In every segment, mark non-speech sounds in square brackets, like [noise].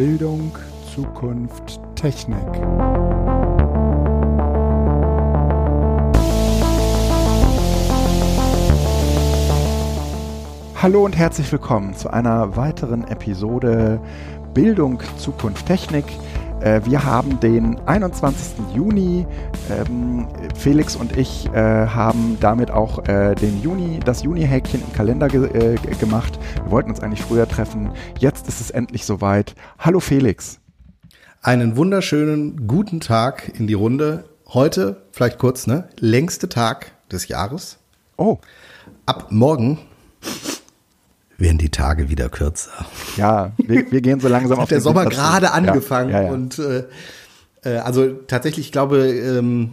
Bildung, Zukunft, Technik. Hallo und herzlich willkommen zu einer weiteren Episode Bildung, Zukunft, Technik. Äh, wir haben den 21. Juni. Ähm, Felix und ich äh, haben damit auch äh, den Juni, das Juni-Häkchen im Kalender ge gemacht. Wir wollten uns eigentlich früher treffen. Jetzt ist es endlich soweit. Hallo Felix. Einen wunderschönen guten Tag in die Runde. Heute, vielleicht kurz, ne? Längste Tag des Jahres. Oh. Ab morgen werden die Tage wieder kürzer. Ja, wir, wir gehen so langsam [laughs] auf der Sommer gerade angefangen ja, ja, ja. und äh, äh, also tatsächlich, ich glaube ähm,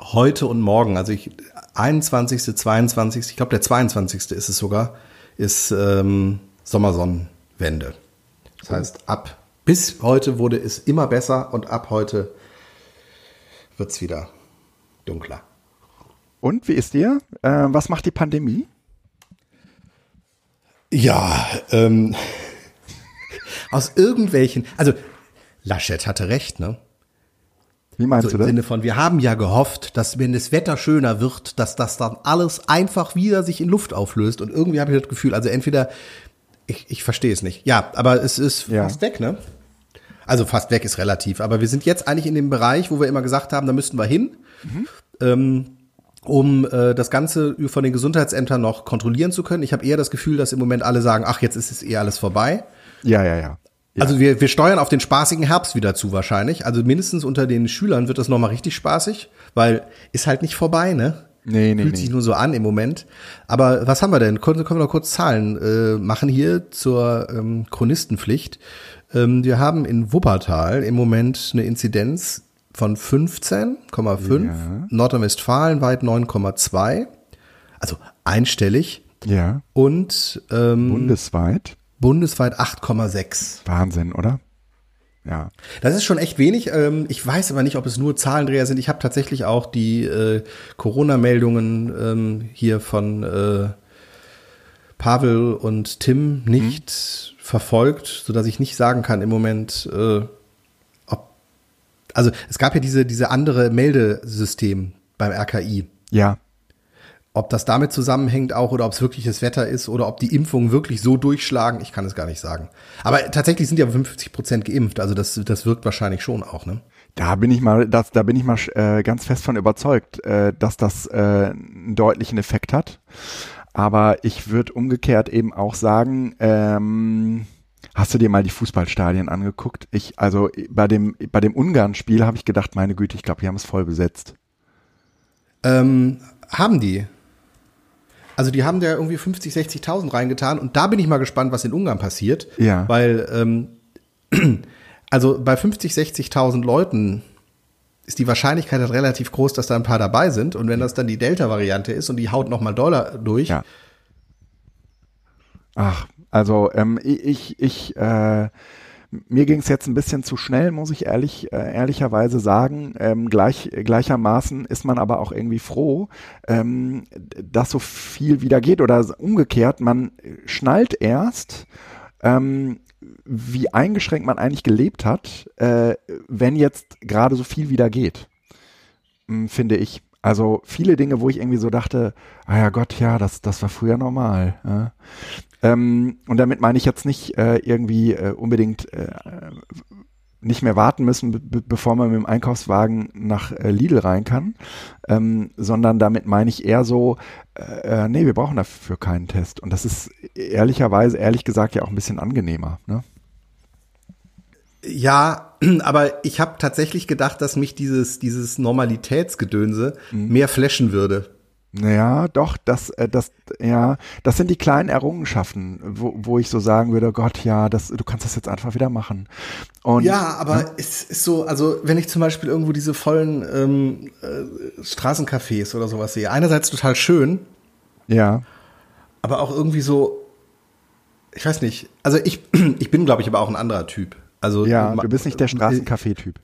heute und morgen, also ich 21., 22., ich glaube der 22. ist es sogar, ist ähm, Sommersonnenwende. Das heißt, ab bis heute wurde es immer besser und ab heute wird es wieder dunkler. Und wie ist dir? Äh, was macht die Pandemie? Ja, ähm, [laughs] aus irgendwelchen, also Laschet hatte recht, ne? Wie meinst so du das? Im Sinne von, wir haben ja gehofft, dass wenn das Wetter schöner wird, dass das dann alles einfach wieder sich in Luft auflöst. Und irgendwie habe ich das Gefühl, also entweder, ich, ich verstehe es nicht. Ja, aber es ist ja. fast weg, ne? Also fast weg ist relativ. Aber wir sind jetzt eigentlich in dem Bereich, wo wir immer gesagt haben, da müssten wir hin. Mhm. Ähm, um äh, das Ganze von den Gesundheitsämtern noch kontrollieren zu können. Ich habe eher das Gefühl, dass im Moment alle sagen, ach, jetzt ist es eh alles vorbei. Ja, ja, ja. Ja. Also wir, wir steuern auf den spaßigen Herbst wieder zu wahrscheinlich. Also mindestens unter den Schülern wird das nochmal richtig spaßig, weil ist halt nicht vorbei, ne? Nee, nee, Fühlt nee. sich nur so an im Moment. Aber was haben wir denn? Können, können wir noch kurz Zahlen äh, machen hier zur ähm, Chronistenpflicht. Ähm, wir haben in Wuppertal im Moment eine Inzidenz von 15,5, ja. Nordrhein-Westfalen weit 9,2, also einstellig. Ja. Und ähm, bundesweit? Bundesweit 8,6. Wahnsinn, oder? Ja. Das ist schon echt wenig. Ähm, ich weiß aber nicht, ob es nur Zahlendreher sind. Ich habe tatsächlich auch die äh, Corona-Meldungen ähm, hier von äh, Pavel und Tim nicht hm. verfolgt, so dass ich nicht sagen kann im Moment, äh, also es gab ja diese, diese andere Meldesystem beim RKI. Ja. Ob das damit zusammenhängt auch oder ob es wirklich das Wetter ist oder ob die Impfungen wirklich so durchschlagen, ich kann es gar nicht sagen. Aber tatsächlich sind ja 50 Prozent geimpft, also das, das wirkt wahrscheinlich schon auch, ne? Da bin ich mal, das, da bin ich mal äh, ganz fest von überzeugt, äh, dass das äh, einen deutlichen Effekt hat. Aber ich würde umgekehrt eben auch sagen, ähm, Hast du dir mal die Fußballstadien angeguckt? Ich, also bei dem, bei dem Ungarn-Spiel habe ich gedacht, meine Güte, ich glaube, die haben es voll besetzt. Ähm, haben die? Also die haben da irgendwie 50, 60.000 reingetan und da bin ich mal gespannt, was in Ungarn passiert. Ja. Weil, ähm, [clears throat] also bei 50, 60.000 Leuten ist die Wahrscheinlichkeit halt relativ groß, dass da ein paar dabei sind. Und wenn das dann die Delta-Variante ist und die haut nochmal Dollar durch. Ja. Ach, also ähm, ich, ich äh, mir ging es jetzt ein bisschen zu schnell, muss ich ehrlich, äh, ehrlicherweise sagen. Ähm, gleich, gleichermaßen ist man aber auch irgendwie froh, ähm, dass so viel wieder geht oder umgekehrt, man schnallt erst, ähm, wie eingeschränkt man eigentlich gelebt hat, äh, wenn jetzt gerade so viel wieder geht, hm, finde ich. Also viele Dinge, wo ich irgendwie so dachte, ah ja Gott, ja, das, das war früher normal. Ja. Ähm, und damit meine ich jetzt nicht äh, irgendwie äh, unbedingt äh, nicht mehr warten müssen, bevor man mit dem Einkaufswagen nach äh, Lidl rein kann, ähm, sondern damit meine ich eher so, äh, äh, nee, wir brauchen dafür keinen Test. Und das ist ehrlicherweise, ehrlich gesagt, ja auch ein bisschen angenehmer. Ne? Ja, [clears throat] aber ich habe tatsächlich gedacht, dass mich dieses, dieses Normalitätsgedönse mhm. mehr flashen würde. Naja, doch, das, äh, das, ja, das sind die kleinen Errungenschaften, wo, wo ich so sagen würde, Gott, ja, das, du kannst das jetzt einfach wieder machen. Und, ja, aber ja? es ist so, also wenn ich zum Beispiel irgendwo diese vollen ähm, äh, Straßencafés oder sowas sehe, einerseits total schön, ja, aber auch irgendwie so, ich weiß nicht, also ich, [clears throat] ich bin, glaube ich, aber auch ein anderer Typ. Also ja, du bist nicht der Straßencafé-Typ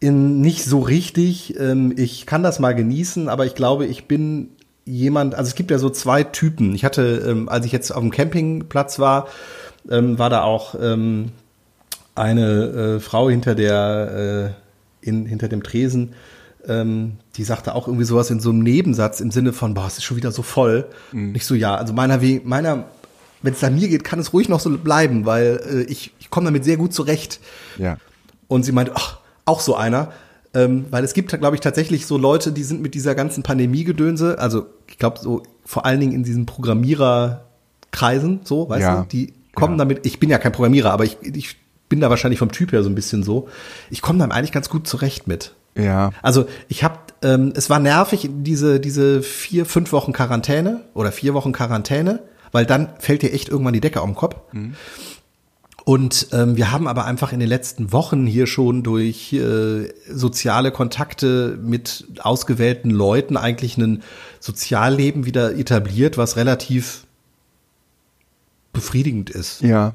in, nicht so richtig. Ähm, ich kann das mal genießen, aber ich glaube, ich bin jemand, also es gibt ja so zwei Typen. Ich hatte, ähm, als ich jetzt auf dem Campingplatz war, ähm, war da auch eine äh, Frau hinter der, äh, in, hinter dem Tresen, die sagte auch irgendwie sowas in so einem Nebensatz im Sinne von, boah, es ist schon wieder so voll. Mhm. Nicht so, ja, also meiner, meiner, wenn es an mir geht, kann es ruhig noch so bleiben, weil äh, ich, ich komme damit sehr gut zurecht. Ja. Und sie meinte, ach, auch so einer. Ähm, weil es gibt, glaube ich, tatsächlich so Leute, die sind mit dieser ganzen Pandemie-Gedönse, also ich glaube so vor allen Dingen in diesen Programmiererkreisen, so, weißt ja. du, die kommen ja. damit, ich bin ja kein Programmierer, aber ich, ich bin da wahrscheinlich vom Typ her so ein bisschen so. Ich komme da eigentlich ganz gut zurecht mit. Ja. Also ich habe, ähm, es war nervig, diese, diese vier, fünf Wochen Quarantäne oder vier Wochen Quarantäne, weil dann fällt dir echt irgendwann die Decke auf den Kopf. Mhm. Und ähm, wir haben aber einfach in den letzten Wochen hier schon durch äh, soziale Kontakte mit ausgewählten Leuten eigentlich ein Sozialleben wieder etabliert, was relativ befriedigend ist. Ja.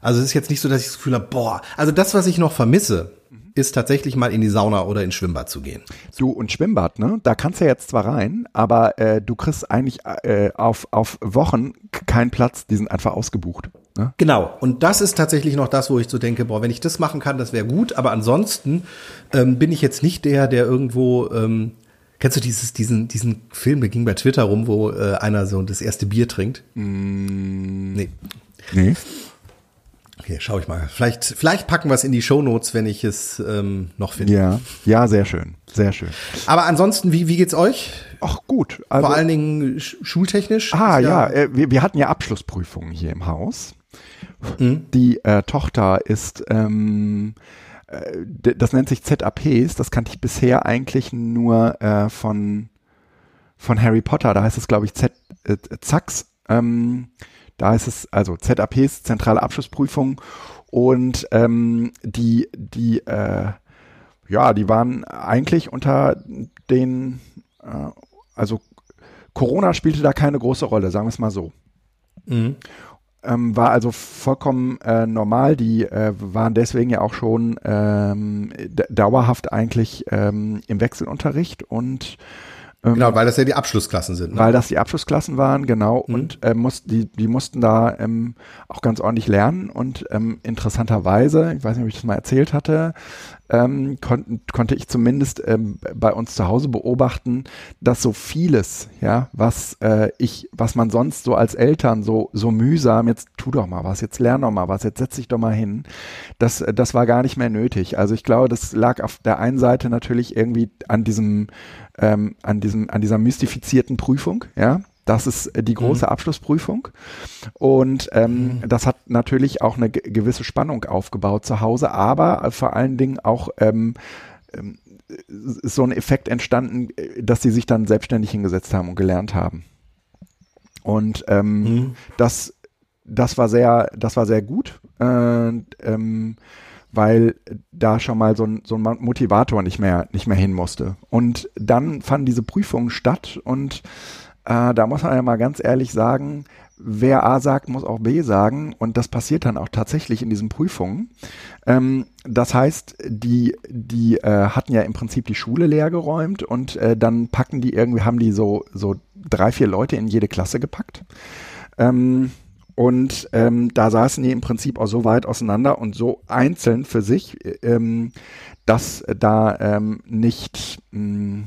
Also es ist jetzt nicht so, dass ich das Gefühl habe, boah, also das, was ich noch vermisse, ist tatsächlich mal in die Sauna oder ins Schwimmbad zu gehen. Du und Schwimmbad, ne? Da kannst du ja jetzt zwar rein, aber äh, du kriegst eigentlich äh, auf, auf Wochen keinen Platz, die sind einfach ausgebucht. Ne? Genau. Und das ist tatsächlich noch das, wo ich so denke, boah, wenn ich das machen kann, das wäre gut. Aber ansonsten ähm, bin ich jetzt nicht der, der irgendwo ähm, Kennst du dieses, diesen, diesen Film, der ging bei Twitter rum, wo äh, einer so das erste Bier trinkt? Mm, nee. Nee. Okay, schau ich mal. Vielleicht, vielleicht packen wir es in die Show Notes, wenn ich es ähm, noch finde. Ja, ja, sehr schön, sehr schön. Aber ansonsten, wie, wie geht's euch? Ach gut. Also, Vor allen Dingen schultechnisch? Ah ja, ja äh, wir, wir hatten ja Abschlussprüfungen hier im Haus. Mhm. Die äh, Tochter ist, ähm, äh, das nennt sich ZAPs, das kannte ich bisher eigentlich nur äh, von, von Harry Potter, da heißt es glaube ich Z, äh, Zax. Ähm, da ist es also ZAPs, zentrale Abschlussprüfung und ähm, die, die, äh, ja, die waren eigentlich unter den, äh, also Corona spielte da keine große Rolle, sagen wir es mal so. Mhm. Ähm, war also vollkommen äh, normal. Die äh, waren deswegen ja auch schon ähm, dauerhaft eigentlich ähm, im Wechselunterricht und genau, weil das ja die Abschlussklassen sind. Ne? Weil das die Abschlussklassen waren, genau. Mhm. Und äh, muss, die, die mussten da ähm, auch ganz ordentlich lernen. Und ähm, interessanterweise, ich weiß nicht, ob ich das mal erzählt hatte, ähm, kon konnte ich zumindest ähm, bei uns zu Hause beobachten, dass so vieles, ja, was äh, ich, was man sonst so als Eltern so, so mühsam, jetzt tu doch mal was, jetzt lern doch mal was, jetzt setz dich doch mal hin, das, das war gar nicht mehr nötig. Also ich glaube, das lag auf der einen Seite natürlich irgendwie an diesem, ähm, an diesem, an dieser mystifizierten Prüfung, ja, das ist äh, die große mhm. Abschlussprüfung. Und ähm, mhm. das hat natürlich auch eine gewisse Spannung aufgebaut zu Hause, aber vor allen Dingen auch ähm, ähm, so ein Effekt entstanden, äh, dass sie sich dann selbstständig hingesetzt haben und gelernt haben. Und ähm, mhm. das, das war sehr, das war sehr gut, äh, ähm, weil da schon mal so ein, so ein Motivator nicht mehr, nicht mehr hin musste. Und dann fanden diese Prüfungen statt und äh, da muss man ja mal ganz ehrlich sagen, wer A sagt, muss auch B sagen. Und das passiert dann auch tatsächlich in diesen Prüfungen. Ähm, das heißt, die, die äh, hatten ja im Prinzip die Schule leer geräumt und äh, dann packen die irgendwie, haben die so, so drei, vier Leute in jede Klasse gepackt. Ähm, und ähm, da saßen die im Prinzip auch so weit auseinander und so einzeln für sich, ähm, dass da ähm, nicht, mh,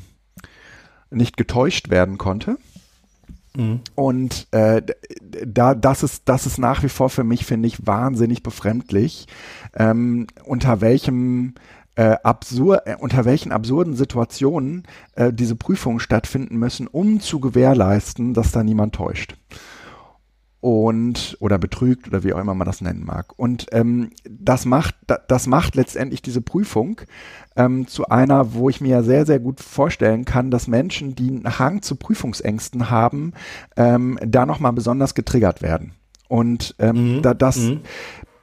nicht getäuscht werden konnte. Mhm. Und äh, da, das ist, das ist nach wie vor für mich, finde ich, wahnsinnig befremdlich, ähm, unter welchem äh, absur äh, unter welchen absurden Situationen äh, diese Prüfungen stattfinden müssen, um zu gewährleisten, dass da niemand täuscht und oder betrügt oder wie auch immer man das nennen mag. Und ähm, das macht das macht letztendlich diese Prüfung ähm, zu einer, wo ich mir sehr sehr gut vorstellen kann, dass Menschen, die einen Hang zu Prüfungsängsten haben, ähm, da noch mal besonders getriggert werden. Und ähm, mhm. da, das mhm.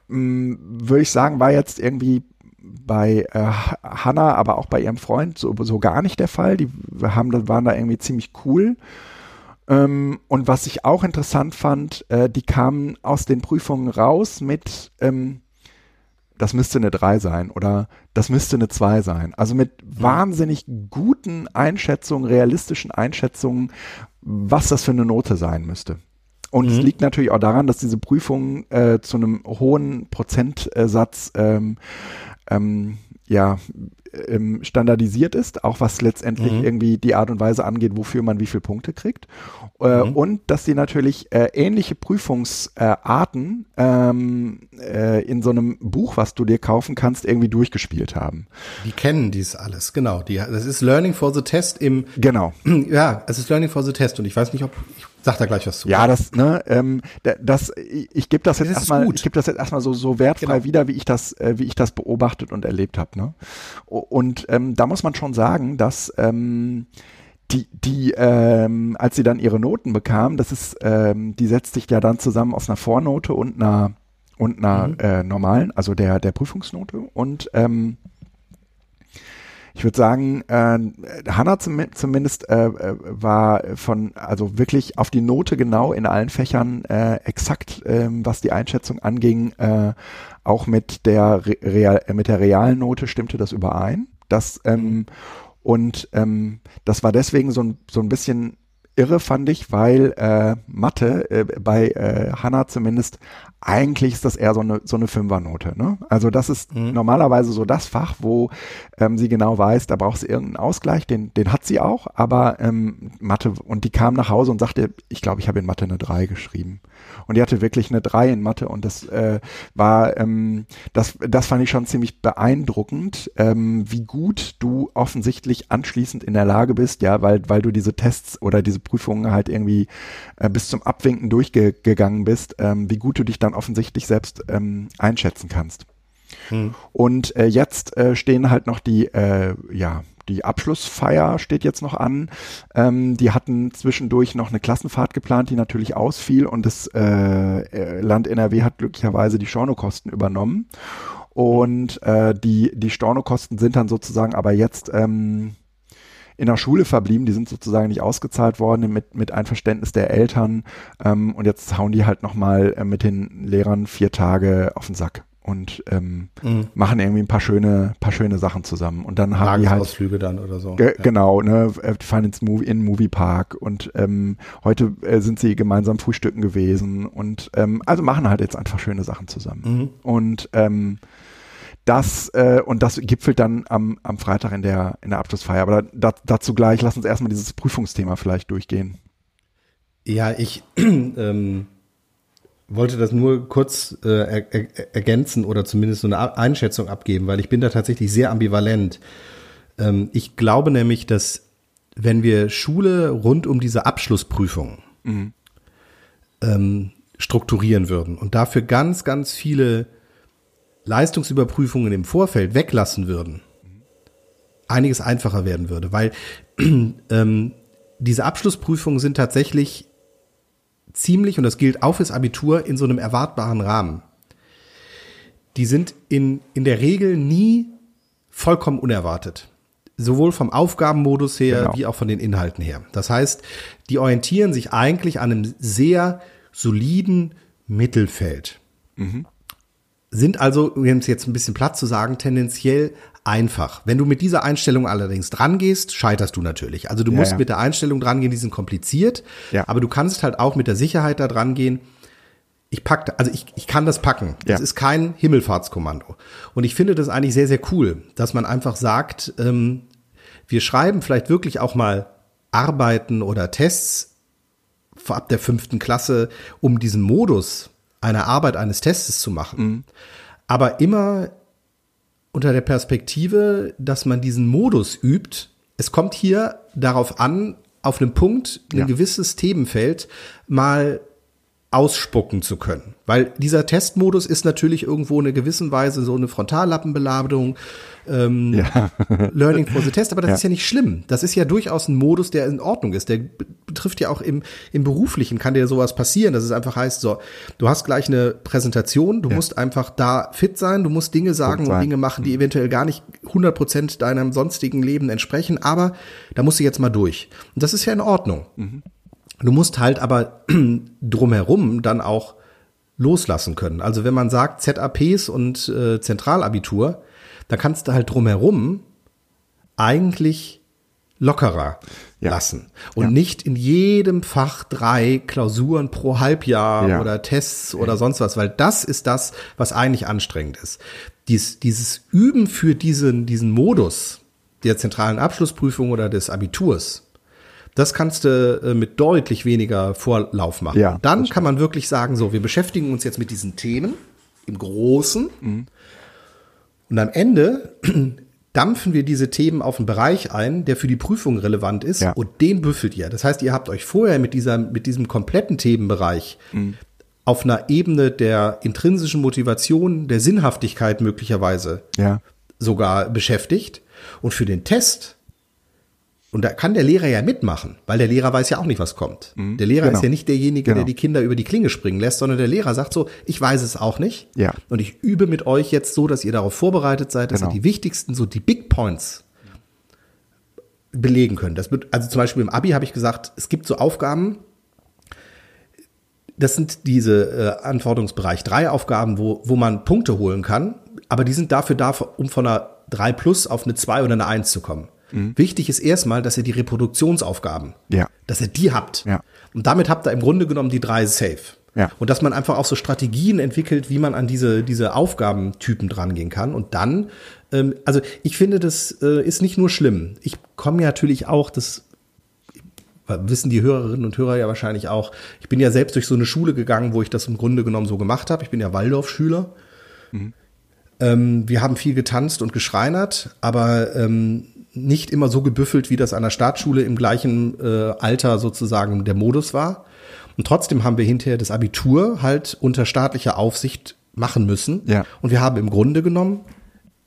Mm, würde ich sagen, war jetzt irgendwie bei äh, Hannah, aber auch bei ihrem Freund so, so gar nicht der Fall. Die haben, waren da irgendwie ziemlich cool. Ähm, und was ich auch interessant fand, äh, die kamen aus den Prüfungen raus mit, ähm, das müsste eine 3 sein oder das müsste eine 2 sein. Also mit wahnsinnig guten Einschätzungen, realistischen Einschätzungen, was das für eine Note sein müsste. und mhm. es liegt natürlich auch daran, dass diese Prüfungen äh, zu einem hohen Prozentsatz ähm, ähm, ja, ähm, standardisiert ist, auch was letztendlich mhm. irgendwie die Art und Weise angeht, wofür man wie viele Punkte kriegt. Äh, mhm. Und dass sie natürlich äh, ähnliche Prüfungsarten ähm, äh, in so einem Buch, was du dir kaufen kannst, irgendwie durchgespielt haben. Die kennen dies alles, genau. Die, das ist Learning for the Test im. Genau. [clears throat] Ja, es ist Learning for the Test und ich weiß nicht, ob ich Sag da gleich was zu. Ja, das, ne, ähm, das, ich, ich gebe das jetzt das erstmal, ich gebe das jetzt erstmal so, so wertfrei genau. wieder, wie ich das, äh, wie ich das beobachtet und erlebt habe. Ne? Und ähm, da muss man schon sagen, dass ähm, die, die, ähm, als sie dann ihre Noten bekam, das ist, ähm, die setzt sich ja dann zusammen aus einer Vornote und einer und einer mhm. äh, normalen, also der der Prüfungsnote und ähm, ich würde sagen, äh, Hanna zum, zumindest äh, äh, war von, also wirklich auf die Note genau in allen Fächern äh, exakt, äh, was die Einschätzung anging, äh, auch mit der, Real, äh, mit der realen Note stimmte das überein. Das, ähm, und ähm, das war deswegen so ein, so ein bisschen irre, fand ich, weil äh, Mathe äh, bei äh, Hanna zumindest eigentlich ist das eher so eine, so eine Fünfernote. Ne? Also das ist mhm. normalerweise so das Fach, wo ähm, sie genau weiß, da braucht sie irgendeinen Ausgleich, den, den hat sie auch, aber ähm, Mathe, und die kam nach Hause und sagte, ich glaube, ich habe in Mathe eine 3 geschrieben. Und die hatte wirklich eine 3 in Mathe und das äh, war, ähm, das, das fand ich schon ziemlich beeindruckend, ähm, wie gut du offensichtlich anschließend in der Lage bist, ja, weil, weil du diese Tests oder diese Prüfungen halt irgendwie äh, bis zum Abwinken durchgegangen bist, ähm, wie gut du dich dann offensichtlich selbst ähm, einschätzen kannst. Hm. Und äh, jetzt äh, stehen halt noch die, äh, ja, die Abschlussfeier steht jetzt noch an. Ähm, die hatten zwischendurch noch eine Klassenfahrt geplant, die natürlich ausfiel und das äh, äh Land NRW hat glücklicherweise die Stornokosten übernommen. Und äh, die, die Stornokosten sind dann sozusagen aber jetzt ähm, in der Schule verblieben, die sind sozusagen nicht ausgezahlt worden mit, mit Einverständnis der Eltern ähm, und jetzt hauen die halt nochmal äh, mit den Lehrern vier Tage auf den Sack und ähm, mhm. machen irgendwie ein paar schöne, paar schöne Sachen zusammen. Und dann haben die halt Ausflüge dann oder so. Ge ja. Genau, ne, äh, fahren ins Movie, in den Moviepark und ähm, heute äh, sind sie gemeinsam frühstücken gewesen und ähm, also machen halt jetzt einfach schöne Sachen zusammen. Mhm. Und ähm, das äh, und das gipfelt dann am, am Freitag in der in der Abschlussfeier. Aber da, dazu gleich, lass uns erstmal dieses Prüfungsthema vielleicht durchgehen. Ja, ich [clears throat] ähm, wollte das nur kurz äh, er, er, ergänzen oder zumindest so eine Einschätzung abgeben, weil ich bin da tatsächlich sehr ambivalent. Ähm, ich glaube nämlich, dass wenn wir Schule rund um diese Abschlussprüfung mhm. ähm, strukturieren würden und dafür ganz, ganz viele Leistungsüberprüfungen im Vorfeld weglassen würden, einiges einfacher werden würde, weil [clears throat] ähm, diese Abschlussprüfungen sind tatsächlich ziemlich, und das gilt auch fürs Abitur, in so einem erwartbaren Rahmen. Die sind in, in der Regel nie vollkommen unerwartet. Sowohl vom Aufgabenmodus her genau. wie auch von den Inhalten her. Das heißt, die orientieren sich eigentlich an einem sehr soliden Mittelfeld. Mhm sind also, um es jetzt ein bisschen platt zu sagen, tendenziell einfach. Wenn du mit dieser Einstellung allerdings dran gehst, scheiterst du natürlich. Also du ja, musst ja. mit der Einstellung dran gehen, die sind kompliziert, ja. aber du kannst halt auch mit der Sicherheit da dran gehen. Ich pack, also ich, ich kann das packen. Das ist kein Himmelfahrtskommando. Und ich finde das eigentlich sehr, sehr cool, dass man einfach sagt, ähm, wir schreiben vielleicht wirklich auch mal Arbeiten oder Tests ab der fünften Klasse, um diesen Modus einer Arbeit eines Testes zu machen. Mhm. Aber immer unter der Perspektive, dass man diesen Modus übt. Es kommt hier darauf an, auf einem Punkt ein ja. gewisses Themenfeld mal ausspucken zu können. Weil dieser Testmodus ist natürlich irgendwo in einer gewissen Weise so eine Frontallappenbeladung, ähm, ja. [laughs] Learning for the Test, aber das ja. ist ja nicht schlimm. Das ist ja durchaus ein Modus, der in Ordnung ist. Der betrifft ja auch im, im Beruflichen, kann dir sowas passieren, dass es einfach heißt, so, du hast gleich eine Präsentation, du ja. musst einfach da fit sein, du musst Dinge sagen und Dinge machen, die mhm. eventuell gar nicht 100 Prozent deinem sonstigen Leben entsprechen, aber da musst du jetzt mal durch. Und das ist ja in Ordnung. Mhm. Du musst halt aber [clears throat] drumherum dann auch loslassen können. Also wenn man sagt ZAPs und äh, Zentralabitur, da kannst du halt drumherum eigentlich lockerer ja. lassen und ja. nicht in jedem Fach drei Klausuren pro Halbjahr ja. oder Tests oder sonst was, weil das ist das, was eigentlich anstrengend ist. Dies, dieses Üben für diesen, diesen Modus der zentralen Abschlussprüfung oder des Abiturs, das kannst du äh, mit deutlich weniger Vorlauf machen. Ja, Dann kann man wirklich sagen, so, wir beschäftigen uns jetzt mit diesen Themen im Großen mhm. und am Ende [clears throat] dampfen wir diese Themen auf einen Bereich ein, der für die Prüfung relevant ist ja. und den büffelt ihr. Das heißt, ihr habt euch vorher mit dieser, mit diesem kompletten Themenbereich mhm. auf einer Ebene der intrinsischen Motivation, der Sinnhaftigkeit möglicherweise ja. sogar beschäftigt. Und für den Test und da kann der Lehrer ja mitmachen, weil der Lehrer weiß ja auch nicht, was kommt. Mhm, der Lehrer genau. ist ja nicht derjenige, genau. der die Kinder über die Klinge springen lässt, sondern der Lehrer sagt so, ich weiß es auch nicht. Ja. Und ich übe mit euch jetzt so, dass ihr darauf vorbereitet seid, dass genau. ihr die wichtigsten, so die Big Points belegen könnt. Das wird, also zum Beispiel im Abi habe ich gesagt, es gibt so Aufgaben, das sind diese äh, Anforderungsbereich 3 Aufgaben, wo, wo man Punkte holen kann, aber die sind dafür da, um von einer 3 plus auf eine 2 oder eine 1 zu kommen. Mhm. Wichtig ist erstmal, dass ihr die Reproduktionsaufgaben, ja. dass ihr die habt. Ja. Und damit habt ihr im Grunde genommen die drei safe. Ja. Und dass man einfach auch so Strategien entwickelt, wie man an diese, diese Aufgabentypen drangehen kann. Und dann, ähm, also ich finde, das äh, ist nicht nur schlimm. Ich komme ja natürlich auch, das wissen die Hörerinnen und Hörer ja wahrscheinlich auch. Ich bin ja selbst durch so eine Schule gegangen, wo ich das im Grunde genommen so gemacht habe. Ich bin ja Waldorfschüler. Mhm. Ähm, wir haben viel getanzt und geschreinert, aber ähm, nicht immer so gebüffelt, wie das an der Startschule im gleichen äh, Alter sozusagen der Modus war. Und trotzdem haben wir hinterher das Abitur halt unter staatlicher Aufsicht machen müssen. Ja. Und wir haben im Grunde genommen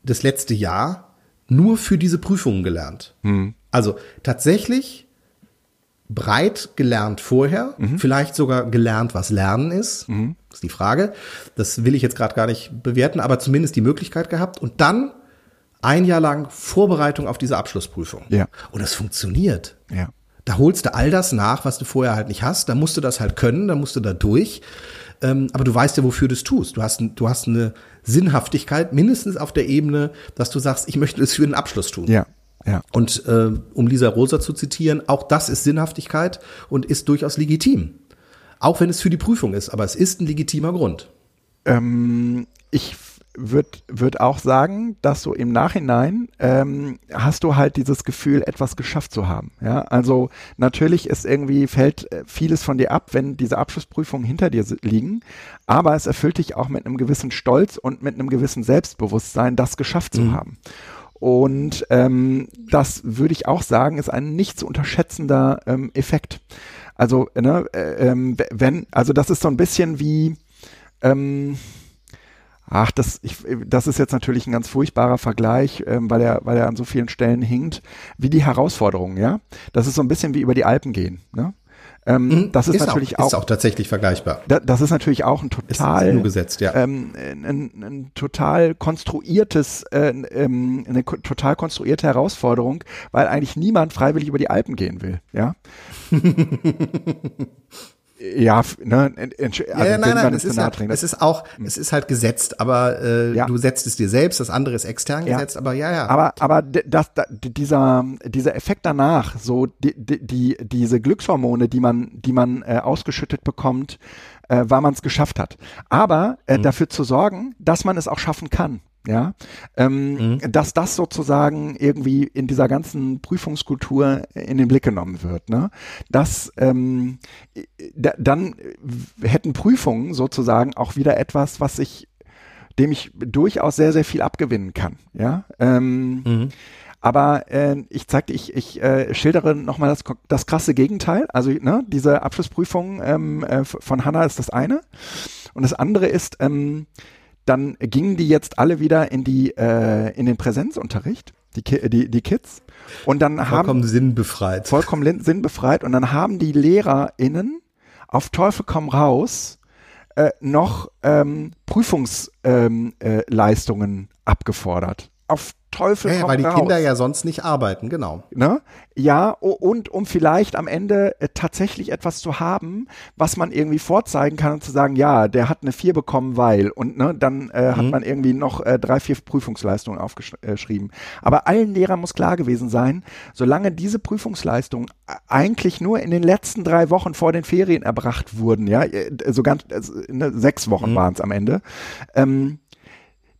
das letzte Jahr nur für diese Prüfungen gelernt. Mhm. Also tatsächlich breit gelernt vorher, mhm. vielleicht sogar gelernt, was Lernen ist. Mhm. ist die Frage. Das will ich jetzt gerade gar nicht bewerten, aber zumindest die Möglichkeit gehabt. Und dann ein Jahr lang Vorbereitung auf diese Abschlussprüfung. Ja. Und es funktioniert. Ja. Da holst du all das nach, was du vorher halt nicht hast. Da musst du das halt können, da musst du da durch. Ähm, aber du weißt ja, wofür du es tust. Du hast, du hast eine Sinnhaftigkeit, mindestens auf der Ebene, dass du sagst, ich möchte es für den Abschluss tun. Ja. Ja. Und äh, um Lisa Rosa zu zitieren, auch das ist Sinnhaftigkeit und ist durchaus legitim. Auch wenn es für die Prüfung ist, aber es ist ein legitimer Grund. Ähm, ich würde würd auch sagen, dass so im Nachhinein ähm, hast du halt dieses Gefühl, etwas geschafft zu haben. Ja, also natürlich ist irgendwie fällt äh, vieles von dir ab, wenn diese Abschlussprüfungen hinter dir liegen, aber es erfüllt dich auch mit einem gewissen Stolz und mit einem gewissen Selbstbewusstsein, das geschafft zu mhm. haben. Und ähm, das würde ich auch sagen, ist ein nicht zu unterschätzender ähm, Effekt. Also, ne, äh, ähm, wenn, also das ist so ein bisschen wie ähm, Ach, das, ich, das ist jetzt natürlich ein ganz furchtbarer Vergleich, ähm, weil er, weil er an so vielen Stellen hinkt, wie die Herausforderungen, ja. Das ist so ein bisschen wie über die Alpen gehen, ne? Ähm, mhm, das ist, ist natürlich auch, ist auch tatsächlich vergleichbar. Da, das ist natürlich auch ein total ist gesetzt, ja. ähm, ein, ein, total konstruiertes, äh, ähm, eine total konstruierte Herausforderung, weil eigentlich niemand freiwillig über die Alpen gehen will, ja. [laughs] Ja, ne, also ja, nein, nein, es ist, halt, es ist auch, hm. es ist halt gesetzt, aber äh, ja. du setzt es dir selbst, das andere ist extern ja. gesetzt, aber ja, ja. Aber, aber das, das, dieser, dieser Effekt danach, so die, die, diese Glückshormone, die man, die man äh, ausgeschüttet bekommt, äh, weil man es geschafft hat. Aber äh, mhm. dafür zu sorgen, dass man es auch schaffen kann ja, ähm, mhm. dass das sozusagen irgendwie in dieser ganzen Prüfungskultur in den Blick genommen wird. Ne? Dass ähm, dann hätten Prüfungen sozusagen auch wieder etwas, was ich, dem ich durchaus sehr, sehr viel abgewinnen kann. Ja. Ähm, mhm. Aber äh, ich zeigte, ich, ich äh, schildere nochmal das, das krasse Gegenteil. Also ne, diese Abschlussprüfung ähm, äh, von Hanna ist das eine. Und das andere ist, ähm, dann gingen die jetzt alle wieder in die äh, in den Präsenzunterricht, die, die, die Kids. Und dann vollkommen haben vollkommen sinnbefreit. Vollkommen sinnbefreit. Und dann haben die LehrerInnen auf Teufel komm raus äh, noch ähm, Prüfungsleistungen ähm, äh, abgefordert. auf Teufel ja, komm Weil die raus. Kinder ja sonst nicht arbeiten, genau. Ne? Ja, und um vielleicht am Ende äh, tatsächlich etwas zu haben, was man irgendwie vorzeigen kann und zu sagen, ja, der hat eine vier bekommen, weil und ne, dann äh, mhm. hat man irgendwie noch äh, drei, vier Prüfungsleistungen aufgeschrieben. Aber allen Lehrern muss klar gewesen sein, solange diese Prüfungsleistungen eigentlich nur in den letzten drei Wochen vor den Ferien erbracht wurden, ja, äh, so ganz äh, ne, sechs Wochen mhm. waren es am Ende. Ähm,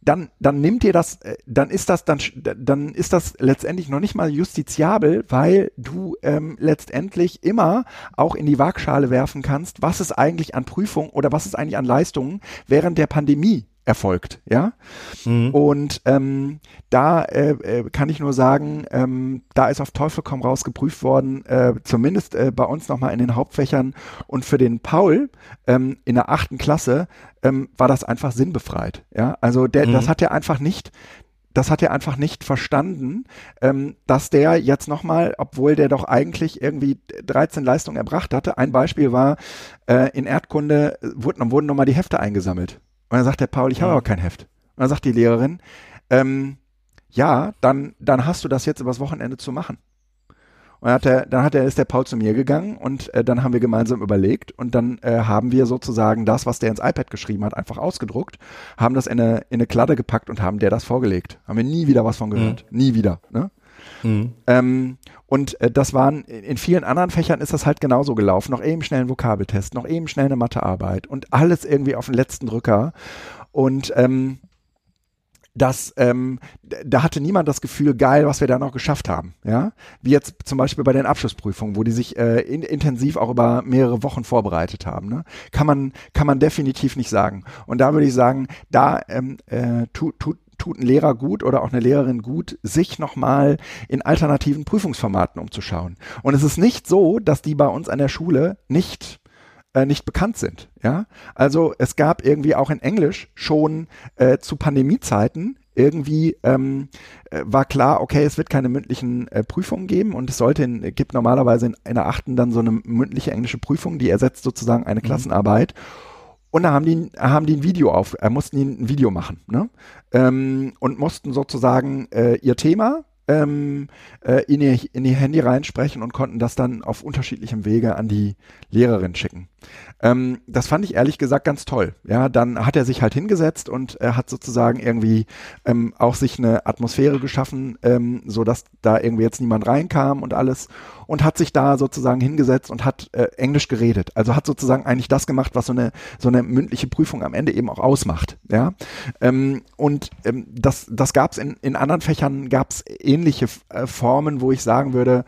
dann, dann nimmt ihr das, äh, dann ist das, dann, dann ist das letztendlich noch nicht mal justiziabel, weil du ähm, letztendlich immer auch in die Waagschale werfen kannst, was ist eigentlich an Prüfung oder was ist eigentlich an Leistungen während der Pandemie erfolgt, ja. Mhm. Und ähm, da äh, äh, kann ich nur sagen, ähm, da ist auf Teufel komm raus geprüft worden, äh, zumindest äh, bei uns nochmal in den Hauptfächern und für den Paul ähm, in der achten Klasse ähm, war das einfach sinnbefreit, ja. Also der, mhm. das hat er einfach nicht, das hat er einfach nicht verstanden, ähm, dass der jetzt nochmal, obwohl der doch eigentlich irgendwie 13 Leistungen erbracht hatte, ein Beispiel war, äh, in Erdkunde wurden, wurden nochmal die Hefte eingesammelt. Und dann sagt der Paul, ich habe aber kein Heft. Und dann sagt die Lehrerin, ähm, ja, dann, dann hast du das jetzt übers Wochenende zu machen. Und dann hat er, dann hat er, ist der Paul zu mir gegangen und äh, dann haben wir gemeinsam überlegt und dann äh, haben wir sozusagen das, was der ins iPad geschrieben hat, einfach ausgedruckt, haben das in eine, in eine Kladde gepackt und haben der das vorgelegt. Haben wir nie wieder was von gehört. Mhm. Nie wieder. Ne? Mhm. Ähm, und äh, das waren, in vielen anderen Fächern ist das halt genauso gelaufen. Noch eben schnell ein Vokabeltest, noch eben schnell eine Mathearbeit und alles irgendwie auf den letzten Drücker. Und ähm, das, ähm, da hatte niemand das Gefühl, geil, was wir da noch geschafft haben. Ja, wie jetzt zum Beispiel bei den Abschlussprüfungen, wo die sich äh, in, intensiv auch über mehrere Wochen vorbereitet haben. Ne? Kann man, kann man definitiv nicht sagen. Und da würde ich sagen, da ähm, äh, tut, tut tut ein Lehrer gut oder auch eine Lehrerin gut, sich nochmal in alternativen Prüfungsformaten umzuschauen. Und es ist nicht so, dass die bei uns an der Schule nicht äh, nicht bekannt sind. Ja, also es gab irgendwie auch in Englisch schon äh, zu Pandemiezeiten irgendwie ähm, äh, war klar, okay, es wird keine mündlichen äh, Prüfungen geben und es sollte in, gibt normalerweise in, in der achten dann so eine mündliche englische Prüfung, die ersetzt sozusagen eine mhm. Und da haben die, haben die ein Video auf, äh, mussten die ein Video machen, ne? Ähm, und mussten sozusagen äh, ihr Thema ähm, äh, in, ihr, in ihr Handy reinsprechen und konnten das dann auf unterschiedlichem Wege an die Lehrerin schicken. Ähm, das fand ich ehrlich gesagt ganz toll. Ja, dann hat er sich halt hingesetzt und er hat sozusagen irgendwie ähm, auch sich eine Atmosphäre geschaffen, ähm, so dass da irgendwie jetzt niemand reinkam und alles und hat sich da sozusagen hingesetzt und hat äh, Englisch geredet. Also hat sozusagen eigentlich das gemacht, was so eine so eine mündliche Prüfung am Ende eben auch ausmacht. Ja, ähm, und ähm, das das gab es in in anderen Fächern gab es ähnliche äh, Formen, wo ich sagen würde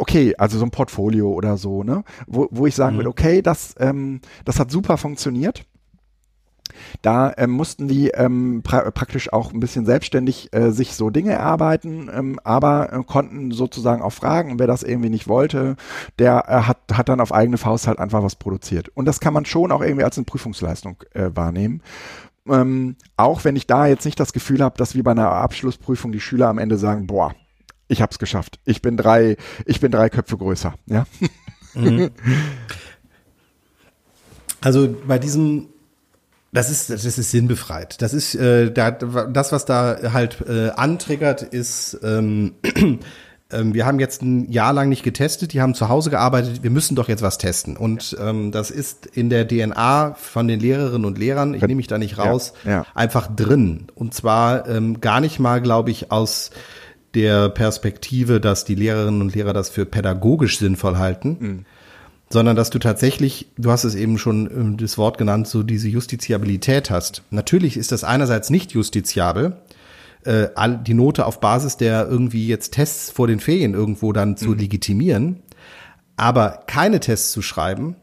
okay, also so ein Portfolio oder so, ne, wo, wo ich sagen mhm. würde, okay, das, ähm, das hat super funktioniert. Da ähm, mussten die ähm, pra praktisch auch ein bisschen selbstständig äh, sich so Dinge erarbeiten, ähm, aber äh, konnten sozusagen auch fragen, wer das irgendwie nicht wollte, der äh, hat, hat dann auf eigene Faust halt einfach was produziert. Und das kann man schon auch irgendwie als eine Prüfungsleistung äh, wahrnehmen. Ähm, auch wenn ich da jetzt nicht das Gefühl habe, dass wie bei einer Abschlussprüfung die Schüler am Ende sagen, boah, ich habe es geschafft. Ich bin drei, ich bin drei Köpfe größer. Ja. Mhm. Also bei diesem das ist, das ist sinnbefreit. Das ist, äh, da, das, was da halt äh, antriggert, ist, ähm, [clears throat] äh, wir haben jetzt ein Jahr lang nicht getestet, die haben zu Hause gearbeitet, wir müssen doch jetzt was testen. Und ähm, das ist in der DNA von den Lehrerinnen und Lehrern, ich nehme mich da nicht raus, ja, ja. einfach drin. Und zwar ähm, gar nicht mal, glaube ich, aus der Perspektive, dass die Lehrerinnen und Lehrer das für pädagogisch sinnvoll halten, mhm. sondern dass du tatsächlich, du hast es eben schon ähm, das Wort genannt, so diese Justiziabilität hast. Natürlich ist das einerseits nicht justiziabel, äh, die Note auf Basis der irgendwie jetzt Tests vor den Ferien irgendwo dann zu mhm. legitimieren, aber keine Tests zu schreiben,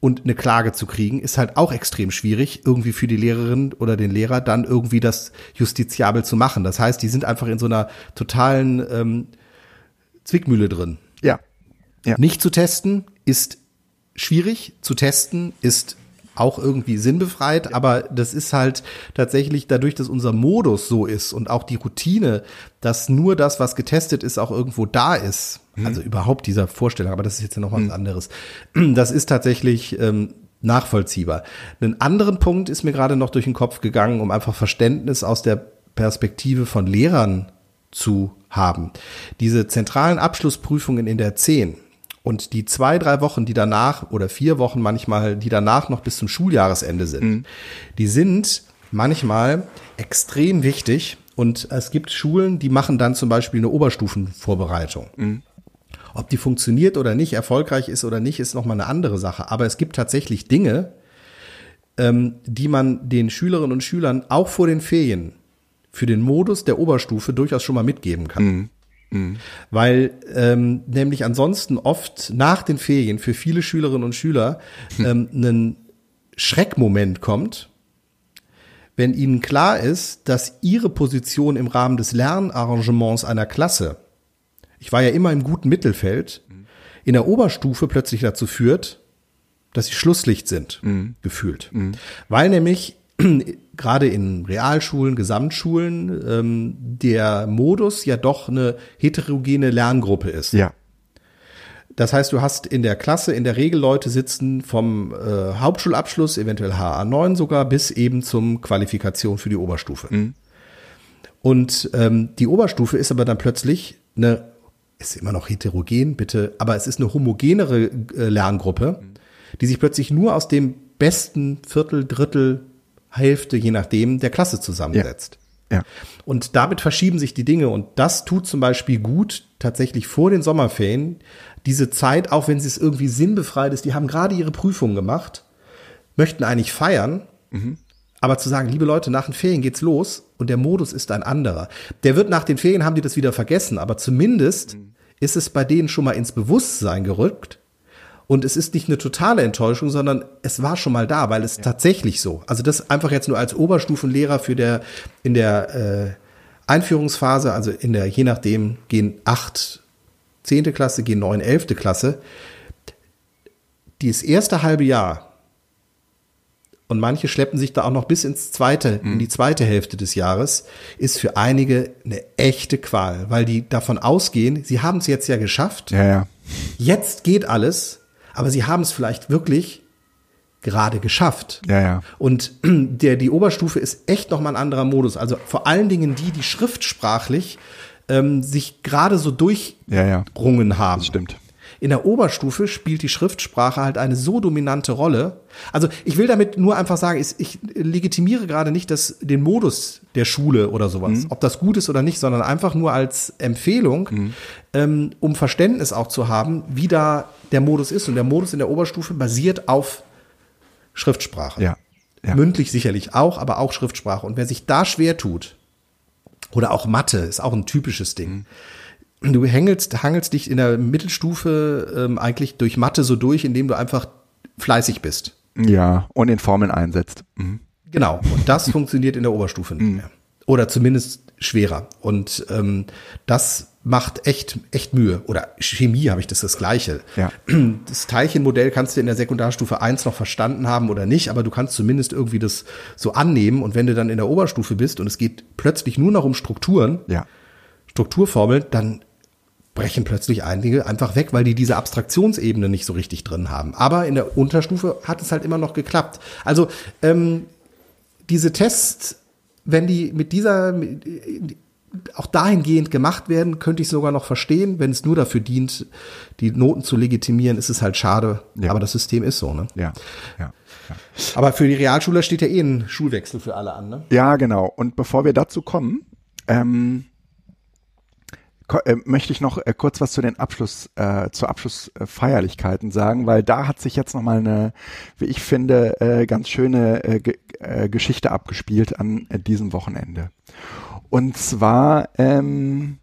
und eine Klage zu kriegen, ist halt auch extrem schwierig, irgendwie für die Lehrerin oder den Lehrer dann irgendwie das justiziabel zu machen. Das heißt, die sind einfach in so einer totalen ähm, Zwickmühle drin. Ja. ja. Nicht zu testen ist schwierig, zu testen ist auch irgendwie sinnbefreit, aber das ist halt tatsächlich dadurch, dass unser Modus so ist und auch die Routine, dass nur das, was getestet ist, auch irgendwo da ist. Mhm. Also überhaupt dieser Vorstellung, aber das ist jetzt ja noch was mhm. anderes. [clears throat] Das ist tatsächlich ähm, nachvollziehbar. Einen anderen Punkt ist mir gerade noch durch den Kopf gegangen, um einfach Verständnis aus der Perspektive von Lehrern zu haben. Diese zentralen Abschlussprüfungen in der 10 und die zwei, drei Wochen, die danach oder vier Wochen manchmal, die danach noch bis zum Schuljahresende sind, mhm. die sind manchmal extrem wichtig. Und es gibt Schulen, die machen dann zum Beispiel eine Oberstufenvorbereitung. Mhm. Ob die funktioniert oder nicht, erfolgreich ist oder nicht, ist nochmal eine andere Sache. Aber es gibt tatsächlich Dinge, ähm, die man den Schülerinnen und Schülern auch vor den Ferien für den Modus der Oberstufe durchaus schon mal mitgeben kann. Mhm. Mhm. Weil ähm, nämlich ansonsten oft nach den Ferien für viele Schülerinnen und Schüler ähm, ein Schreckmoment kommt, wenn ihnen klar ist, dass ihre Position im Rahmen des Lernarrangements einer Klasse, ich war ja immer im guten Mittelfeld, in der Oberstufe plötzlich dazu führt, dass sie Schlusslicht sind, mhm. gefühlt. Mhm. Weil nämlich [clears throat] gerade in Realschulen, Gesamtschulen ähm, der Modus ja doch eine heterogene Lerngruppe ist. Ja. Das heißt, du hast in der Klasse in der Regel Leute sitzen vom äh, Hauptschulabschluss, eventuell HA9 sogar, bis eben zum Qualifikation für die Oberstufe. Mhm. Und ähm, die Oberstufe ist aber dann plötzlich eine, ist immer noch heterogen, bitte, aber es ist eine homogenere äh, Lerngruppe, die sich plötzlich nur aus dem besten Viertel, Drittel Hälfte, je nachdem, der Klasse zusammensetzt. Ja. ja. Und damit verschieben sich die Dinge und das tut zum Beispiel gut tatsächlich vor den Sommerferien diese Zeit, auch wenn sie es irgendwie sinnbefreit ist, die haben gerade ihre Prüfungen gemacht, möchten eigentlich feiern, mhm. Aber zu sagen, liebe Leute, nach den Ferien geht's los und der Modus ist ein anderer. Der wird nach den Ferien haben die das wieder vergessen, aber zumindest mhm. ist es bei denen schon mal ins Bewusstsein gerückt, und es ist nicht eine totale Enttäuschung, sondern es war schon mal da, weil es ja. tatsächlich so. Also das einfach jetzt nur als Oberstufenlehrer für der in der äh, Einführungsphase, also in der je nachdem gehen acht zehnte Klasse, gehen neun elfte Klasse. Das erste halbe Jahr und manche schleppen sich da auch noch bis ins zweite, mhm. in die zweite Hälfte des Jahres, ist für einige eine echte Qual, weil die davon ausgehen, sie haben es jetzt ja geschafft. Ja, ja. Jetzt geht alles aber sie haben es vielleicht wirklich gerade geschafft. Ja, ja. Und [clears throat] der, die Oberstufe ist echt nochmal ein anderer Modus. Also vor allen Dingen die, die schriftsprachlich ähm, sich gerade so durchrungen ja, ja. haben. Das stimmt. In der Oberstufe spielt die Schriftsprache halt eine so dominante Rolle. Also ich will damit nur einfach sagen, ich, ich legitimiere gerade nicht das, den Modus der Schule oder sowas, mhm. ob das gut ist oder nicht, sondern einfach nur als Empfehlung, mhm. ähm, um Verständnis auch zu haben, wie da der Modus ist. Und der Modus in der Oberstufe basiert auf Schriftsprache. Ja. ja. Mündlich sicherlich auch, aber auch Schriftsprache. Und wer sich da schwer tut, oder auch Mathe ist auch ein typisches Ding. Mhm du hängelst, hangelst dich in der Mittelstufe ähm, eigentlich durch Mathe so durch, indem du einfach fleißig bist. Ja, und in Formeln einsetzt. Mhm. Genau, und das [laughs] funktioniert in der Oberstufe nicht mhm. mehr. Oder zumindest schwerer. Und ähm, das macht echt, echt Mühe. Oder Chemie habe ich das das Gleiche. Ja. [clears throat] Das Teilchenmodell kannst du in der Sekundarstufe 1 noch verstanden haben oder nicht, aber du kannst zumindest irgendwie das so annehmen. Und wenn du dann in der Oberstufe bist und es geht plötzlich nur noch um Strukturen, ja. Strukturformeln, dann brechen plötzlich einige einfach weg, weil die diese Abstraktionsebene nicht so richtig drin haben. Aber in der Unterstufe hat es halt immer noch geklappt. Also ähm, diese Tests, wenn die mit dieser auch dahingehend gemacht werden, könnte ich sogar noch verstehen. Wenn es nur dafür dient, die Noten zu legitimieren, ist es halt schade. Ja. Aber das System ist so, ne? Ja. ja. ja. Aber für die Realschüler steht ja eh ein Schulwechsel für alle an, ne? Ja, genau. Und bevor wir dazu kommen, ähm, äh, möchte ich noch äh, kurz was zu den Abschluss, äh, zu Abschlussfeierlichkeiten sagen, weil da hat sich jetzt nochmal eine, wie ich finde, äh, ganz schöne äh, äh, Geschichte abgespielt an äh, diesem Wochenende. Und zwar ähm,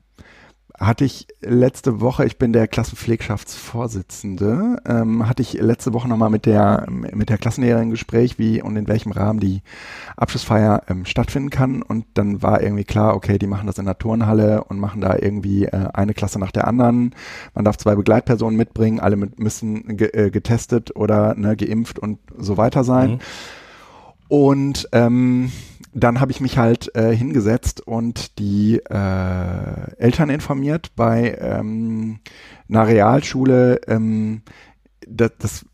hatte ich letzte Woche, ich bin der Klassenpflegschaftsvorsitzende, ähm, hatte ich letzte Woche nochmal mit der, mit der Klassenlehrerin Gespräch, wie und in welchem Rahmen die Abschlussfeier ähm, stattfinden kann. Und dann war irgendwie klar, okay, die machen das in der Turnhalle und machen da irgendwie äh, eine Klasse nach der anderen. Man darf zwei Begleitpersonen mitbringen, alle mit, müssen ge äh, getestet oder ne, geimpft und so weiter sein. Mhm. Und ähm, dann habe ich mich halt äh, hingesetzt und die äh, Eltern informiert bei ähm, einer Realschule. Ähm, das, das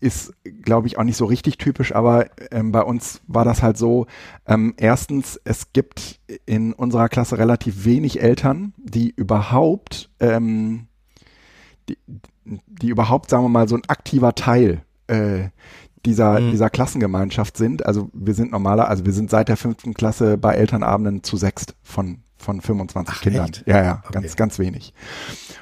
ist, glaube ich, auch nicht so richtig typisch, aber ähm, bei uns war das halt so, ähm, erstens, es gibt in unserer Klasse relativ wenig Eltern, die überhaupt, ähm, die, die überhaupt, sagen wir mal, so ein aktiver Teil äh, dieser, mhm. dieser Klassengemeinschaft sind. Also wir sind normaler, also wir sind seit der fünften Klasse bei Elternabenden zu sechst von, von 25 Ach, Kindern. Echt? Ja, ja, okay. ganz, ganz wenig.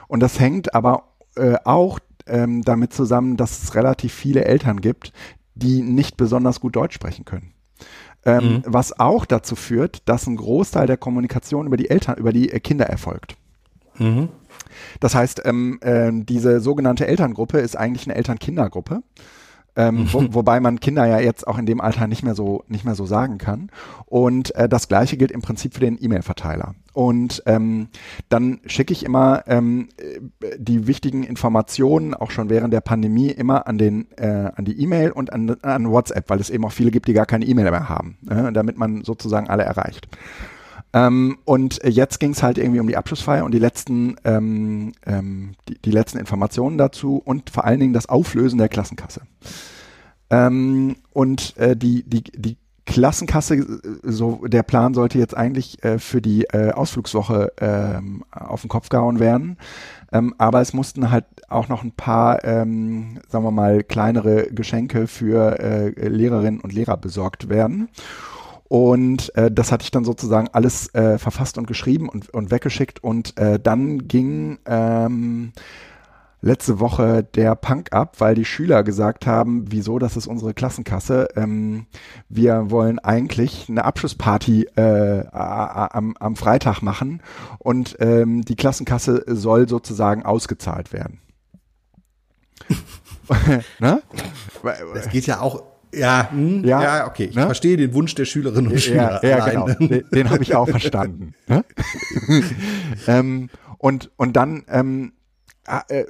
Und das hängt aber äh, auch ähm, damit zusammen, dass es relativ viele Eltern gibt, die nicht besonders gut Deutsch sprechen können. Ähm, mhm. Was auch dazu führt, dass ein Großteil der Kommunikation über die Eltern, über die äh, Kinder erfolgt. Mhm. Das heißt, ähm, äh, diese sogenannte Elterngruppe ist eigentlich eine Eltern-Kinder-Gruppe. Ähm, wo, wobei man Kinder ja jetzt auch in dem Alter nicht mehr so nicht mehr so sagen kann. Und äh, das gleiche gilt im Prinzip für den E-Mail-Verteiler. Und ähm, dann schicke ich immer ähm, die wichtigen Informationen auch schon während der Pandemie immer an den äh, an die E-Mail und an, an WhatsApp, weil es eben auch viele gibt, die gar keine E-Mail mehr haben, äh, damit man sozusagen alle erreicht. Ähm, und jetzt ging es halt irgendwie um die Abschlussfeier und die letzten, ähm, ähm, die, die, letzten Informationen dazu und vor allen Dingen das Auflösen der Klassenkasse. Ähm, und äh, die, die, die Klassenkasse, äh, so der Plan sollte jetzt eigentlich äh, für die äh, Ausflugswoche ähm, auf den Kopf gehauen werden. Ähm, aber es mussten halt auch noch ein paar, ähm, sagen wir mal, kleinere Geschenke für äh, Lehrerinnen und Lehrer besorgt werden. Und äh, das hatte ich dann sozusagen alles äh, verfasst und geschrieben und, und weggeschickt. Und äh, dann ging ähm, letzte Woche der Punk ab, weil die Schüler gesagt haben, wieso, das ist unsere Klassenkasse. Ähm, wir wollen eigentlich eine Abschlussparty äh, am, am Freitag machen und ähm, die Klassenkasse soll sozusagen ausgezahlt werden. [laughs] [laughs] ne? Das geht ja auch ja, hm, ja, ja, okay. Ich ne? verstehe den Wunsch der Schülerinnen und Schüler. Ja, ja genau. Den, den habe ich auch verstanden. Ne? [laughs] ähm, und, und dann ähm, äh,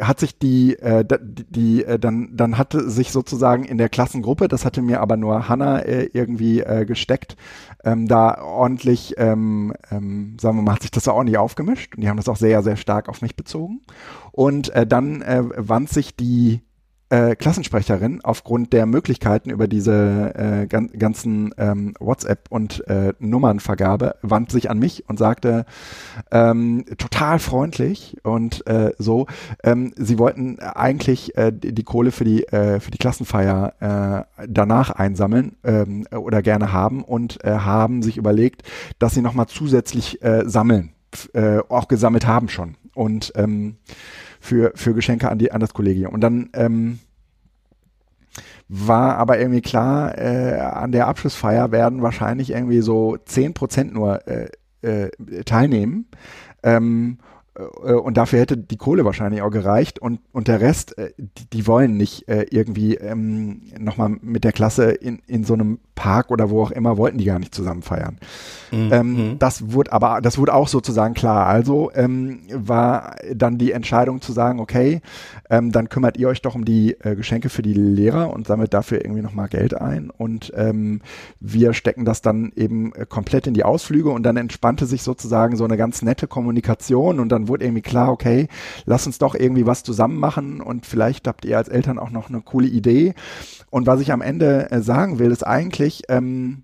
hat sich die, äh, die, äh, dann, dann hatte sich sozusagen in der Klassengruppe, das hatte mir aber nur Hanna äh, irgendwie äh, gesteckt, ähm, da ordentlich, ähm, ähm, sagen wir mal, hat sich das auch nicht aufgemischt und die haben das auch sehr, sehr stark auf mich bezogen. Und äh, dann äh, wand sich die äh, Klassensprecherin aufgrund der Möglichkeiten über diese äh, gan ganzen ähm, WhatsApp und äh, Nummernvergabe wandte sich an mich und sagte ähm, total freundlich und äh, so, ähm, sie wollten eigentlich äh, die, die Kohle für die äh, für die Klassenfeier äh, danach einsammeln ähm, oder gerne haben und äh, haben sich überlegt, dass sie noch mal zusätzlich äh, sammeln, äh, auch gesammelt haben schon. Und ähm, für, für Geschenke an, die, an das Kollegium. Und dann ähm, war aber irgendwie klar, äh, an der Abschlussfeier werden wahrscheinlich irgendwie so zehn Prozent nur äh, äh, teilnehmen. Ähm, äh, und dafür hätte die Kohle wahrscheinlich auch gereicht und, und der Rest, äh, die, die wollen nicht äh, irgendwie ähm, nochmal mit der Klasse in, in so einem Park oder wo auch immer, wollten die gar nicht zusammen feiern. Mhm. Ähm, mhm. das wurde aber, das wurde auch sozusagen klar. Also ähm, war dann die Entscheidung zu sagen, okay, ähm, dann kümmert ihr euch doch um die äh, Geschenke für die Lehrer und sammelt dafür irgendwie nochmal Geld ein und ähm, wir stecken das dann eben äh, komplett in die Ausflüge und dann entspannte sich sozusagen so eine ganz nette Kommunikation und dann dann wurde irgendwie klar, okay, lass uns doch irgendwie was zusammen machen und vielleicht habt ihr als Eltern auch noch eine coole Idee. Und was ich am Ende äh, sagen will, ist eigentlich, ähm,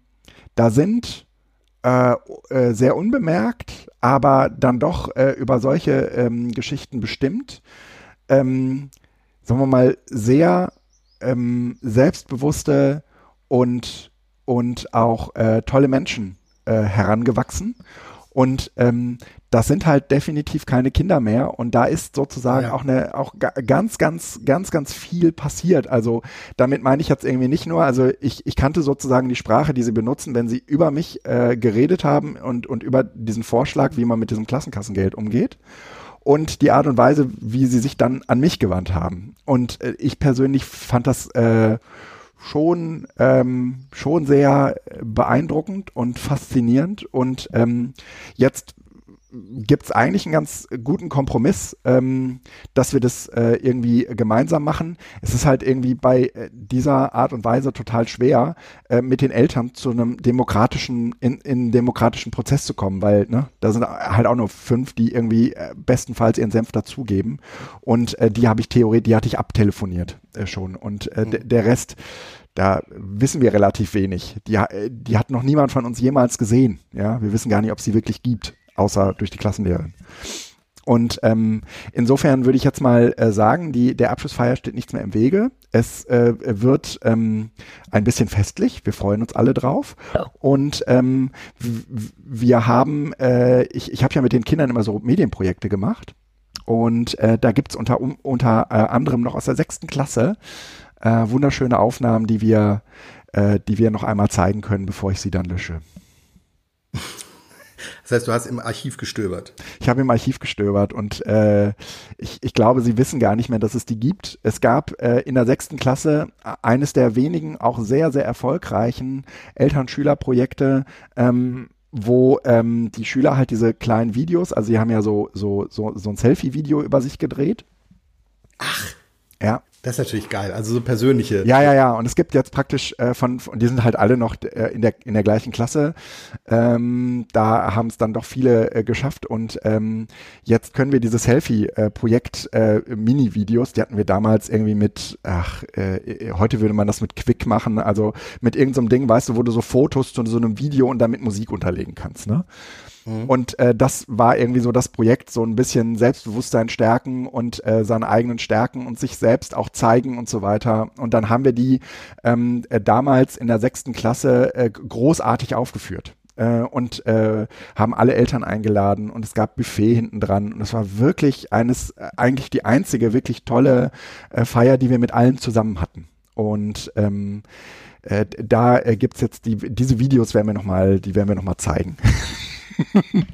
da sind äh, äh, sehr unbemerkt, aber dann doch äh, über solche ähm, Geschichten bestimmt, ähm, sagen wir mal, sehr ähm, selbstbewusste und, und auch äh, tolle Menschen äh, herangewachsen. Und ähm, das sind halt definitiv keine Kinder mehr und da ist sozusagen ja. auch eine auch ganz ganz ganz ganz viel passiert. Also damit meine ich jetzt irgendwie nicht nur, also ich ich kannte sozusagen die Sprache, die sie benutzen, wenn sie über mich äh, geredet haben und und über diesen Vorschlag, wie man mit diesem Klassenkassengeld umgeht und die Art und Weise, wie sie sich dann an mich gewandt haben. Und äh, ich persönlich fand das äh, schon ähm, schon sehr beeindruckend und faszinierend und ähm, jetzt gibt es eigentlich einen ganz guten Kompromiss, ähm, dass wir das äh, irgendwie gemeinsam machen. Es ist halt irgendwie bei äh, dieser Art und Weise total schwer, äh, mit den Eltern zu einem demokratischen, in, in demokratischen Prozess zu kommen, weil ne, da sind halt auch nur fünf, die irgendwie äh, bestenfalls ihren Senf dazugeben. Und äh, die habe ich theoretisch, die hatte ich abtelefoniert schon. Und mhm. der Rest, da wissen wir relativ wenig. Die, die hat noch niemand von uns jemals gesehen. Ja, wir wissen gar nicht, ob sie wirklich gibt außer durch die Klassenlehrerin. Und ähm, insofern würde ich jetzt mal äh, sagen, die, der Abschlussfeier steht nichts mehr im Wege. Es äh, wird ähm, ein bisschen festlich. Wir freuen uns alle drauf. Und ähm, wir haben, äh, ich, ich habe ja mit den Kindern immer so Medienprojekte gemacht. Und äh, da gibt's unter, um, unter äh, anderem noch aus der sechsten Klasse äh, wunderschöne Aufnahmen, die wir, äh, die wir noch einmal zeigen können, bevor ich sie dann lösche. Das heißt, du hast im Archiv gestöbert. Ich habe im Archiv gestöbert und äh, ich, ich glaube, sie wissen gar nicht mehr, dass es die gibt. Es gab äh, in der sechsten Klasse eines der wenigen auch sehr, sehr erfolgreichen Eltern-Schüler-Projekte, ähm, wo ähm, die Schüler halt diese kleinen Videos, also sie haben ja so, so, so, so ein Selfie-Video über sich gedreht. Ach. Ja. Das ist natürlich geil, also so persönliche. Ja, ja, ja. Und es gibt jetzt praktisch äh, von, von, die sind halt alle noch äh, in der in der gleichen Klasse. Ähm, da haben es dann doch viele äh, geschafft und ähm, jetzt können wir dieses Selfie-Projekt äh, Mini-Videos, die hatten wir damals irgendwie mit, ach, äh, heute würde man das mit Quick machen, also mit irgendeinem so Ding, weißt du, wo du so Fotos zu so einem Video und damit Musik unterlegen kannst, ne? Mhm. Und äh, das war irgendwie so das Projekt, so ein bisschen Selbstbewusstsein stärken und äh, seine eigenen Stärken und sich selbst auch zeigen und so weiter. Und dann haben wir die ähm, äh, damals in der sechsten Klasse äh, großartig aufgeführt äh, und äh, haben alle Eltern eingeladen und es gab Buffet hinten dran und es war wirklich eines, äh, eigentlich die einzige wirklich tolle äh, Feier, die wir mit allen zusammen hatten. Und ähm, äh, da äh, gibt's jetzt die, diese Videos werden wir noch mal, die werden wir noch mal zeigen. [laughs] [laughs]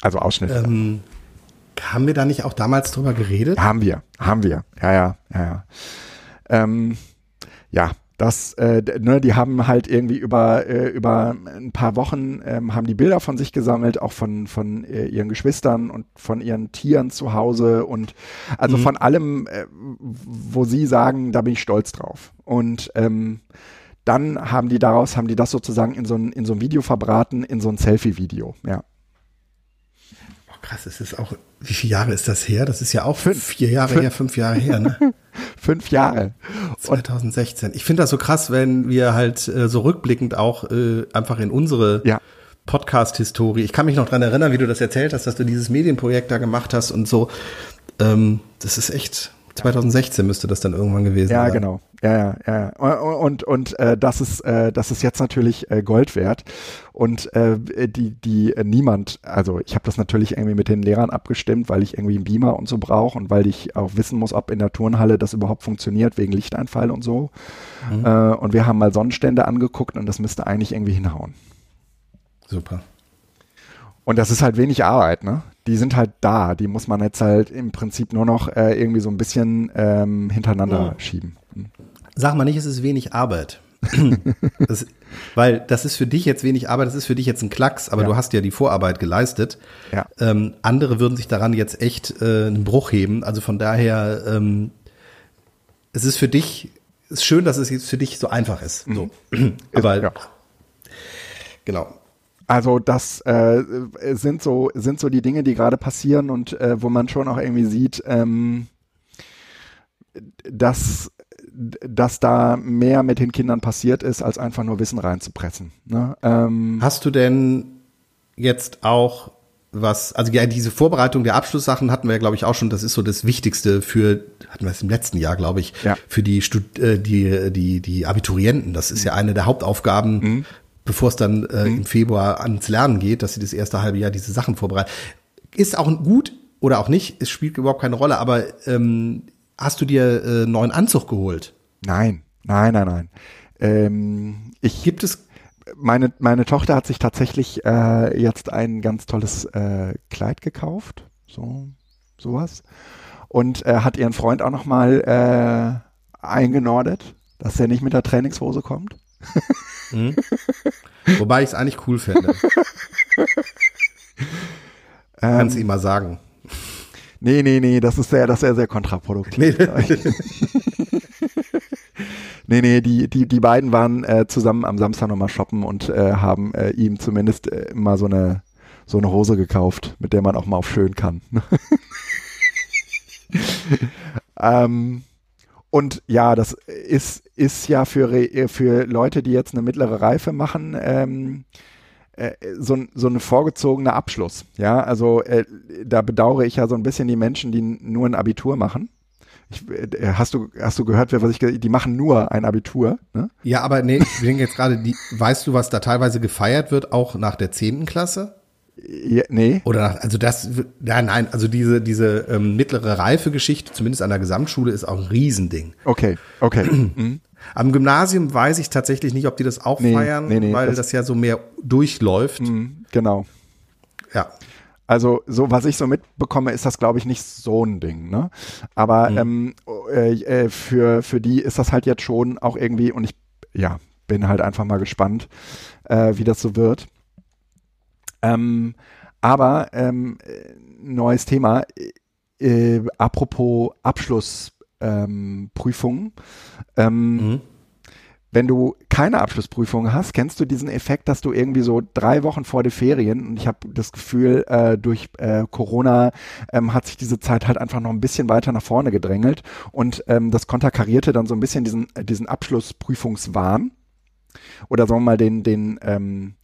also Ausschnitte. Ähm, haben wir da nicht auch damals drüber geredet? Haben wir, haben wir. Ja, ja, ja, ja. Ähm, ja, das, äh, ne, die haben halt irgendwie über äh, über ein paar Wochen ähm, haben die Bilder von sich gesammelt, auch von von äh, ihren Geschwistern und von ihren Tieren zu Hause und also mhm. von allem, äh, wo sie sagen, da bin ich stolz drauf. Und ähm, dann haben die daraus, haben die das sozusagen in so ein, in so ein Video verbraten, in so ein Selfie-Video, ja. Oh, krass, es ist auch, wie viele Jahre ist das her? Das ist ja auch fünf, vier Jahre fünf. her, fünf Jahre her, ne? [laughs] fünf Jahre. 2016. Ich finde das so krass, wenn wir halt äh, so rückblickend auch äh, einfach in unsere ja. Podcast-Historie. Ich kann mich noch dran erinnern, wie du das erzählt hast, dass du dieses Medienprojekt da gemacht hast und so. Ähm, das ist echt, 2016 müsste das dann irgendwann gewesen ja, sein. Ja, genau. Ja, ja, ja. Und, und, und äh, das ist, äh, das ist jetzt natürlich äh, Gold wert. Und äh, die, die äh, niemand, also ich habe das natürlich irgendwie mit den Lehrern abgestimmt, weil ich irgendwie einen Beamer und so brauche und weil ich auch wissen muss, ob in der Turnhalle das überhaupt funktioniert, wegen Lichteinfall und so. Mhm. Äh, und wir haben mal Sonnenstände angeguckt und das müsste eigentlich irgendwie hinhauen. Super. Und das ist halt wenig Arbeit, ne? Die sind halt da. Die muss man jetzt halt im Prinzip nur noch äh, irgendwie so ein bisschen ähm, hintereinander mhm. schieben. Hm. Sag mal nicht, es ist wenig Arbeit. [clears throat] das, weil das ist für dich jetzt wenig Arbeit, das ist für dich jetzt ein Klacks, aber ja. du hast ja die Vorarbeit geleistet. Ja. Ähm, andere würden sich daran jetzt echt äh, einen Bruch heben. Also von daher, ähm, es ist für dich, es ist schön, dass es jetzt für dich so einfach ist. So. Mhm. [clears throat] aber ja. genau. Also das äh, sind so sind so die Dinge, die gerade passieren und äh, wo man schon auch irgendwie sieht, ähm, dass dass da mehr mit den Kindern passiert ist, als einfach nur Wissen reinzupressen. Ne? Ähm, Hast du denn jetzt auch was, also ja, diese Vorbereitung der Abschlusssachen hatten wir ja, glaube ich, auch schon, das ist so das Wichtigste für, hatten wir es im letzten Jahr, glaube ich, ja. für die, Stud äh, die, die, die Abiturienten. Das ist ja eine der Hauptaufgaben mhm bevor es dann äh, mhm. im Februar ans Lernen geht, dass sie das erste halbe Jahr diese Sachen vorbereiten. Ist auch gut oder auch nicht, es spielt überhaupt keine Rolle, aber ähm, hast du dir äh, neuen Anzug geholt? Nein, nein, nein, nein. Ähm, ich gibt es meine meine Tochter hat sich tatsächlich äh, jetzt ein ganz tolles äh, Kleid gekauft, so sowas und äh, hat ihren Freund auch noch mal äh, eingenordet, dass er nicht mit der Trainingshose kommt. Mhm. Wobei ich es eigentlich cool fände. Kannst du ihm mal sagen. Nee, nee, nee, das ist sehr, das ist sehr, sehr kontraproduktiv. Nee. [laughs] nee, nee, die, die, die beiden waren äh, zusammen am Samstag nochmal shoppen und äh, haben äh, ihm zumindest äh, mal so eine, so eine Hose gekauft, mit der man auch mal auf schön kann. [laughs] ähm, und ja, das ist, ist ja für, für Leute, die jetzt eine mittlere Reife machen, ähm, äh, so, so eine vorgezogene Abschluss. Ja, also äh, da bedauere ich ja so ein bisschen die Menschen, die nur ein Abitur machen. Ich, äh, hast du hast du gehört, was ich die machen nur ein Abitur? Ne? Ja, aber nee, ich denke jetzt gerade, die, weißt du, was da teilweise gefeiert wird, auch nach der zehnten Klasse? Ja, nee. Oder also das, ja, nein, also diese, diese ähm, mittlere Reife-Geschichte, zumindest an der Gesamtschule, ist auch ein Riesending. Okay, okay. mhm. [clears throat] Am Gymnasium weiß ich tatsächlich nicht, ob die das auch nee, feiern, nee, nee, weil das, das, ja so mehr durchläuft. Mhm, genau. Ja. Also so was ich so mitbekomme, ist das glaube ich nicht so ein Ding. Ne? Aber mhm. ähm, äh, äh, für für die ist das halt jetzt schon auch irgendwie und ich ja bin halt einfach mal gespannt, äh, wie das so wird. Ähm, aber ähm, neues Thema. Äh, apropos Abschlussprüfungen. Ähm, mhm. Wenn du keine Abschlussprüfung hast, kennst du diesen Effekt, dass du irgendwie so drei Wochen vor den Ferien, und ich habe das Gefühl, äh, durch äh, Corona ähm, hat sich diese Zeit halt einfach noch ein bisschen weiter nach vorne gedrängelt und ähm, das konterkarierte dann so ein bisschen diesen, diesen Abschlussprüfungswahn oder sagen wir mal den, den, ähm,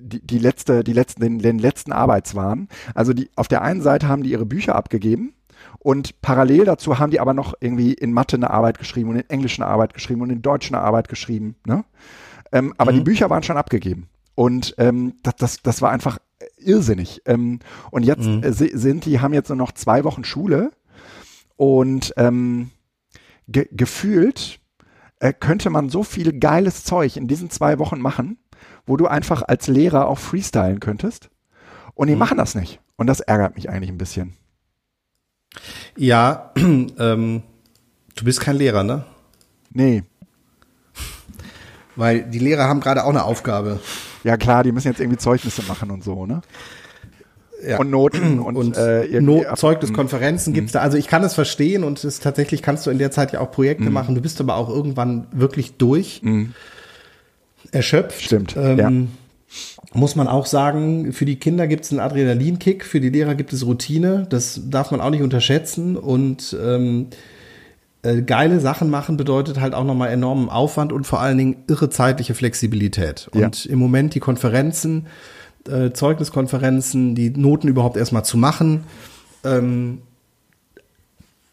die, die letzte, die letzten, den, den letzten Arbeitswahn. Also die, auf der einen Seite haben die ihre Bücher abgegeben und parallel dazu haben die aber noch irgendwie in Mathe eine Arbeit geschrieben und in Englisch eine Arbeit geschrieben und in Deutsch eine Arbeit geschrieben. Ne? Ähm, aber mhm. die Bücher waren schon abgegeben. Und ähm, das, das, das war einfach irrsinnig. Ähm, und jetzt mhm. äh, sind die, haben jetzt nur noch zwei Wochen Schule und ähm, ge gefühlt äh, könnte man so viel geiles Zeug in diesen zwei Wochen machen wo du einfach als Lehrer auch freestylen könntest. Und die mhm. machen das nicht. Und das ärgert mich eigentlich ein bisschen. Ja, [clears throat] ähm, du bist kein Lehrer, ne? Nee. Weil die Lehrer haben gerade auch eine Aufgabe. Ja klar, die müssen jetzt irgendwie Zeugnisse machen und so, ne? Ja. Und Noten [clears throat] und, und äh, Not Zeugniskonferenzen gibt's da. Also ich kann es verstehen und es tatsächlich kannst du in der Zeit ja auch Projekte mhm. machen. Du bist aber auch irgendwann wirklich durch. Mhm erschöpft. Stimmt. Ähm, ja. Muss man auch sagen, für die Kinder gibt es einen Adrenalinkick, für die Lehrer gibt es Routine. Das darf man auch nicht unterschätzen. Und ähm, äh, geile Sachen machen bedeutet halt auch nochmal enormen Aufwand und vor allen Dingen irre zeitliche Flexibilität. Und ja. im Moment die Konferenzen, äh, Zeugniskonferenzen, die Noten überhaupt erstmal zu machen. Ähm,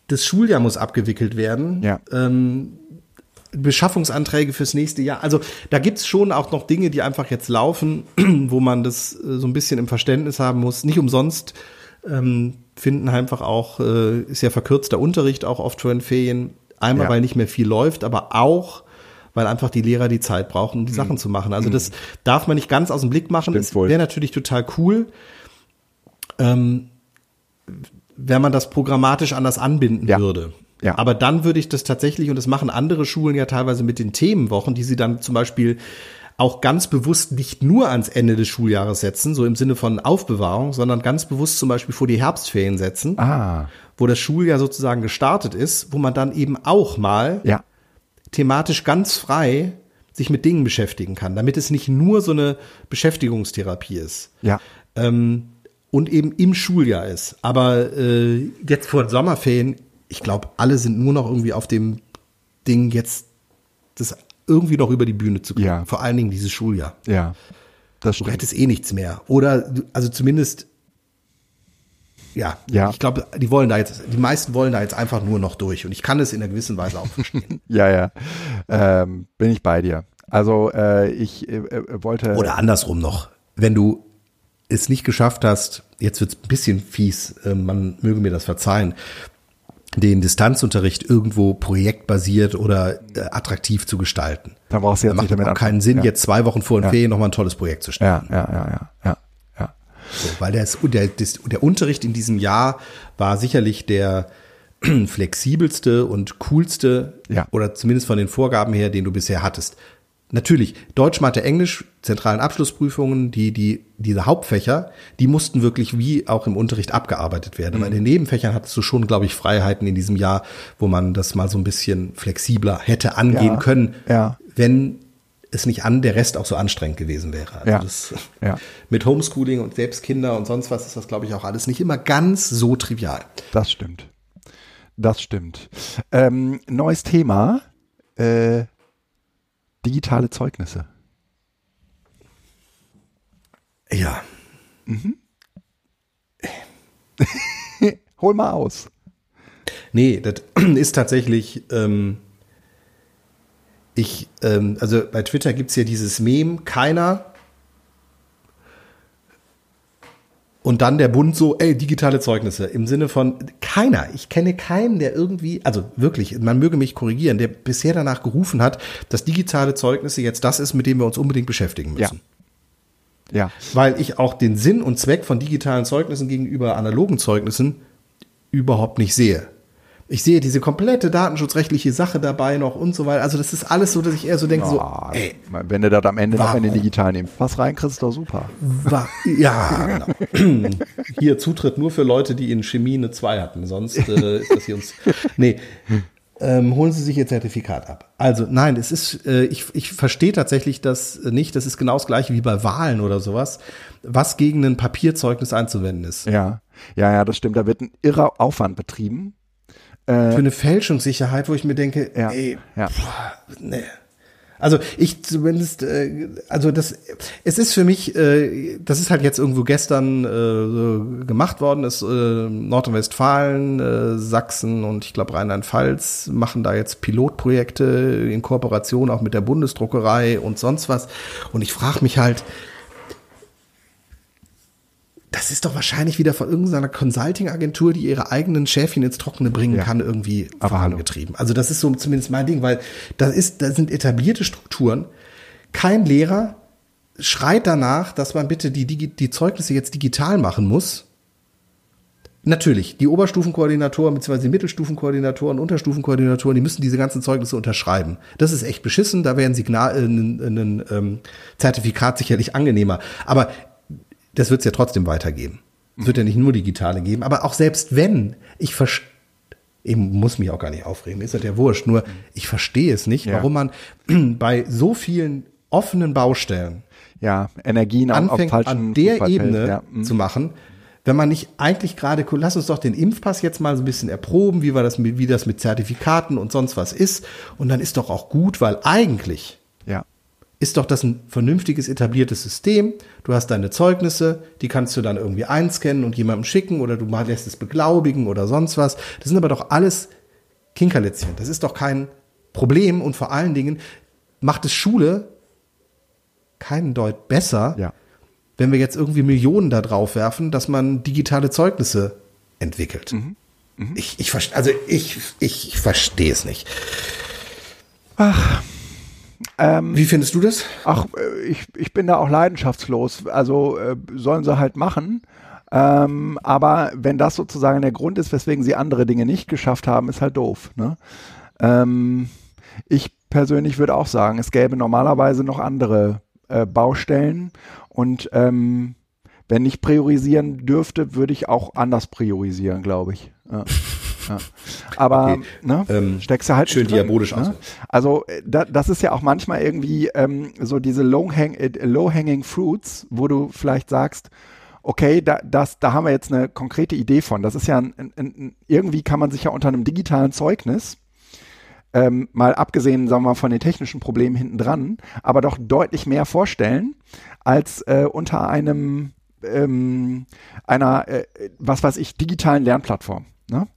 das Schuljahr muss abgewickelt werden. Ja. Ähm, Beschaffungsanträge fürs nächste Jahr. Also da gibt's schon auch noch Dinge, die einfach jetzt laufen, [clears throat] wo man das äh, so ein bisschen im Verständnis haben muss. Nicht umsonst ähm, finden einfach auch, äh, ist ja verkürzter Unterricht auch oft schon in Ferien. Einmal, ja. weil nicht mehr viel läuft, aber auch, weil einfach die Lehrer die Zeit brauchen, um die mhm. Sachen zu machen. Also mhm. das darf man nicht ganz aus dem Blick machen. Das wäre natürlich total cool. Ähm, wenn man das programmatisch anders anbinden ja. würde. Ja. Aber dann würde ich das tatsächlich, und das machen andere Schulen ja teilweise mit den Themenwochen, die sie dann zum Beispiel auch ganz bewusst nicht nur ans Ende des Schuljahres setzen, so im Sinne von Aufbewahrung, sondern ganz bewusst zum Beispiel vor die Herbstferien setzen, ah. wo das Schuljahr sozusagen gestartet ist, wo man dann eben auch mal ja. thematisch ganz frei sich mit Dingen beschäftigen kann, damit es nicht nur so eine Beschäftigungstherapie ist. Ja. Ähm, und eben im Schuljahr ist. Aber äh, jetzt vor den Sommerferien ich glaube, alle sind nur noch irgendwie auf dem Ding, jetzt das irgendwie noch über die Bühne zu kriegen. Ja. Vor allen Dingen dieses Schuljahr. Ja. Das stimmt. Du hättest eh nichts mehr. Oder, also zumindest, ja, ja. ich glaube, die wollen da jetzt, die meisten wollen da jetzt einfach nur noch durch. Und ich kann es in einer gewissen Weise auch verstehen. [laughs] ja, ja. Ähm, bin ich bei dir. Also, äh, ich äh, äh wollte. Oder andersrum noch. Wenn du es nicht geschafft hast, jetzt wird es ein bisschen fies, äh, man möge mir das verzeihen, den Distanzunterricht irgendwo projektbasiert oder äh, attraktiv zu gestalten. Da brauchst du jetzt da macht nicht damit keinen Sinn, ja. jetzt zwei Wochen vor den ja. Ferien nochmal ein tolles Projekt zu starten. Ja, ja, ja, ja, ja. So, weil der, der, der Unterricht in diesem Jahr war sicherlich der [clears throat] flexibelste und coolste ja. oder zumindest von den Vorgaben her, den du bisher hattest. Natürlich, Deutsch, Mathe, Englisch, zentralen Abschlussprüfungen, die, die, diese Hauptfächer, die mussten wirklich wie auch im Unterricht abgearbeitet werden. Mhm. Aber in den Nebenfächern hattest du schon, glaube ich, Freiheiten in diesem Jahr, wo man das mal so ein bisschen flexibler hätte angehen ja. können, ja. wenn es nicht an, der Rest auch so anstrengend gewesen wäre. Also ja. Das, ja. [laughs] Mit Homeschooling und selbst Kinder und sonst was ist das, glaube ich, auch alles nicht immer ganz so trivial. Das stimmt. Das stimmt. Ähm, neues Thema. Äh, digitale Zeugnisse. Ja. Mhm. [laughs] Hol mal aus. Nee, das [clears throat] ist tatsächlich, ähm, ich, ähm, also bei Twitter gibt es ja dieses Meme, keiner Und dann der Bund so, ey, digitale Zeugnisse im Sinne von keiner. Ich kenne keinen, der irgendwie, also wirklich, man möge mich korrigieren, der bisher danach gerufen hat, dass digitale Zeugnisse jetzt das ist, mit dem wir uns unbedingt beschäftigen müssen. Ja. ja. Weil ich auch den Sinn und Zweck von digitalen Zeugnissen gegenüber analogen Zeugnissen überhaupt nicht sehe ich sehe diese komplette datenschutzrechtliche Sache dabei noch und so weiter. Also das ist alles so, dass ich eher so denke, ja, so, ey, wenn du das am Ende warum? noch in den digitalen Impfpass reinkriegst, ist doch super. War, [laughs] ja, genau. [clears throat] Hier Zutritt nur für Leute, die in Chemie eine 2 hatten. Sonst äh, ist das hier uns. [laughs] Nee. Ähm, holen Sie sich Ihr Zertifikat ab. Also nein, es ist, äh, ich, ich verstehe tatsächlich das nicht. Das ist genau das gleiche wie bei Wahlen oder sowas, was gegen ein Papierzeugnis einzuwenden ist. Ja, ja, ja, das stimmt. Da wird ein irrer Aufwand betrieben äh, für eine Fälschungssicherheit, wo ich mir denke, ja, ey, ja. Pff, nee. Also ich zumindest, äh, also das, es ist für mich, äh, das ist halt jetzt irgendwo gestern äh, so gemacht worden, ist äh, Nordrhein-Westfalen, äh, Sachsen und ich glaube Rheinland-Pfalz machen da jetzt Pilotprojekte in Kooperation auch mit der Bundesdruckerei und sonst was. Und ich frage mich halt, das ist doch wahrscheinlich wieder von irgendeiner Consulting-Agentur, die ihre eigenen Schäfchen ins Trockene bringen ja. kann, irgendwie vorangetrieben. Also das ist so zumindest mein Ding, weil da ist, da sind etablierte Strukturen. Kein Lehrer schreit danach, dass man bitte die, die, die Zeugnisse jetzt digital machen muss. Natürlich, die Oberstufenkoordinatoren bzw. die Mittelstufenkoordinatoren, Unterstufenkoordinatoren, die müssen diese ganzen Zeugnisse unterschreiben. Das ist echt beschissen, da wäre ein Signal, äh, ein, ein, ein ähm, Zertifikat sicherlich angenehmer. Aber das wird es ja trotzdem weitergeben. Es wird ja nicht nur digitale geben, aber auch selbst wenn, ich verstehe, ich muss mich auch gar nicht aufregen, ist das ja wurscht, nur ich verstehe es nicht, ja. warum man [clears throat] bei so vielen offenen Baustellen ja, Energien anfängt, an der Ebene ja. Mhm. zu machen, wenn man nicht eigentlich gerade, lass uns doch den Impfpass jetzt mal so ein bisschen erproben, wie, wir das, wie das mit Zertifikaten und sonst was ist. Und dann ist doch auch gut, weil eigentlich ist doch das ein vernünftiges, etabliertes System. Du hast deine Zeugnisse, die kannst du dann irgendwie einscannen und jemandem schicken oder du lässt es beglaubigen oder sonst was. Das sind aber doch alles Kinkerlitzchen. Das ist doch kein Problem und vor allen Dingen macht es Schule keinen Deut besser, ja. wenn wir jetzt irgendwie Millionen da drauf werfen, dass man digitale Zeugnisse entwickelt. Mhm. Mhm. Ich, ich, also ich, ich, ich verstehe es nicht. Ach, ähm, Wie findest du das? Ach, äh, ich, ich bin da auch leidenschaftslos. Also äh, sollen sie halt machen. Ähm, aber wenn das sozusagen der Grund ist, weswegen sie andere Dinge nicht geschafft haben, ist halt doof. Ne? Ähm, ich persönlich würde auch sagen, es gäbe normalerweise noch andere äh, Baustellen und ähm, wenn ich priorisieren dürfte, würde ich auch anders priorisieren, glaube ich. Ja. [laughs] Ja. [laughs] Aber okay. ne, ähm, steckst du halt schön drin, diabolisch ne? aus. Also äh, da, das ist ja auch manchmal irgendwie ähm, so diese low-hanging äh, fruits, wo du vielleicht sagst, okay, da, das, da haben wir jetzt eine konkrete Idee von. Das ist ja ein, ein, ein, irgendwie kann man sich ja unter einem digitalen Zeugnis ähm, mal abgesehen, sagen wir mal, von den technischen Problemen hinten dran, aber doch deutlich mehr vorstellen als äh, unter einem ähm, einer, äh, was weiß ich, digitalen Lernplattform. Ne?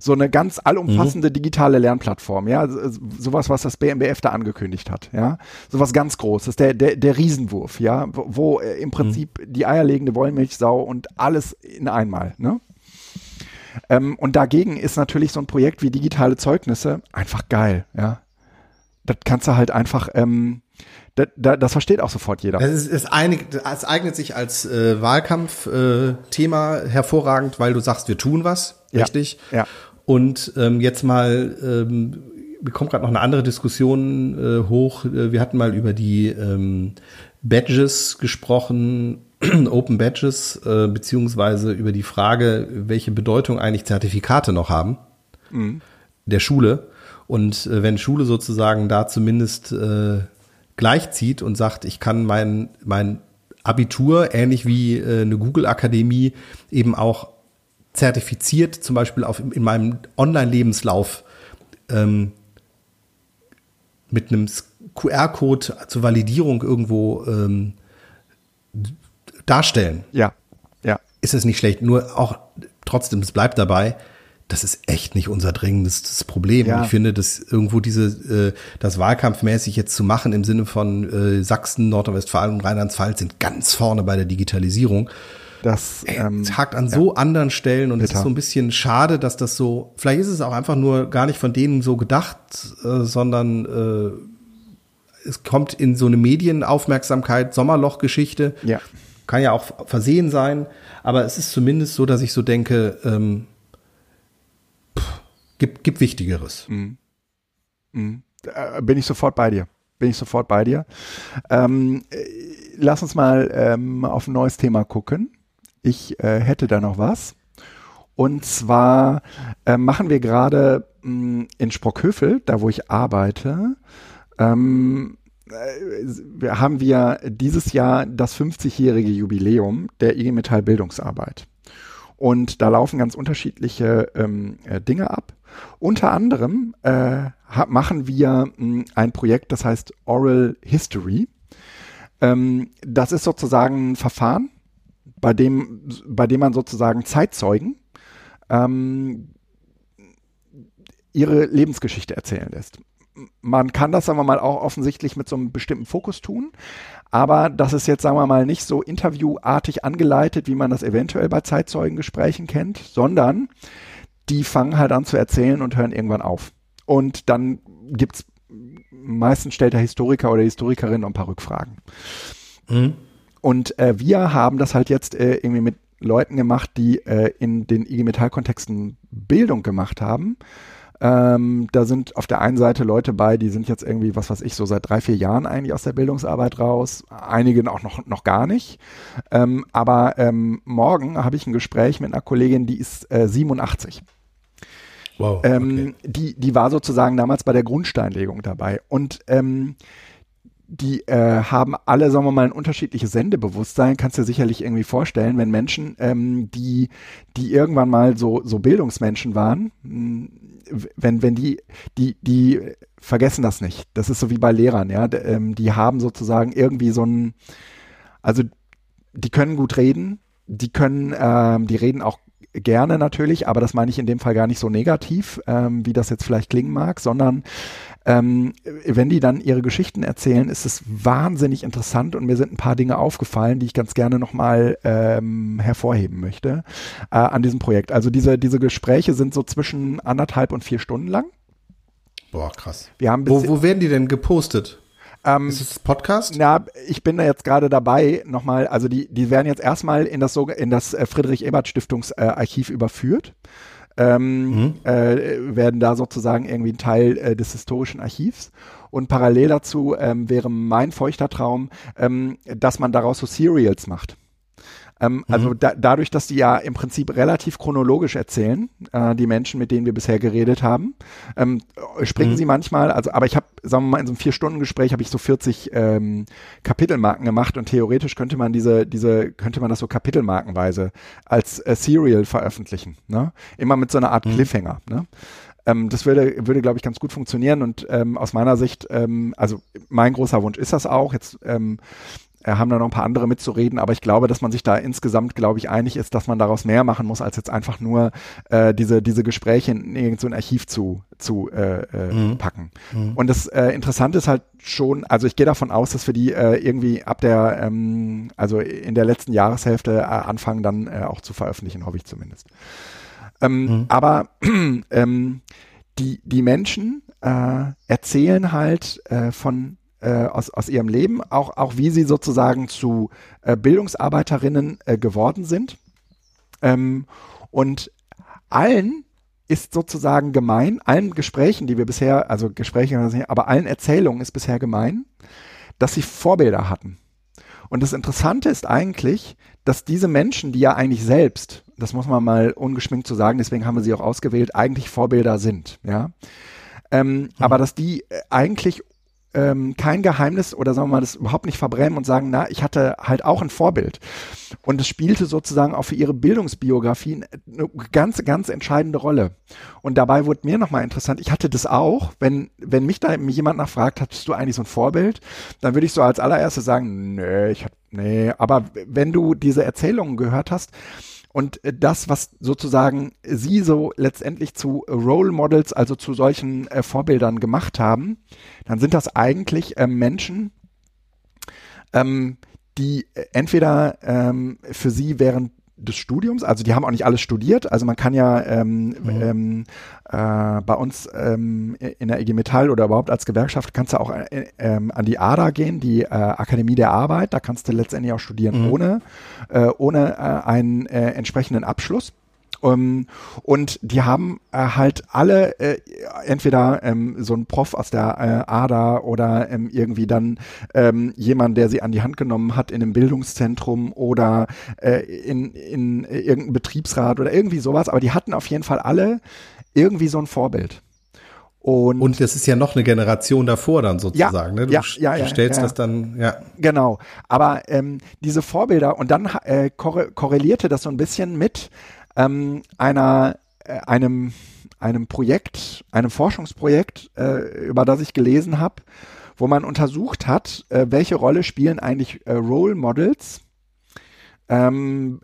So eine ganz allumfassende mhm. digitale Lernplattform, ja, sowas, was das BMBF da angekündigt hat, ja, sowas ganz Großes, der, der, der Riesenwurf, ja, wo, wo äh, im Prinzip mhm. die eierlegende Wollmilchsau und alles in einmal, ne? Ähm, und dagegen ist natürlich so ein Projekt wie digitale Zeugnisse einfach geil, ja. Das kannst du halt einfach, ähm, das, das versteht auch sofort jeder. Es, ist, es, einig, es eignet sich als äh, Wahlkampfthema äh, hervorragend, weil du sagst, wir tun was, ja. richtig? Ja. Und ähm, jetzt mal ähm, mir kommt gerade noch eine andere Diskussion äh, hoch. Äh, wir hatten mal über die ähm, Badges gesprochen, [clears throat] Open Badges, äh, beziehungsweise über die Frage, welche Bedeutung eigentlich Zertifikate noch haben mhm. der Schule. Und äh, wenn Schule sozusagen da zumindest äh, gleichzieht und sagt, ich kann mein, mein Abitur, ähnlich wie äh, eine Google-Akademie, eben auch zertifiziert, zum Beispiel auf, in meinem Online-Lebenslauf ähm, mit einem QR-Code zur Validierung irgendwo ähm, darstellen. Ja, ja. Ist es nicht schlecht, nur auch trotzdem, es bleibt dabei, das ist echt nicht unser dringendes Problem. Ja. ich finde, dass irgendwo diese, äh, das wahlkampfmäßig jetzt zu machen im Sinne von äh, Sachsen, Nordrhein-Westfalen und Rheinland-Pfalz sind ganz vorne bei der Digitalisierung. Das ähm, es hakt an ja. so anderen Stellen und es ist so ein bisschen schade, dass das so, vielleicht ist es auch einfach nur gar nicht von denen so gedacht, äh, sondern äh, es kommt in so eine Medienaufmerksamkeit, Sommerlochgeschichte. Ja. Kann ja auch versehen sein, aber es ist zumindest so, dass ich so denke, ähm, pff, gibt, gibt Wichtigeres. Mhm. Mhm. Äh, bin ich sofort bei dir. Bin ich sofort bei dir. Ähm, äh, lass uns mal ähm, auf ein neues Thema gucken. Ich äh, hätte da noch was. Und zwar äh, machen wir gerade mm, in Sprockhövel, da wo ich arbeite, ähm, äh, haben wir dieses Jahr das 50-jährige Jubiläum der IG Metall Bildungsarbeit. Und da laufen ganz unterschiedliche ähm, äh, Dinge ab. Unter anderem äh, machen wir mh, mm, ein Projekt, das heißt Oral History. Ähm, das ist sozusagen ein Verfahren, bei dem, bei dem man sozusagen Zeitzeugen ähm, ihre Lebensgeschichte erzählen lässt. Man kann das, sagen wir mal, auch offensichtlich mit so einem bestimmten Fokus tun, aber das ist jetzt, sagen wir mal, nicht so interviewartig angeleitet, wie man das eventuell bei Zeitzeugengesprächen kennt, sondern die fangen halt an zu erzählen und hören irgendwann auf. Und dann gibt's meistens stellt der Historiker oder Historikerin noch ein paar Rückfragen. Mhm. Und äh, wir haben das halt jetzt äh, irgendwie mit Leuten gemacht, die äh, in den IG Metall-Kontexten Bildung gemacht haben. Ähm, da sind auf der einen Seite Leute bei, die sind jetzt irgendwie, was weiß ich, so seit drei, vier Jahren eigentlich aus der Bildungsarbeit raus. Einige auch noch, noch gar nicht. Ähm, aber ähm, morgen habe ich ein Gespräch mit einer Kollegin, die ist äh, 87. Wow, ähm, okay. die, die war sozusagen damals bei der Grundsteinlegung dabei. Und ähm, die äh, haben alle, sagen wir mal, ein unterschiedliches Sendebewusstsein. Kannst du dir sicherlich irgendwie vorstellen, wenn Menschen, ähm, die, die irgendwann mal so, so Bildungsmenschen waren, hm, wenn, wenn die, die, die vergessen das nicht. Das ist so wie bei Lehrern, ja. D ähm, die haben sozusagen irgendwie so ein, also die können gut reden, die können, ähm, die reden auch gerne natürlich, aber das meine ich in dem Fall gar nicht so negativ, ähm, wie das jetzt vielleicht klingen mag, sondern ähm, wenn die dann ihre Geschichten erzählen, ist es wahnsinnig interessant und mir sind ein paar Dinge aufgefallen, die ich ganz gerne nochmal ähm, hervorheben möchte äh, an diesem Projekt. Also diese, diese Gespräche sind so zwischen anderthalb und vier Stunden lang. Boah, krass. Wir haben wo, wo werden die denn gepostet? Ähm, ist es Podcast? Na, ich bin da jetzt gerade dabei, nochmal, also die, die werden jetzt erstmal in das, in das äh, Friedrich-Ebert-Stiftungsarchiv äh, überführt. Ähm, mhm. äh, werden da sozusagen irgendwie ein Teil äh, des historischen Archivs. Und parallel dazu ähm, wäre mein feuchter Traum, ähm, dass man daraus so Serials macht. Ähm, also mhm. Also da, dadurch, dass die ja im Prinzip relativ chronologisch erzählen, äh, die Menschen, mit denen wir bisher geredet haben, ähm, springen mhm. sie manchmal, also aber ich habe, sagen wir mal, in so einem Vier-Stunden-Gespräch habe ich so 40 ähm, Kapitelmarken gemacht und theoretisch könnte man diese, diese, könnte man das so kapitelmarkenweise als äh, Serial veröffentlichen. Ne? Immer mit so einer Art mhm. Cliffhanger. Ne? Ähm, das würde, würde glaube ich, ganz gut funktionieren und ähm, aus meiner Sicht, ähm, also mein großer Wunsch ist das auch. Jetzt ähm, äh, haben da noch ein paar andere mitzureden, aber ich glaube, dass man sich da insgesamt, glaube ich, einig ist, dass man daraus mehr machen muss, als jetzt einfach nur äh, diese, diese Gespräche in irgendein so Archiv zu, zu äh, äh, mhm. packen. Mhm. Und das äh, Interessante ist halt schon, also ich gehe davon aus, dass wir die äh, irgendwie ab der, ähm, also in der letzten Jahreshälfte äh, anfangen, dann äh, auch zu veröffentlichen, hoffe ich zumindest. Ähm, mhm. Aber [clears throat] ähm, die, die Menschen äh, erzählen halt äh, von äh, aus, aus ihrem Leben, auch, auch wie sie sozusagen zu äh, Bildungsarbeiterinnen äh, geworden sind. Ähm, und allen ist sozusagen gemein, allen Gesprächen, die wir bisher, also Gespräche, aber allen Erzählungen ist bisher gemein, dass sie Vorbilder hatten. Und das Interessante ist eigentlich, dass diese Menschen, die ja eigentlich selbst, das muss man mal ungeschminkt zu sagen, deswegen haben wir sie auch ausgewählt, eigentlich Vorbilder sind, ja. Ähm, mhm. Aber dass die äh, eigentlich ähm, kein Geheimnis oder sagen wir mal das überhaupt nicht verbrennen und sagen, na, ich hatte halt auch ein Vorbild. Und es spielte sozusagen auch für ihre Bildungsbiografien eine ganz, ganz entscheidende Rolle. Und dabei wurde mir nochmal interessant, ich hatte das auch, wenn, wenn mich da jemand nachfragt, hattest du eigentlich so ein Vorbild, dann würde ich so als allererstes sagen, nee, ich hab, nee, aber wenn du diese Erzählungen gehört hast, und äh, das, was sozusagen sie so letztendlich zu Role Models, also zu solchen äh, Vorbildern gemacht haben, dann sind das eigentlich äh, Menschen, ähm, die äh, entweder ähm, für sie während des Studiums, also die haben auch nicht alles studiert, also man kann ja ähm, mhm. ähm, äh, bei uns ähm, in der IG Metall oder überhaupt als Gewerkschaft kannst du auch äh, ähm, an die ADA gehen, die äh, Akademie der Arbeit, da kannst du letztendlich auch studieren mhm. ohne, äh, ohne äh, einen äh, entsprechenden Abschluss. Ähm, und die haben äh, halt alle äh, entweder ähm, so ein Prof aus der äh, ADA oder ähm, irgendwie dann ähm, jemand, der sie an die Hand genommen hat in einem Bildungszentrum oder äh, in, in irgendeinem Betriebsrat oder irgendwie sowas. Aber die hatten auf jeden Fall alle irgendwie so ein Vorbild. Und, und das ist ja noch eine Generation davor dann sozusagen. Ja, ne? du, ja, ja, du stellst ja, das dann, ja. Genau. Aber ähm, diese Vorbilder und dann äh, korrelierte das so ein bisschen mit ähm, einer, äh, einem, einem Projekt, einem Forschungsprojekt, äh, über das ich gelesen habe, wo man untersucht hat, äh, welche Rolle spielen eigentlich äh, Role Models ähm,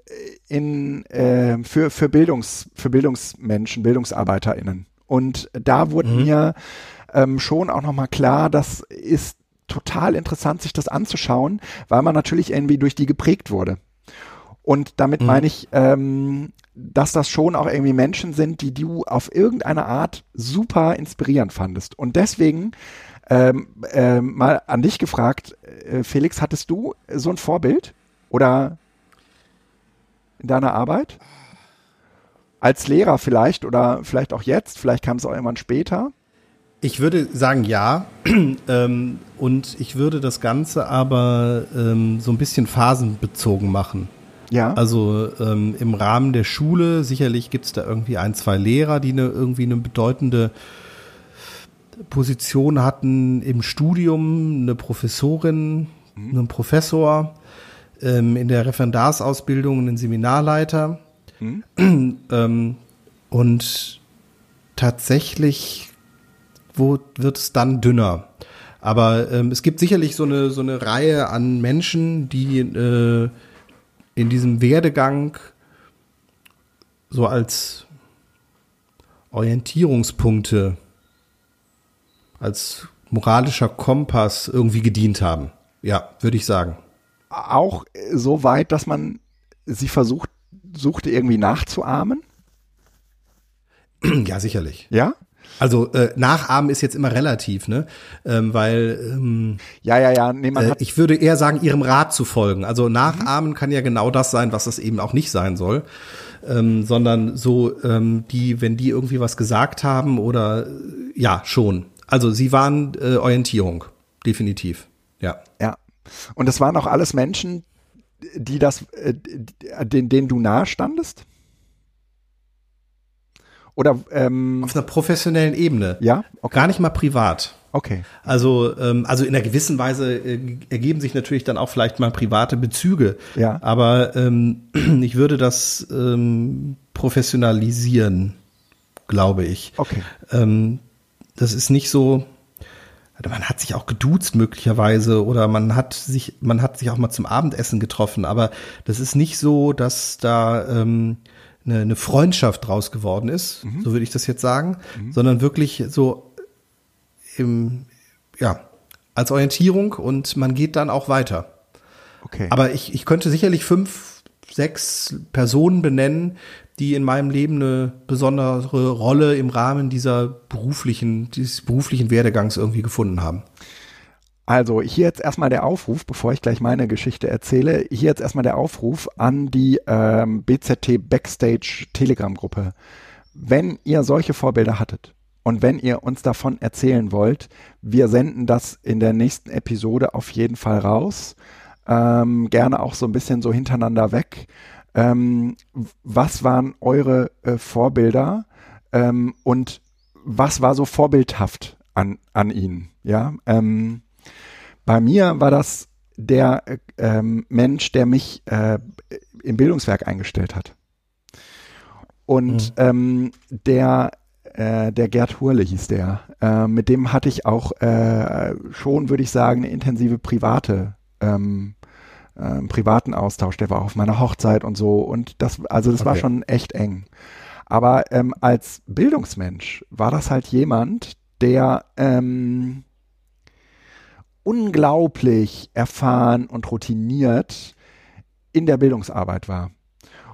in, äh, für, für, Bildungs, für Bildungsmenschen, BildungsarbeiterInnen. Und da wurde mhm. mir ähm, schon auch nochmal klar, das ist total interessant, sich das anzuschauen, weil man natürlich irgendwie durch die geprägt wurde. Und damit mhm. meine ich, ähm, dass das schon auch irgendwie Menschen sind, die du auf irgendeine Art super inspirierend fandest. Und deswegen ähm, äh, mal an dich gefragt, äh, Felix, hattest du so ein Vorbild oder in deiner Arbeit? Als Lehrer vielleicht oder vielleicht auch jetzt, vielleicht kam es auch irgendwann später. Ich würde sagen ja. [clears throat] ähm, und ich würde das Ganze aber ähm, so ein bisschen phasenbezogen machen. Ja. Also ähm, im Rahmen der Schule, sicherlich gibt es da irgendwie ein, zwei Lehrer, die eine, irgendwie eine bedeutende Position hatten im Studium, eine Professorin, mhm. einen Professor, ähm, in der Referendarsausbildung einen Seminarleiter. Mhm. [clears throat] ähm, und tatsächlich wo wird es dann dünner. Aber ähm, es gibt sicherlich so eine, so eine Reihe an Menschen, die äh, in diesem Werdegang so als Orientierungspunkte, als moralischer Kompass irgendwie gedient haben. Ja, würde ich sagen. Auch so weit, dass man sie versucht, suchte irgendwie nachzuahmen? [clears throat] Ja, sicherlich. Ja? Also äh, nachahmen ist jetzt immer relativ, ne? Ähm, weil ähm, ja, ja, ja. Nee, man äh, ich würde eher sagen, ihrem Rat zu folgen. Also nachahmen mhm. kann ja genau das sein, was es eben auch nicht sein soll, ähm, sondern so ähm, die, wenn die irgendwie was gesagt haben oder ja schon. Also sie waren äh, Orientierung, definitiv. Ja. Ja. Und das waren auch alles Menschen, die das, äh, den, denen du nahe standest? Oder ähm, auf einer professionellen Ebene. Ja, okay. gar nicht mal privat. Okay. Also, ähm, also in einer gewissen Weise äh, ergeben sich natürlich dann auch vielleicht mal private Bezüge. Ja. Aber ähm, [clears throat] ich würde das ähm, professionalisieren, glaube ich. Okay. Ähm, das ist nicht so. Also man hat sich auch geduzt möglicherweise oder man hat sich, man hat sich auch mal zum Abendessen getroffen, aber das ist nicht so, dass da ähm, eine, eine Freundschaft draus geworden ist, mhm. so würde ich das jetzt sagen, mhm. sondern wirklich so im, ja, als Orientierung und man geht dann auch weiter. Okay. Aber ich, ich könnte sicherlich fünf, sechs Personen benennen, die in meinem Leben eine besondere Rolle im Rahmen dieser beruflichen, dieses beruflichen Werdegangs irgendwie gefunden haben. Also hier jetzt erstmal der Aufruf, bevor ich gleich meine Geschichte erzähle, hier jetzt erstmal der Aufruf an die ähm, BZT Backstage Telegram-Gruppe. wenn ihr solche Vorbilder hattet und wenn ihr uns davon erzählen wollt, wir senden das in der nächsten Episode auf jeden Fall raus. Ähm, gerne auch so ein bisschen so hintereinander weg. Ähm, was waren eure äh, Vorbilder ähm, und was war so vorbildhaft an, an ihnen? Ja, ähm, bei mir war das der äh, ähm, Mensch, der mich äh, im Bildungswerk eingestellt hat. Und mhm. ähm, der äh, der Gerd Hurle hieß der. Äh, mit dem hatte ich auch äh, schon, würde ich sagen, eine intensive private ähm, äh, privaten Austausch. Der war auf meiner Hochzeit und so. Und das, also das okay. war schon echt eng. Aber ähm, als Bildungsmensch war das halt jemand, der ähm, unglaublich erfahren und routiniert in der Bildungsarbeit war.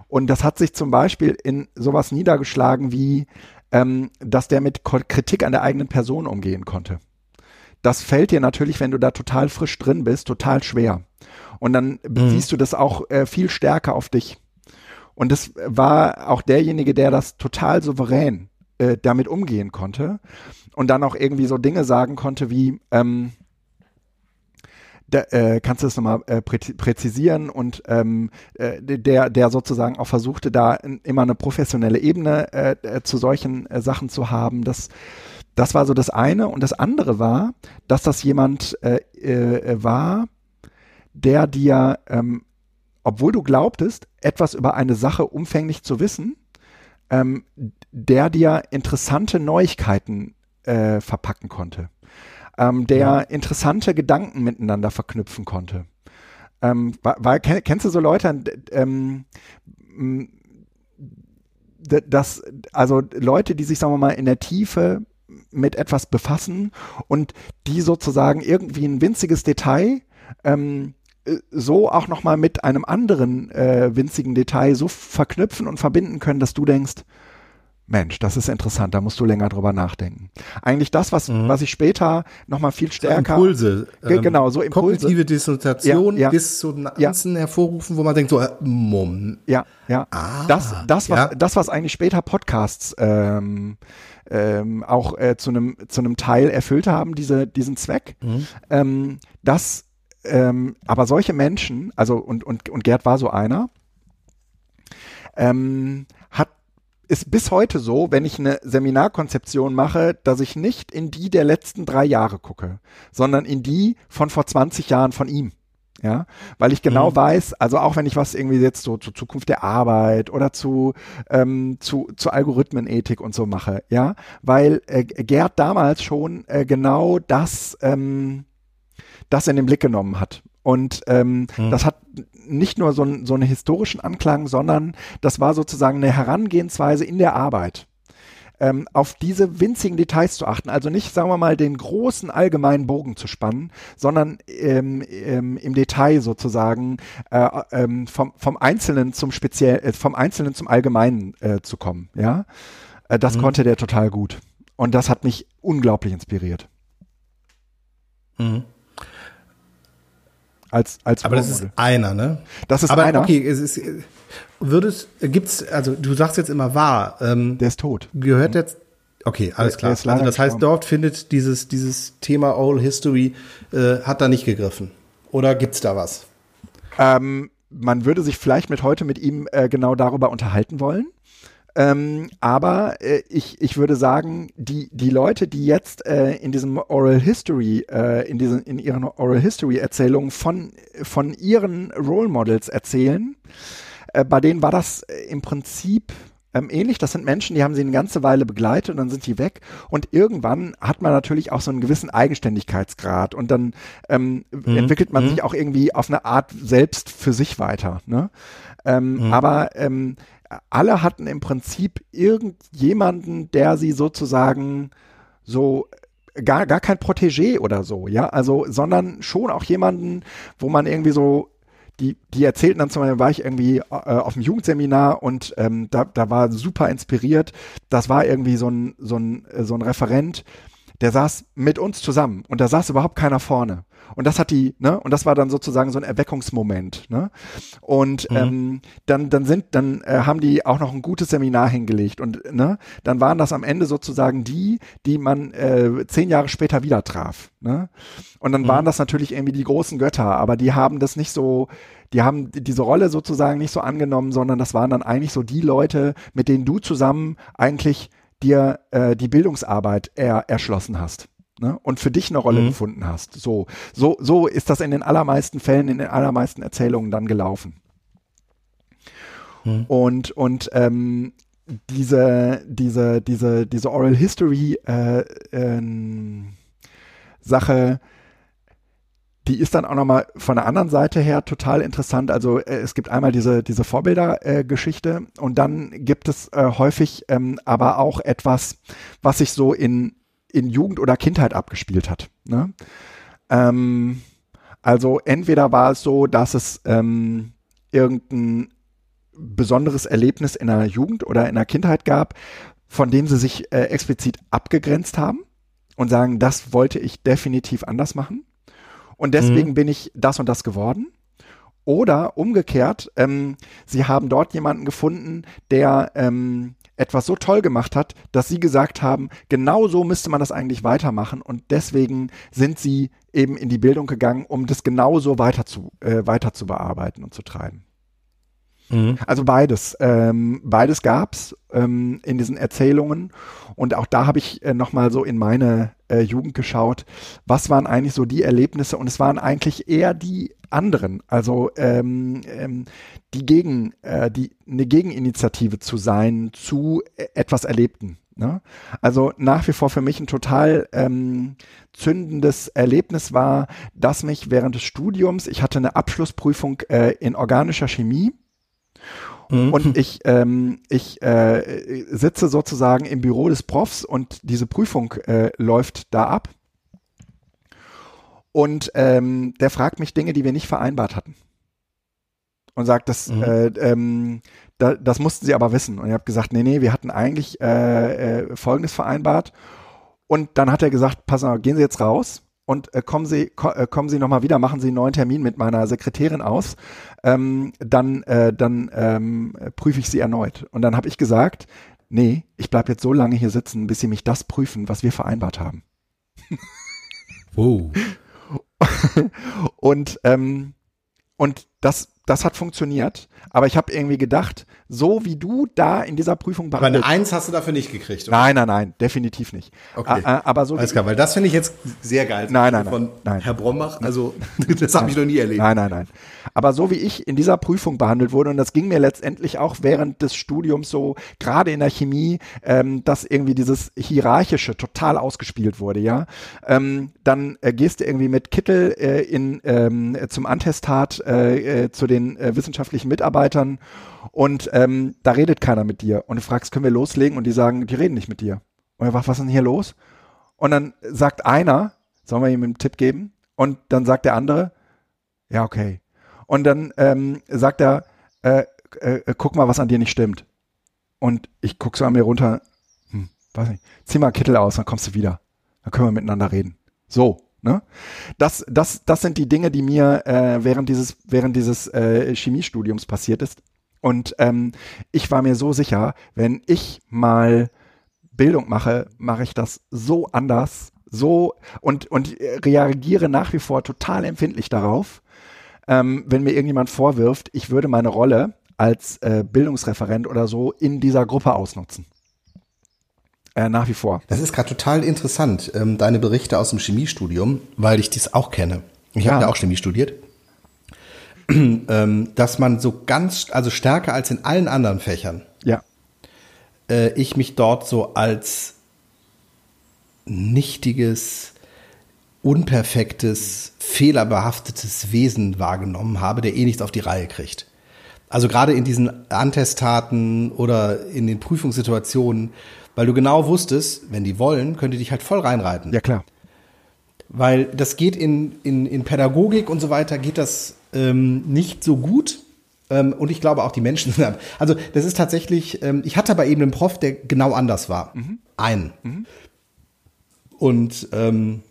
Und das hat sich zum Beispiel in sowas niedergeschlagen wie, ähm, dass der mit Kritik an der eigenen Person umgehen konnte. Das fällt dir natürlich, wenn du da total frisch drin bist, total schwer. Und dann mhm. siehst du das auch äh, viel stärker auf dich. Und das war auch derjenige, der das total souverän äh, damit umgehen konnte und dann auch irgendwie so Dinge sagen konnte wie, ähm, da, äh, kannst du das nochmal äh, prä präzisieren und ähm, äh, der, der sozusagen auch versuchte, da in, immer eine professionelle Ebene äh, äh, zu solchen äh, Sachen zu haben. Das, das war so das eine. Und das andere war, dass das jemand äh, äh, war, der dir, ähm, obwohl du glaubtest, etwas über eine Sache umfänglich zu wissen, ähm, der dir interessante Neuigkeiten äh, verpacken konnte ähm, der ja. interessante Gedanken miteinander verknüpfen konnte. Ähm, weil, kennst du so Leute, ähm, das, also Leute, die sich, sagen wir mal, in der Tiefe mit etwas befassen und die sozusagen irgendwie ein winziges Detail ähm, äh, so auch nochmal mit einem anderen äh, winzigen Detail so verknüpfen und verbinden können, dass du denkst, Mensch, das ist interessant, da musst du länger drüber nachdenken. Eigentlich das, was, mhm. was ich später nochmal viel stärker. Impulse. Ähm, genau, so Impulse. Kognitive Dissoziation, ja, ja, Dissonanzen ja. hervorrufen, wo man denkt so, äh, Mom. Ja, ja. Ah, das, das, was, das, was eigentlich später Podcasts ähm, ähm, auch äh, zu einem zu einem Teil erfüllt haben, diese, diesen Zweck. Mhm. Ähm, das, ähm, aber solche Menschen, also und, und, und Gerd war so einer, ähm, ist bis heute so, wenn ich eine Seminarkonzeption mache, dass ich nicht in die der letzten drei Jahre gucke, sondern in die von vor 20 Jahren von ihm. Ja, weil ich genau mhm. weiß, also auch wenn ich was irgendwie jetzt so zur Zukunft der Arbeit oder zu, ähm, zu, zu Algorithmenethik und so mache, ja, weil äh, Gerd damals schon äh, genau das, ähm, das in den Blick genommen hat. Und ähm, mhm. das hat nicht nur so, ein, so einen historischen Anklang, sondern das war sozusagen eine Herangehensweise in der Arbeit ähm, auf diese winzigen Details zu achten. Also nicht, sagen wir mal, den großen allgemeinen Bogen zu spannen, sondern ähm, ähm, im Detail sozusagen äh, ähm, vom, vom Einzelnen zum speziell, äh, vom Einzelnen zum Allgemeinen äh, zu kommen. Ja, äh, das mhm. konnte der total gut. Und das hat mich unglaublich inspiriert. Mhm. Als, als Aber das ist einer, ne? Das ist Aber einer. okay, es ist, würdest, gibt's, also du sagst jetzt immer wahr. Ähm, der ist tot. Gehört jetzt, okay, alles klar. Also das heißt, dort findet dieses, dieses Thema Oral History, äh, hat da nicht gegriffen. Oder gibt's da was? Ähm, man würde sich vielleicht mit heute mit ihm äh, genau darüber unterhalten wollen. Ähm, aber äh, ich, ich würde sagen, die, die Leute, die jetzt äh, in diesem Oral History, äh, in, diesen, in ihren Oral History Erzählungen von, von ihren Role Models erzählen, äh, bei denen war das äh, im Prinzip ähm, ähnlich. Das sind Menschen, die haben sie eine ganze Weile begleitet und dann sind die weg. Und irgendwann hat man natürlich auch so einen gewissen Eigenständigkeitsgrad und dann ähm, mhm. entwickelt man mhm. sich auch irgendwie auf eine Art selbst für sich weiter. Ne? Ähm, mhm. Aber ähm, alle hatten im Prinzip irgendjemanden, der sie sozusagen so gar, gar kein Protégé oder so, ja, also, sondern schon auch jemanden, wo man irgendwie so, die, die erzählten dann zum Beispiel, war ich irgendwie äh, auf dem Jugendseminar und ähm, da, da war super inspiriert. Das war irgendwie so ein, so ein, so ein Referent, der saß mit uns zusammen und da saß überhaupt keiner vorne. Und das hat die, ne, und das war dann sozusagen so ein Erweckungsmoment, ne? Und mhm. ähm, dann, dann sind, dann äh, haben die auch noch ein gutes Seminar hingelegt und ne, dann waren das am Ende sozusagen die, die man äh, zehn Jahre später wieder traf. Ne? Und dann mhm. waren das natürlich irgendwie die großen Götter, aber die haben das nicht so, die haben diese Rolle sozusagen nicht so angenommen, sondern das waren dann eigentlich so die Leute, mit denen du zusammen eigentlich dir äh, die Bildungsarbeit er, erschlossen hast ne? und für dich eine Rolle mhm. gefunden hast. So, so, so ist das in den allermeisten Fällen, in den allermeisten Erzählungen dann gelaufen. Mhm. Und, und ähm, diese, diese, diese, diese Oral History äh, äh, Sache, die ist dann auch nochmal von der anderen Seite her total interessant. Also äh, es gibt einmal diese, diese Vorbildergeschichte äh, und dann gibt es äh, häufig ähm, aber auch etwas, was sich so in in Jugend oder Kindheit abgespielt hat. Ne? Ähm, also entweder war es so, dass es ähm, irgendein besonderes Erlebnis in der Jugend oder in der Kindheit gab, von dem sie sich äh, explizit abgegrenzt haben und sagen, das wollte ich definitiv anders machen. Und deswegen mhm. bin ich das und das geworden. Oder umgekehrt, ähm, sie haben dort jemanden gefunden, der ähm, etwas so toll gemacht hat, dass sie gesagt haben, genau so müsste man das eigentlich weitermachen und deswegen sind sie eben in die Bildung gegangen, um das genauso weiter zu, äh, weiter zu bearbeiten und zu treiben. Mhm. Also beides. Ähm, beides gab's ähm, in diesen Erzählungen. Und auch da habe ich äh, nochmal so in meine äh, Jugend geschaut, was waren eigentlich so die Erlebnisse und es waren eigentlich eher die anderen, also ähm, ähm, die gegen, äh, die eine Gegeninitiative zu sein zu äh, etwas Erlebten. Ne? Also nach wie vor für mich ein total ähm, zündendes Erlebnis war, dass mich während des Studiums, ich hatte eine Abschlussprüfung äh, in organischer Chemie mhm. und ich, ähm, ich äh, sitze sozusagen im Büro des Profs und diese Prüfung äh, läuft da ab. Und ähm, der fragt mich Dinge, die wir nicht vereinbart hatten. Und sagt, das, mhm. äh, ähm, da, das mussten sie aber wissen. Und ich habe gesagt, nee, nee, wir hatten eigentlich äh, äh, Folgendes vereinbart. Und dann hat er gesagt, pass mal, gehen Sie jetzt raus und äh, kommen Sie, ko äh, kommen Sie nochmal wieder, machen Sie einen neuen Termin mit meiner Sekretärin aus, ähm, dann, äh, dann ähm, prüfe ich Sie erneut. Und dann habe ich gesagt, nee, ich bleib jetzt so lange hier sitzen, bis Sie mich das prüfen, was wir vereinbart haben. wow. [laughs] und, ähm, und das, das hat funktioniert. Aber ich habe irgendwie gedacht, so wie du da in dieser Prüfung behandelt. Aber eine Eins hast du dafür nicht gekriegt, oder? Nein, nein, nein, definitiv nicht. Okay. Äh, aber so Alles klar, weil das finde ich jetzt sehr geil. Nein, nein, von nein. Herr Brombach, also [laughs] das habe ich noch nie erlebt. Nein, nein, nein. Aber so wie ich in dieser Prüfung behandelt wurde, und das ging mir letztendlich auch während des Studiums so, gerade in der Chemie, ähm, dass irgendwie dieses Hierarchische total ausgespielt wurde, ja. Ähm, dann äh, gehst du irgendwie mit Kittel äh, in, ähm, zum Antestat äh, äh, zu den äh, wissenschaftlichen Mitarbeitern und ähm, da redet keiner mit dir. Und du fragst, können wir loslegen? Und die sagen, die reden nicht mit dir. Und er fragt, was ist denn hier los? Und dann sagt einer, sollen wir ihm einen Tipp geben? Und dann sagt der andere, ja, okay. Und dann ähm, sagt er, äh, äh, guck mal, was an dir nicht stimmt. Und ich guck so an mir runter, hm, weiß nicht, zieh mal Kittel aus, dann kommst du wieder. Dann können wir miteinander reden. So, ne? Das, das, das sind die Dinge, die mir äh, während dieses, während dieses äh, Chemiestudiums passiert ist. Und ähm, ich war mir so sicher, wenn ich mal Bildung mache, mache ich das so anders, so und, und reagiere nach wie vor total empfindlich darauf, ähm, wenn mir irgendjemand vorwirft, ich würde meine Rolle als äh, Bildungsreferent oder so in dieser Gruppe ausnutzen. Äh, nach wie vor. Das ist gerade total interessant, ähm, deine Berichte aus dem Chemiestudium, weil ich dies auch kenne. Ich ja. habe ja auch Chemie studiert. [clears throat] ähm, dass man so ganz, also stärker als in allen anderen Fächern, ja. äh, ich mich dort so als nichtiges, unperfektes, fehlerbehaftetes Wesen wahrgenommen habe, der eh nichts auf die Reihe kriegt. Also gerade in diesen Antestaten oder in den Prüfungssituationen, weil du genau wusstest, wenn die wollen, können die dich halt voll reinreiten. Ja, klar. Weil das geht in, in, in Pädagogik und so weiter, geht das ähm, nicht so gut. Ähm, und ich glaube auch die Menschen sind. Also das ist tatsächlich, ähm, ich hatte aber eben einen Prof, der genau anders war. Mhm. Einen. Mhm. Und ähm,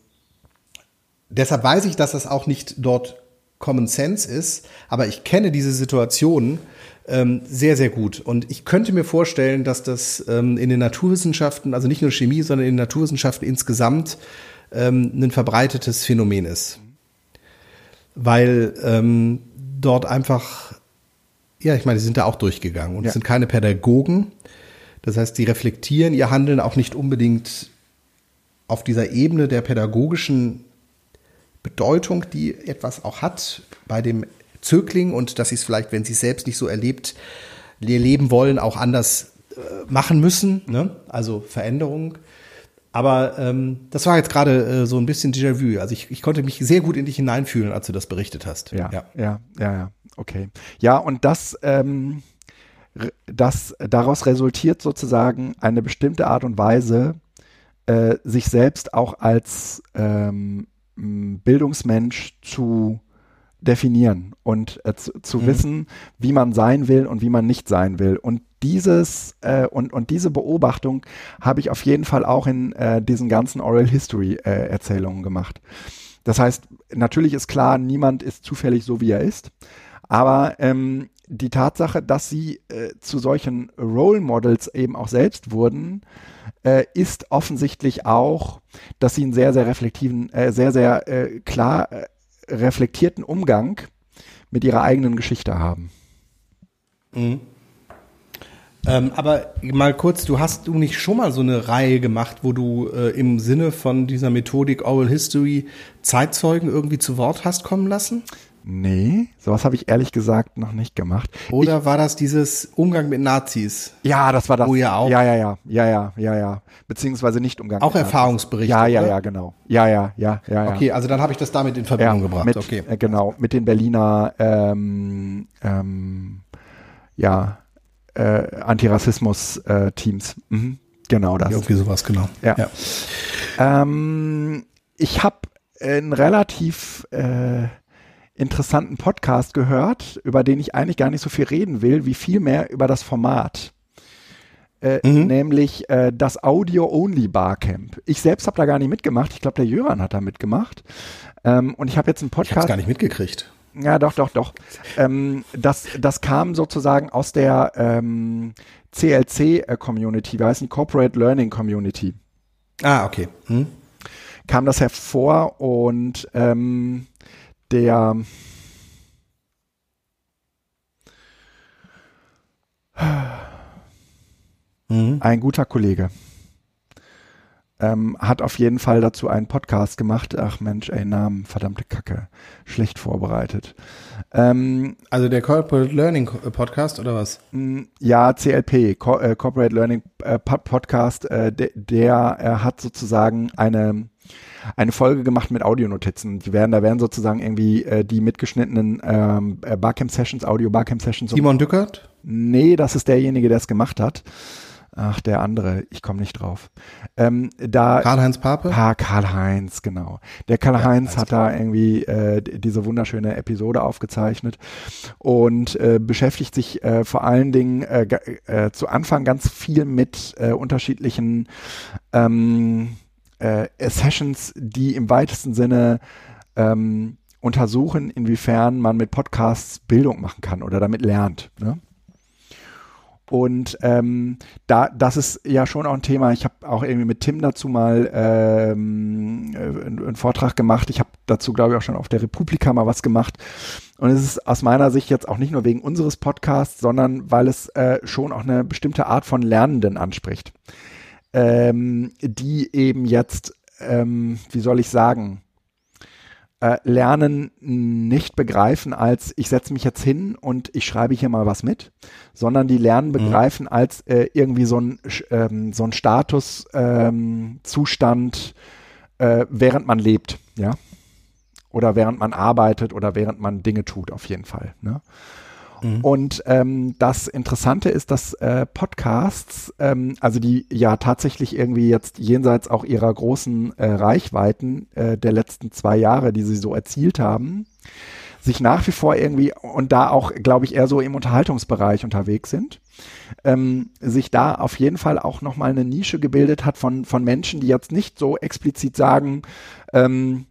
deshalb weiß ich, dass das auch nicht dort Common Sense ist, aber ich kenne diese Situation ähm, sehr, sehr gut. Und ich könnte mir vorstellen, dass das ähm, in den Naturwissenschaften, also nicht nur Chemie, sondern in den Naturwissenschaften insgesamt ähm, ein verbreitetes Phänomen ist. Weil ähm, dort einfach, ja, ich meine, die sind da auch durchgegangen und es sind keine Pädagogen. Das heißt, die reflektieren ihr Handeln auch nicht unbedingt auf dieser Ebene der pädagogischen Bedeutung, die etwas auch hat bei dem Zögling und dass sie es vielleicht, wenn sie es selbst nicht so erlebt, leben wollen, auch anders äh, machen müssen. Ne? Also Veränderung. Aber ähm, das war jetzt gerade äh, so ein bisschen Déjà-vu. Also ich, ich konnte mich sehr gut in dich hineinfühlen, als du das berichtet hast. Ja, ja, ja, ja, ja. okay. Ja, und das, ähm, das daraus resultiert sozusagen eine bestimmte Art und Weise, äh, sich selbst auch als ähm, Bildungsmensch zu definieren und äh, zu, zu mhm. wissen, wie man sein will und wie man nicht sein will. Und dieses äh, und, und diese Beobachtung habe ich auf jeden Fall auch in äh, diesen ganzen Oral History äh, Erzählungen gemacht. Das heißt, natürlich ist klar, niemand ist zufällig so, wie er ist. Aber ähm, die Tatsache, dass sie äh, zu solchen Role Models eben auch selbst wurden, äh, ist offensichtlich auch, dass sie einen sehr, sehr reflektiven, äh, sehr, sehr äh, klar äh, reflektierten Umgang mit ihrer eigenen Geschichte haben. Mhm. Ähm, aber mal kurz, du hast du nicht schon mal so eine Reihe gemacht, wo du äh, im Sinne von dieser Methodik Oral History Zeitzeugen irgendwie zu Wort hast kommen lassen? Nee, sowas habe ich ehrlich gesagt noch nicht gemacht. Oder ich, war das dieses Umgang mit Nazis? Ja, das war das. Oh ja auch. Ja, ja, ja, ja, ja, ja, ja. Beziehungsweise nicht Umgang. Auch Erfahrungsberichte. Ja, ja, ja, genau. Ja, ja, ja, ja. Okay, also dann habe ich das damit in Verbindung ja, gebracht. Mit, okay. Äh, genau, mit den Berliner ähm, ähm, ja, äh, Antirassismus-Teams. Äh, mhm, genau das. Irgendwie sowas, genau. Ja. ja. Ähm, ich habe ein relativ äh, interessanten Podcast gehört, über den ich eigentlich gar nicht so viel reden will, wie vielmehr über das Format. Äh, mhm. Nämlich äh, das Audio-Only Barcamp. Ich selbst habe da gar nicht mitgemacht. Ich glaube, der Jöran hat da mitgemacht. Ähm, und ich habe jetzt einen Podcast. Ich habe gar nicht mitgekriegt. Ja, doch, doch, doch. Ähm, das, das kam sozusagen aus der ähm, CLC-Community, wie heißt die Corporate Learning Community. Ah, okay. Hm. Kam das hervor und ähm, der mhm. ein guter Kollege ähm, hat auf jeden Fall dazu einen Podcast gemacht. Ach Mensch, ey, Namen, verdammte Kacke, schlecht vorbereitet. Ähm, also der Corporate Learning Podcast oder was? Ja, CLP, äh, Corporate Learning äh, Podcast. Äh, de der hat sozusagen eine eine Folge gemacht mit Audionotizen. Die werden, da werden sozusagen irgendwie äh, die mitgeschnittenen ähm, äh, Barcamp-Sessions, Audio-Barcamp-Sessions. Simon Dückert? Nee, das ist derjenige, der es gemacht hat. Ach, der andere, ich komme nicht drauf. Ähm, da Karl-Heinz Pape? Ah, Karl-Heinz, genau. Der Karl-Heinz ja, hat da irgendwie äh, diese wunderschöne Episode aufgezeichnet und äh, beschäftigt sich äh, vor allen Dingen äh, äh, zu Anfang ganz viel mit äh, unterschiedlichen ähm, äh, Sessions, die im weitesten Sinne ähm, untersuchen, inwiefern man mit Podcasts Bildung machen kann oder damit lernt. Ne? Und ähm, da, das ist ja schon auch ein Thema. Ich habe auch irgendwie mit Tim dazu mal ähm, äh, einen, Vortrag gemacht. Ich habe dazu, glaube ich, auch schon auf der Republika mal was gemacht. Und es ist aus meiner Sicht jetzt auch nicht nur wegen unseres Podcasts, sondern weil es äh, schon auch eine bestimmte Art von Lernenden anspricht ähm, die eben jetzt, ähm, wie soll ich sagen, äh, Lernen nicht begreifen als ich setze mich jetzt hin und ich schreibe hier mal was mit, sondern die Lernen mhm. begreifen mhm. als äh, irgendwie so ein, ähm, so ein Statuszustand, ähm, äh, während man lebt, ja. Oder während man arbeitet oder während man Dinge tut, auf jeden Fall. Ne? Mhm. Und ähm, das Interessante ist, dass äh, Podcasts, ähm, also die ja tatsächlich irgendwie jetzt jenseits auch ihrer großen äh, Reichweiten äh, der letzten zwei Jahre, die sie so erzielt haben, sich nach wie vor irgendwie und da auch, glaube ich, eher so im Unterhaltungsbereich unterwegs sind, ähm, sich da auf jeden Fall auch nochmal eine Nische gebildet hat von, von Menschen, die jetzt nicht so explizit sagen, ähm,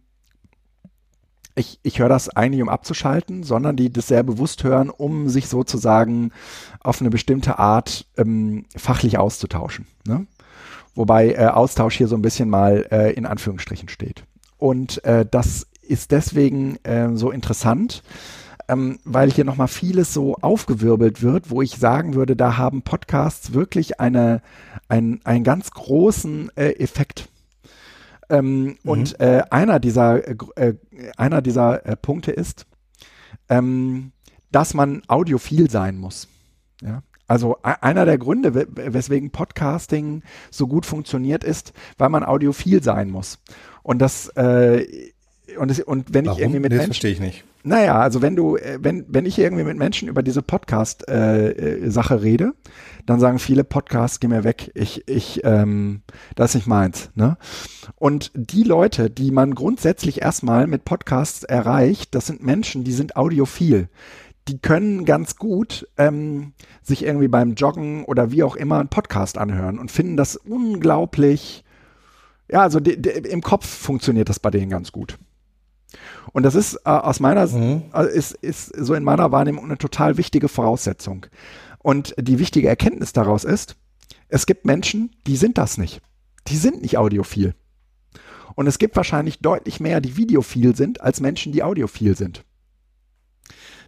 ich, ich höre das eigentlich, um abzuschalten, sondern die das sehr bewusst hören, um sich sozusagen auf eine bestimmte Art ähm, fachlich auszutauschen. Ne? Wobei äh, Austausch hier so ein bisschen mal äh, in Anführungsstrichen steht. Und äh, das ist deswegen äh, so interessant, ähm, weil hier nochmal vieles so aufgewirbelt wird, wo ich sagen würde, da haben Podcasts wirklich eine, ein, einen ganz großen äh, Effekt. Ähm, mhm. Und äh, einer dieser, äh, äh einer dieser äh, Punkte ist, ähm, dass man audiophil sein muss. Ja? Also einer der Gründe, weswegen Podcasting so gut funktioniert, ist, weil man audiophil sein muss. Und das äh, und, das, und wenn Warum? ich irgendwie mit das Menschen, verstehe ich nicht. Naja, also wenn du, äh, wenn, wenn ich irgendwie mit Menschen über diese Podcast-Sache äh, rede, dann sagen viele Podcasts, geh mir weg, ich, ich, ähm, das ist nicht meins. Ne? Und die Leute, die man grundsätzlich erstmal mit Podcasts erreicht, das sind Menschen, die sind audiophil. Die können ganz gut ähm, sich irgendwie beim Joggen oder wie auch immer einen Podcast anhören und finden das unglaublich, ja, also im Kopf funktioniert das bei denen ganz gut. Und das ist äh, aus meiner mhm. äh, ist, ist so in meiner Wahrnehmung eine total wichtige Voraussetzung. Und die wichtige Erkenntnis daraus ist, es gibt Menschen, die sind das nicht. Die sind nicht audiophil. Und es gibt wahrscheinlich deutlich mehr, die videophil sind, als Menschen, die audiophil sind.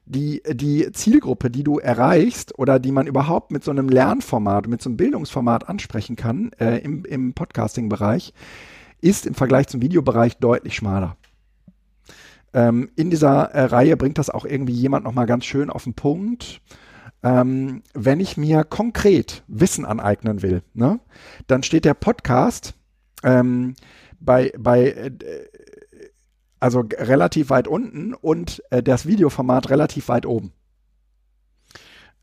Die, die Zielgruppe, die du erreichst oder die man überhaupt mit so einem Lernformat, mit so einem Bildungsformat ansprechen kann äh, im, im Podcasting-Bereich, ist im Vergleich zum Videobereich deutlich schmaler. Ähm, in dieser äh, Reihe bringt das auch irgendwie jemand nochmal ganz schön auf den Punkt. Ähm, wenn ich mir konkret Wissen aneignen will, ne, dann steht der Podcast ähm, bei, bei äh, also relativ weit unten und äh, das Videoformat relativ weit oben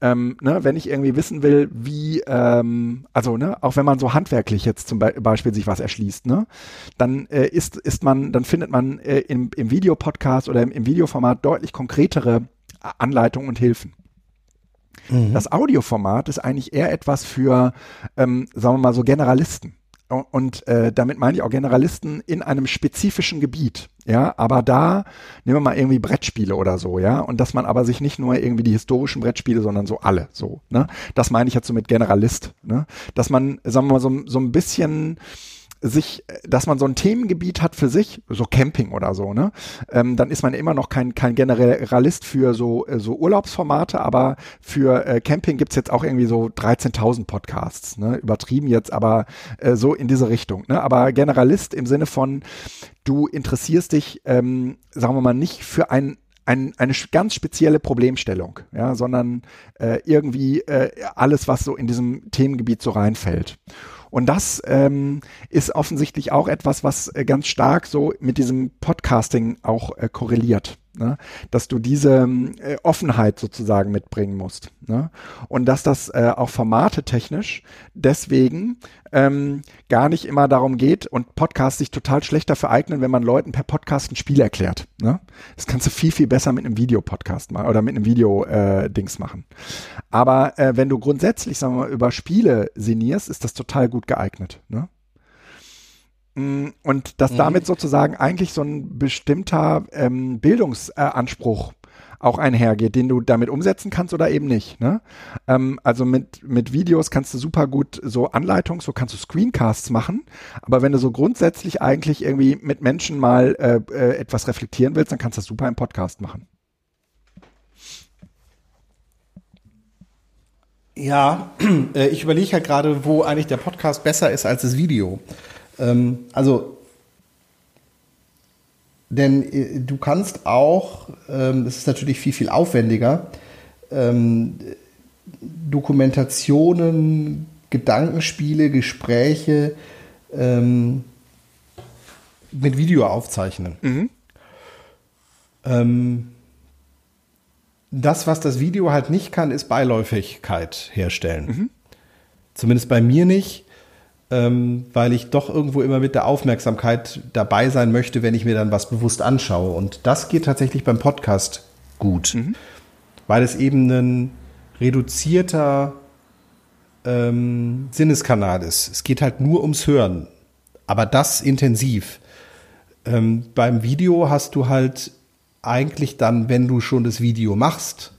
ähm, ne, wenn ich irgendwie wissen will, wie, ähm, also ne, auch wenn man so handwerklich jetzt zum Be Beispiel sich was erschließt, ne, dann äh, ist, ist man, dann findet man äh, im, im Videopodcast oder im, im Videoformat deutlich konkretere Anleitungen und Hilfen. Mhm. Das Audioformat ist eigentlich eher etwas für, ähm, sagen wir mal so Generalisten. Und äh, damit meine ich auch Generalisten in einem spezifischen Gebiet. Ja, aber da nehmen wir mal irgendwie Brettspiele oder so, ja, und dass man aber sich nicht nur irgendwie die historischen Brettspiele, sondern so alle, so, ne? Das meine ich jetzt so mit Generalist, ne? Dass man, sagen wir mal, so, so ein bisschen sich, dass man so ein Themengebiet hat für sich, so Camping oder so, ne? Ähm, dann ist man immer noch kein, kein Generalist für so, äh, so Urlaubsformate, aber für äh, Camping gibt's jetzt auch irgendwie so 13.000 Podcasts, ne? Übertrieben jetzt, aber äh, so in diese Richtung, ne? Aber Generalist im Sinne von, du interessierst dich, ähm, sagen wir mal, nicht für ein ein, eine ganz spezielle Problemstellung, ja, sondern äh, irgendwie äh, alles, was so in diesem Themengebiet so reinfällt. Und das ähm, ist offensichtlich auch etwas, was äh, ganz stark so mit diesem Podcasting auch äh, korreliert. Ne? Dass du diese äh, Offenheit sozusagen mitbringen musst. Ne? Und dass das äh, auch Formate technisch deswegen ähm, gar nicht immer darum geht und Podcasts sich total schlecht dafür eignen, wenn man Leuten per Podcast ein Spiel erklärt. Ne? Das kannst du viel, viel besser mit einem Videopodcast machen oder mit einem Video-Dings äh, machen. Aber äh, wenn du grundsätzlich, sagen wir mal, über Spiele sinnierst, ist das total gut geeignet. Ne? Mm, und dass mhm. damit sozusagen eigentlich so ein bestimmter ähm, Bildungsanspruch auch einhergeht, den du damit umsetzen kannst oder eben nicht. Ne? Ähm, also mit, mit Videos kannst du super gut so Anleitungs, so kannst du Screencasts machen, aber wenn du so grundsätzlich eigentlich irgendwie mit Menschen mal äh, äh, etwas reflektieren willst, dann kannst du das super im Podcast machen. Ja, [clears throat] äh, ich überlege halt gerade, wo eigentlich der Podcast besser ist als das Video. Ähm, also denn äh, du kannst auch, ähm, das ist natürlich viel, viel aufwendiger, ähm, Dokumentationen, Gedankenspiele, Gespräche ähm, mit Video aufzeichnen. Mhm. Ähm, das, was das Video halt nicht kann, ist Beiläufigkeit herstellen. Mhm. Zumindest bei mir nicht ähm, weil ich doch irgendwo immer mit der Aufmerksamkeit dabei sein möchte, wenn ich mir dann was bewusst anschaue. Und das geht tatsächlich beim Podcast gut, mhm. weil es eben ein reduzierter ähm, Sinneskanal ist. Es geht halt nur ums Hören, aber das intensiv. Ähm, beim Video hast du halt eigentlich dann, wenn du schon das Video machst.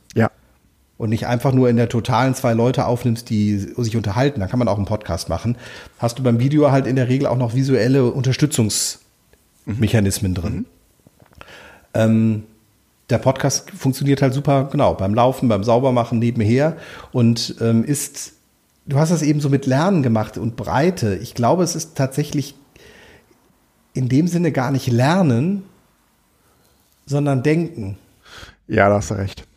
Und nicht einfach nur in der totalen zwei Leute aufnimmst, die sich unterhalten, da kann man auch einen Podcast machen, hast du beim Video halt in der Regel auch noch visuelle Unterstützungsmechanismen mhm. drin. Mhm. Ähm, der Podcast funktioniert halt super, genau, beim Laufen, beim Saubermachen nebenher und ähm, ist, du hast das eben so mit Lernen gemacht und Breite. Ich glaube, es ist tatsächlich in dem Sinne gar nicht Lernen, sondern Denken. Ja, da hast du recht.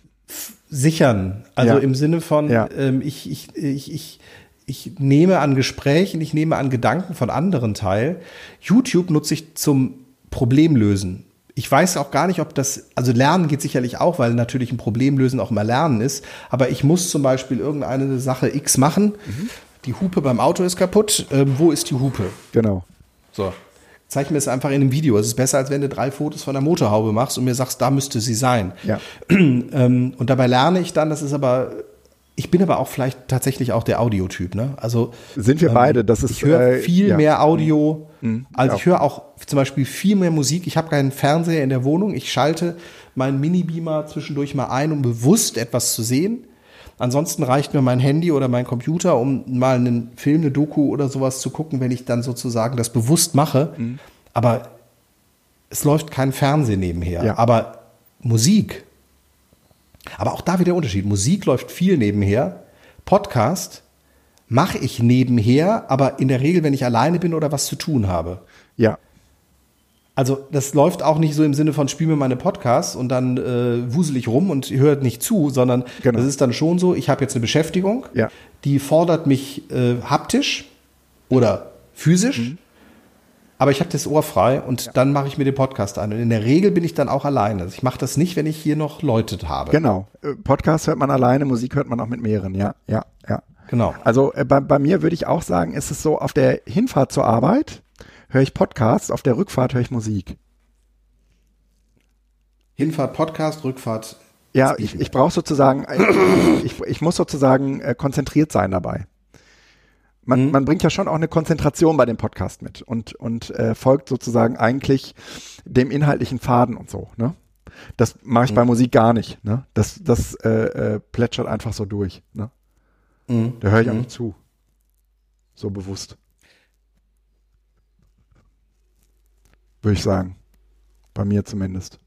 Sichern. Also ja. im Sinne von, ja. ähm, ich, ich, ich, ich, ich nehme an Gesprächen, ich nehme an Gedanken von anderen teil. YouTube nutze ich zum Problemlösen ich weiß auch gar nicht, ob das, also Lernen geht sicherlich auch, weil natürlich ein Problemlösen auch immer Lernen ist. Aber ich muss zum Beispiel irgendeine Sache X machen. Mhm. Die Hupe beim Auto ist kaputt. Ähm, wo ist die Hupe? Genau. So. Zeig mir es einfach in einem Video. Es ist besser, als wenn du drei Fotos von der Motorhaube machst und mir sagst, da müsste sie sein. Ja. [clears throat] Ähm, und dabei lerne ich dann, das ist aber ich bin aber auch vielleicht tatsächlich auch der Audiotyp, ne? Also sind wir ähm, beide. Das ist ich höre äh, viel ja. mehr Audio. Mhm. Also ja. ich höre auch zum Beispiel viel mehr Musik. Ich habe keinen Fernseher in der Wohnung. Ich schalte meinen Mini-Beamer zwischendurch mal ein, um bewusst etwas zu sehen. Ansonsten reicht mir mein Handy oder mein Computer, um mal einen Film, eine Doku oder sowas zu gucken, wenn ich dann sozusagen das bewusst mache. Mhm. Aber es läuft kein Fernsehen nebenher. Ja. Aber Musik aber auch da wieder der Unterschied. Musik läuft viel nebenher. Podcast mache ich nebenher, aber in der Regel, wenn ich alleine bin oder was zu tun habe. Ja. Also das läuft auch nicht so im Sinne von spiel mir meine Podcasts und dann äh, wusel ich rum und hört nicht zu, sondern genau. das ist dann schon so, ich habe jetzt eine Beschäftigung, ja. die fordert mich äh, haptisch oder physisch. Mhm aber ich habe das Ohr frei und ja. dann mache ich mir den Podcast an. Und in der Regel bin ich dann auch alleine. Also ich mache das nicht, wenn ich hier noch Leute habe. Genau. Äh, Podcast hört man alleine, Musik hört man auch mit mehreren, ja, ja, ja. Genau. Also äh, bei, bei mir würde ich auch sagen, ist es so, auf der Hinfahrt zur Arbeit höre ich Podcast, auf der Rückfahrt höre ich Musik. Hinfahrt Podcast, Rückfahrt. Ja, ich, ich brauche sozusagen, ich, ich muss sozusagen äh, konzentriert sein dabei. Man, mhm. man bringt ja schon auch eine Konzentration bei dem Podcast mit und, und äh, folgt sozusagen eigentlich dem inhaltlichen Faden und so. Ne? Das mache ich mhm. bei Musik gar nicht. Ne? Das, das äh, äh, plätschert einfach so durch. Ne? Mhm. Da höre ich auch mhm. nicht zu. So bewusst. Würde ich sagen. Bei mir zumindest.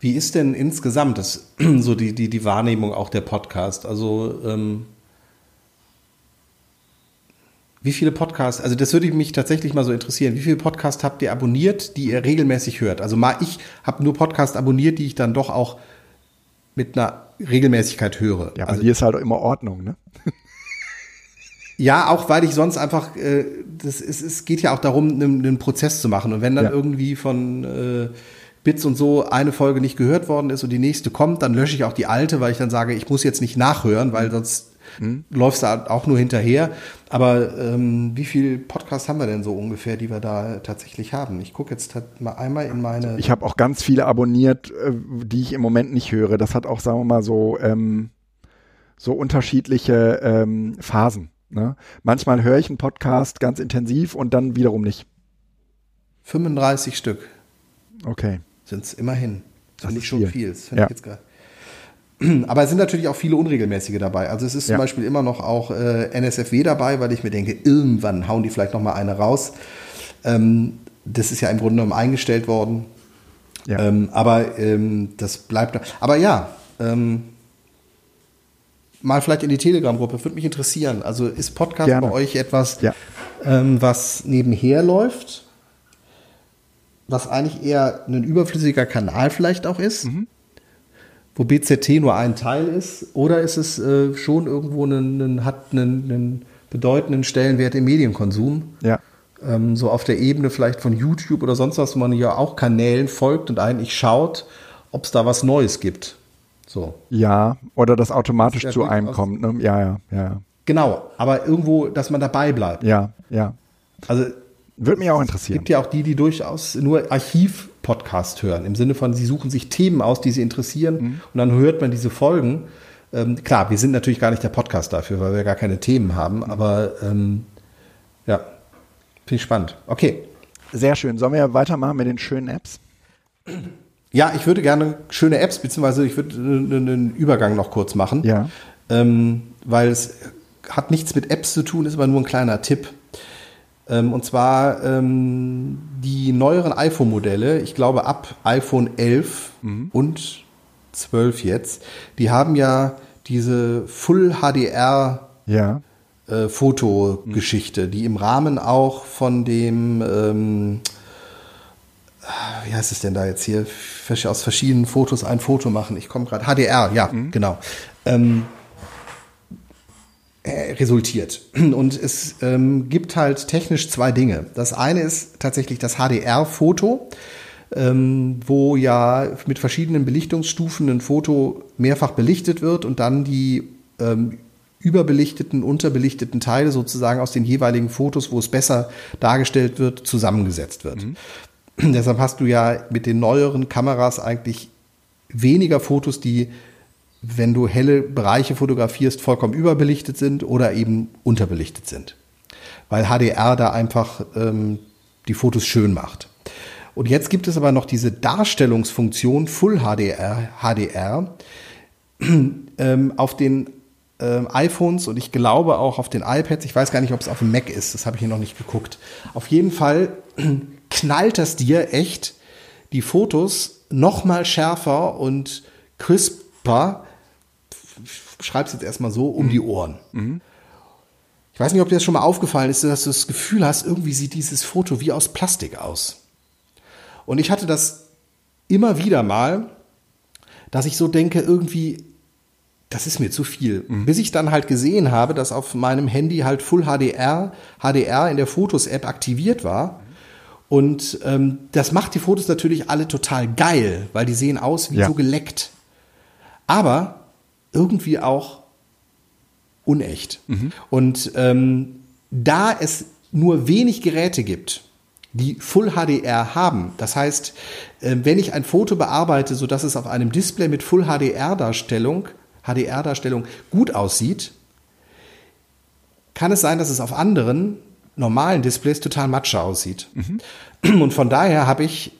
Wie ist denn insgesamt das, [clears throat] so die, die, die Wahrnehmung auch der Podcast? Also ähm wie viele Podcasts, also das würde mich tatsächlich mal so interessieren, wie viele Podcasts habt ihr abonniert, die ihr regelmäßig hört? Also mal, ich habe nur Podcasts abonniert, die ich dann doch auch mit einer Regelmäßigkeit höre. Ja, aber also, hier ist halt immer Ordnung, ne? Ja, auch weil ich sonst einfach, äh, das ist, es geht ja auch darum, einen, einen Prozess zu machen. Und wenn dann ja. irgendwie von äh, Bits und so eine Folge nicht gehört worden ist und die nächste kommt, dann lösche ich auch die alte, weil ich dann sage, ich muss jetzt nicht nachhören, weil sonst Mhm. Läufst da auch nur hinterher. Aber ähm, wie viel Podcasts haben wir denn so ungefähr, die wir da tatsächlich haben? Ich gucke jetzt mal einmal in meine. Ich habe auch ganz viele abonniert, äh, die ich im Moment nicht höre. Das hat auch, sagen wir mal, so, ähm, so unterschiedliche ähm, Phasen. Ne? Manchmal höre ich einen Podcast ganz intensiv und dann wiederum nicht. 35 Stück. Okay. Sind es immerhin. Das finde ich schon viel. viel. Das finde ja. ich jetzt gerade. [clears throat] Aber es sind natürlich auch viele unregelmäßige dabei. Also es ist zum Beispiel immer noch auch äh, NSFW dabei, weil ich mir denke, irgendwann hauen die vielleicht noch mal eine raus. Ähm, das ist ja im Grunde genommen eingestellt worden. Ja. Ähm, aber ähm, das bleibt. Aber ja, ähm, mal vielleicht in die Telegram-Gruppe, würde mich interessieren. Also ist Podcast Gerne. bei euch etwas, ja. Ähm, was nebenher läuft? Was eigentlich eher ein überflüssiger Kanal vielleicht auch ist? Mhm wo BZT nur ein Teil ist? Oder ist es äh, schon irgendwo einen, einen hat einen, einen, bedeutenden Stellenwert im Medienkonsum? Ja. Ähm, so auf der Ebene vielleicht von YouTube oder sonst was, wo man ja auch Kanälen folgt und eigentlich schaut, ob es da was Neues gibt. So. Ja, oder das automatisch das zu einem kommt. Ne? Ja, ja, ja. Genau, aber irgendwo, dass man dabei bleibt. Ja, ja. Also Würde mich auch interessieren. Es gibt ja auch die, die durchaus nur Archiv-Podcast hören, im Sinne von, sie suchen sich Themen aus, die sie interessieren mhm. und dann hört man diese Folgen. Ähm, klar, wir sind natürlich gar nicht der Podcast dafür, weil wir gar keine Themen haben, aber ähm, ja, finde ich spannend. Okay. Sehr schön. Sollen wir weitermachen mit den schönen Apps? Ja, ich würde gerne schöne Apps, beziehungsweise ich würde einen Übergang noch kurz machen. Ja. Ähm, weil es hat nichts mit Apps zu tun, ist aber nur ein kleiner Tipp. Ähm, und zwar ähm, die neueren iPhone-Modelle, ich glaube ab iPhone 11 mhm. und 12 jetzt, die haben ja diese Full HDR ja. äh, Fotogeschichte, mhm. die im Rahmen auch von dem ähm, wie heißt es denn da jetzt hier, aus verschiedenen Fotos ein Foto machen. Ich komme gerade, HDR, ja, mhm. genau. Ähm, äh, resultiert. [clears throat] Und es ähm, gibt halt technisch zwei Dinge. Das eine ist tatsächlich das HDR-Foto, ähm, wo ja mit verschiedenen Belichtungsstufen ein Foto mehrfach belichtet wird und dann die ähm, überbelichteten, unterbelichteten Teile sozusagen aus den jeweiligen Fotos, wo es besser dargestellt wird, zusammengesetzt wird. Mhm. [clears throat] Deshalb hast du ja mit den neueren Kameras eigentlich weniger Fotos, die wenn du helle Bereiche fotografierst, vollkommen überbelichtet sind oder eben unterbelichtet sind. Weil HDR da einfach ähm, die Fotos schön macht. Und jetzt gibt es aber noch diese Darstellungsfunktion Full HDR, HDR [clears throat] ähm, auf den ähm, iPhones und ich glaube auch auf den iPads. Ich weiß gar nicht, ob es auf dem Mac ist. Das habe ich hier noch nicht geguckt. Auf jeden Fall [clears throat] knallt das dir echt die Fotos noch mal schärfer und crisper schreib's jetzt erstmal so, um mhm. die Ohren. Mhm. Ich weiß nicht, ob dir das schon mal aufgefallen ist, dass du das Gefühl hast, irgendwie sieht dieses Foto wie aus Plastik aus. Und ich hatte das immer wieder mal, dass ich so denke, irgendwie, das ist mir zu viel. Mhm. Bis ich dann halt gesehen habe, dass auf meinem Handy halt Full HDR, HDR in der Fotos-App aktiviert war. Und ähm, das macht die Fotos natürlich alle total geil, weil die sehen aus wie ja. so geleckt. Aber irgendwie auch unecht. Mhm. Und ähm, da es nur wenig Geräte gibt, die Full HDR haben. Das heißt, äh, wenn ich ein Foto bearbeite, so dass es auf einem Display mit Full HDR Darstellung, HDR Darstellung gut aussieht, kann es sein, dass es auf anderen normalen Displays total matsche aussieht. Mhm. Und von daher habe ich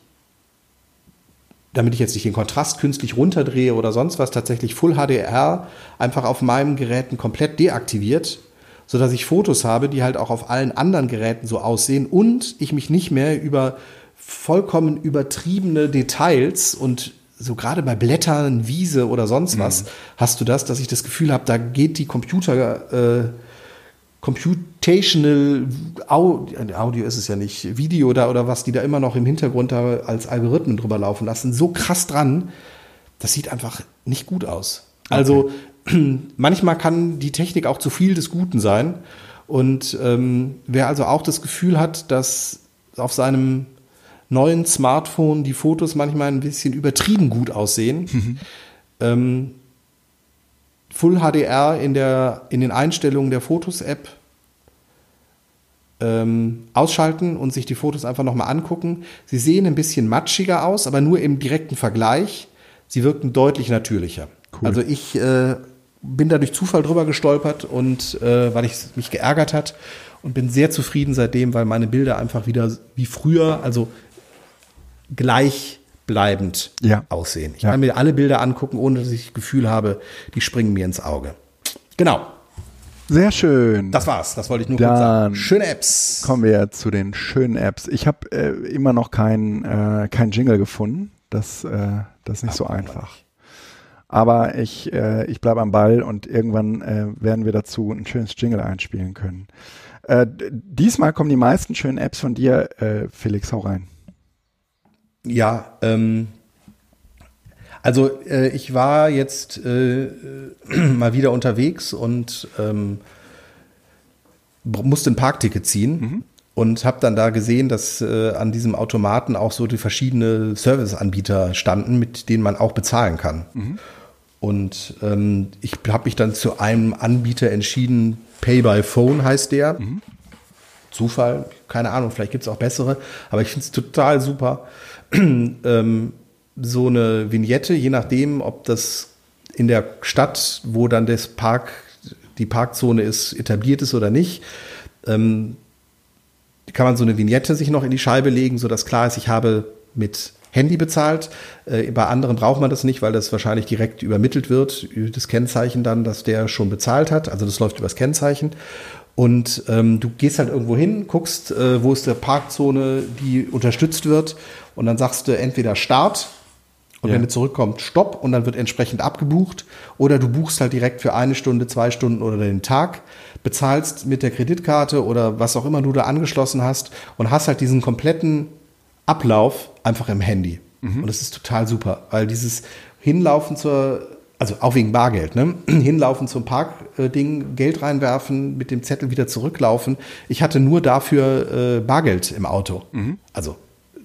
damit ich jetzt nicht den Kontrast künstlich runterdrehe oder sonst was, tatsächlich Full HDR einfach auf meinem Geräten komplett deaktiviert, so dass ich Fotos habe, die halt auch auf allen anderen Geräten so aussehen und ich mich nicht mehr über vollkommen übertriebene Details und so gerade bei Blättern, Wiese oder sonst was mhm. hast du das, dass ich das Gefühl habe, da geht die Computer äh, Computational Audio ist es ja nicht, Video da oder was, die da immer noch im Hintergrund da als Algorithmen drüber laufen lassen, so krass dran, das sieht einfach nicht gut aus. Also okay. [clears throat] manchmal kann die Technik auch zu viel des Guten sein. Und ähm, wer also auch das Gefühl hat, dass auf seinem neuen Smartphone die Fotos manchmal ein bisschen übertrieben gut aussehen, [laughs] mhm. ähm, Full HDR in, der, in den Einstellungen der Fotos-App ähm, ausschalten und sich die Fotos einfach nochmal angucken. Sie sehen ein bisschen matschiger aus, aber nur im direkten Vergleich. Sie wirken deutlich natürlicher. Cool. Also ich äh, bin da durch Zufall drüber gestolpert und äh, weil ich mich geärgert hat und bin sehr zufrieden seitdem, weil meine Bilder einfach wieder wie früher, also gleich bleibend ja. aussehen. Ich ja. kann mir alle Bilder angucken, ohne dass ich das Gefühl habe, die springen mir ins Auge. Genau. Sehr schön. Das war's. Das wollte ich nur Dann kurz sagen. Schöne Apps. Kommen wir zu den schönen Apps. Ich habe äh, immer noch kein, äh, kein Jingle gefunden. Das, äh, das ist nicht Ach, so einfach. Aber ich, äh, ich bleibe am Ball und irgendwann äh, werden wir dazu ein schönes Jingle einspielen können. Äh, diesmal kommen die meisten schönen Apps von dir, äh, Felix, hau rein. Ja, ähm, also äh, ich war jetzt äh, [clears throat] mal wieder unterwegs und ähm, musste ein Parkticket ziehen. Mhm. Und habe dann da gesehen, dass äh, an diesem Automaten auch so die verschiedenen Serviceanbieter standen, mit denen man auch bezahlen kann. Mhm. Und ähm, ich habe mich dann zu einem Anbieter entschieden, Pay by Phone heißt der. Mhm Zufall, keine Ahnung, vielleicht gibt es auch bessere, aber ich finde es total super. [clears throat] ähm, so eine Vignette, je nachdem, ob das in der Stadt, wo dann das Park, die Parkzone ist, etabliert ist oder nicht, ähm, kann man so eine Vignette sich noch in die Scheibe legen, sodass klar ist, ich habe mit Handy bezahlt. Äh, bei anderen braucht man das nicht, weil das wahrscheinlich direkt übermittelt wird, das Kennzeichen dann, dass der schon bezahlt hat. Also das läuft übers Kennzeichen. Und ähm, du gehst halt irgendwo hin, guckst, äh, wo ist der Parkzone, die unterstützt wird. Und dann sagst du entweder Start und ja. wenn du zurückkommst, Stopp und dann wird entsprechend abgebucht. Oder du buchst halt direkt für eine Stunde, zwei Stunden oder den Tag, bezahlst mit der Kreditkarte oder was auch immer du da angeschlossen hast und hast halt diesen kompletten Ablauf einfach im Handy. Mhm. Und das ist total super, weil dieses Hinlaufen zur also auch wegen Bargeld, ne? [clears throat] Hinlaufen zum Parkding, Geld reinwerfen, mit dem Zettel wieder zurücklaufen. Ich hatte nur dafür äh, Bargeld im Auto. Mhm. Also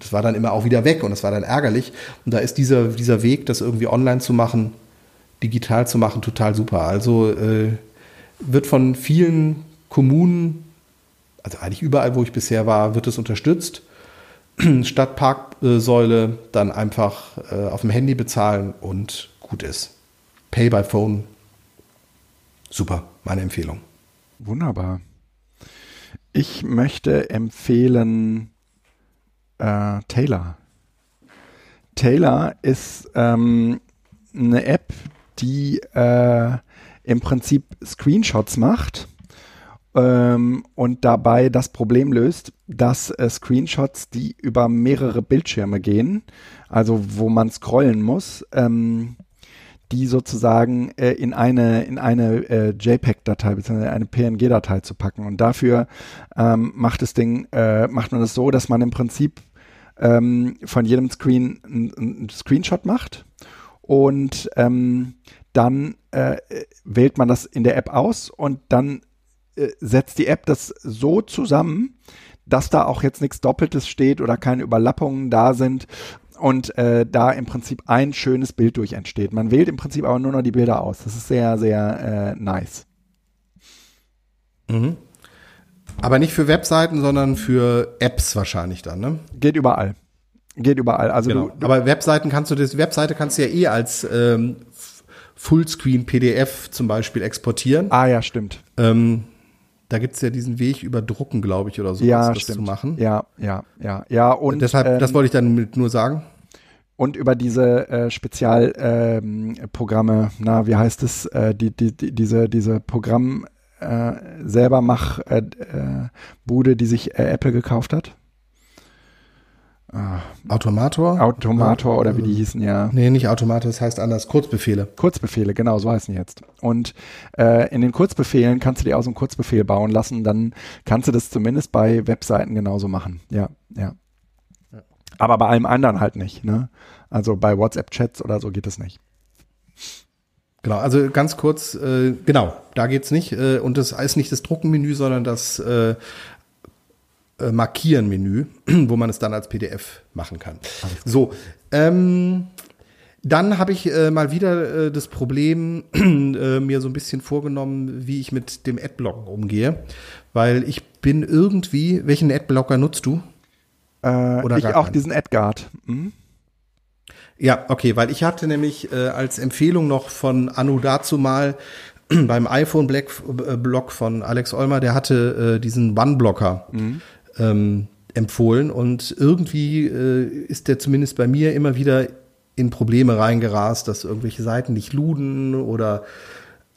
das war dann immer auch wieder weg und das war dann ärgerlich. Und da ist dieser, dieser Weg, das irgendwie online zu machen, digital zu machen, total super. Also äh, wird von vielen Kommunen, also eigentlich überall, wo ich bisher war, wird es unterstützt. [clears throat] Statt Parksäule dann einfach äh, auf dem Handy bezahlen und gut ist. Pay by Phone. Super, meine Empfehlung. Wunderbar. Ich möchte empfehlen äh, Taylor. Taylor ist ähm, eine App, die äh, im Prinzip Screenshots macht ähm, und dabei das Problem löst, dass äh, Screenshots, die über mehrere Bildschirme gehen, also wo man scrollen muss, ähm, die sozusagen äh, in eine in eine äh, JPEG-Datei bzw. eine PNG-Datei zu packen. Und dafür ähm, macht das Ding äh, macht man es das so, dass man im Prinzip ähm, von jedem Screen einen Screenshot macht und ähm, dann äh, wählt man das in der App aus und dann äh, setzt die App das so zusammen, dass da auch jetzt nichts Doppeltes steht oder keine Überlappungen da sind und äh, da im Prinzip ein schönes Bild durch entsteht. Man wählt im Prinzip aber nur noch die Bilder aus. Das ist sehr, sehr äh, nice. Mhm. Aber nicht für Webseiten, sondern für Apps wahrscheinlich dann, ne? Geht überall. Geht überall. Also genau. du, Aber Webseiten kannst du das, Webseite kannst du ja eh als ähm, Fullscreen PDF zum Beispiel exportieren. Ah ja, stimmt. Ähm, da gibt es ja diesen Weg über Drucken, glaube ich, oder so, ja, das stimmt. zu machen. Ja, ja, ja, ja. Und deshalb, ähm, das wollte ich dann nur sagen. Und über diese äh, Spezialprogramme, ähm, na, wie heißt es, äh, die, die, die, diese, diese Programm äh, selber mach äh, äh, Bude, die sich äh, Apple gekauft hat. Ah, Automator? Automator oder wie die hießen, ja. Nee, nicht Automator, das heißt anders. Kurzbefehle. Kurzbefehle, genau, so heißen die jetzt. Und äh, in den Kurzbefehlen kannst du dir auch so einen Kurzbefehl bauen lassen, dann kannst du das zumindest bei Webseiten genauso machen. Ja, ja. ja. Aber bei allem anderen halt nicht, ne? Also bei WhatsApp-Chats oder so geht es nicht. Genau, also ganz kurz, äh, genau, da geht's nicht. Äh, und das ist nicht das Druckenmenü, sondern das äh, äh, Markieren-Menü, [clears throat] wo man es dann als PDF machen kann. So, ähm, dann habe ich äh, mal wieder äh, das Problem [clears throat] äh, mir so ein bisschen vorgenommen, wie ich mit dem Adblock umgehe, weil ich bin irgendwie, welchen Adblocker nutzt du? Äh, Oder ich auch keinen? diesen AdGuard. Mhm. Ja, okay, weil ich hatte nämlich äh, als Empfehlung noch von Anu dazu mal [clears throat] beim iPhone Black äh, Block von Alex Olmer, der hatte äh, diesen One-Blocker. Mhm ähm, empfohlen und irgendwie äh, ist der zumindest bei mir immer wieder in Probleme reingerast, dass irgendwelche Seiten nicht luden oder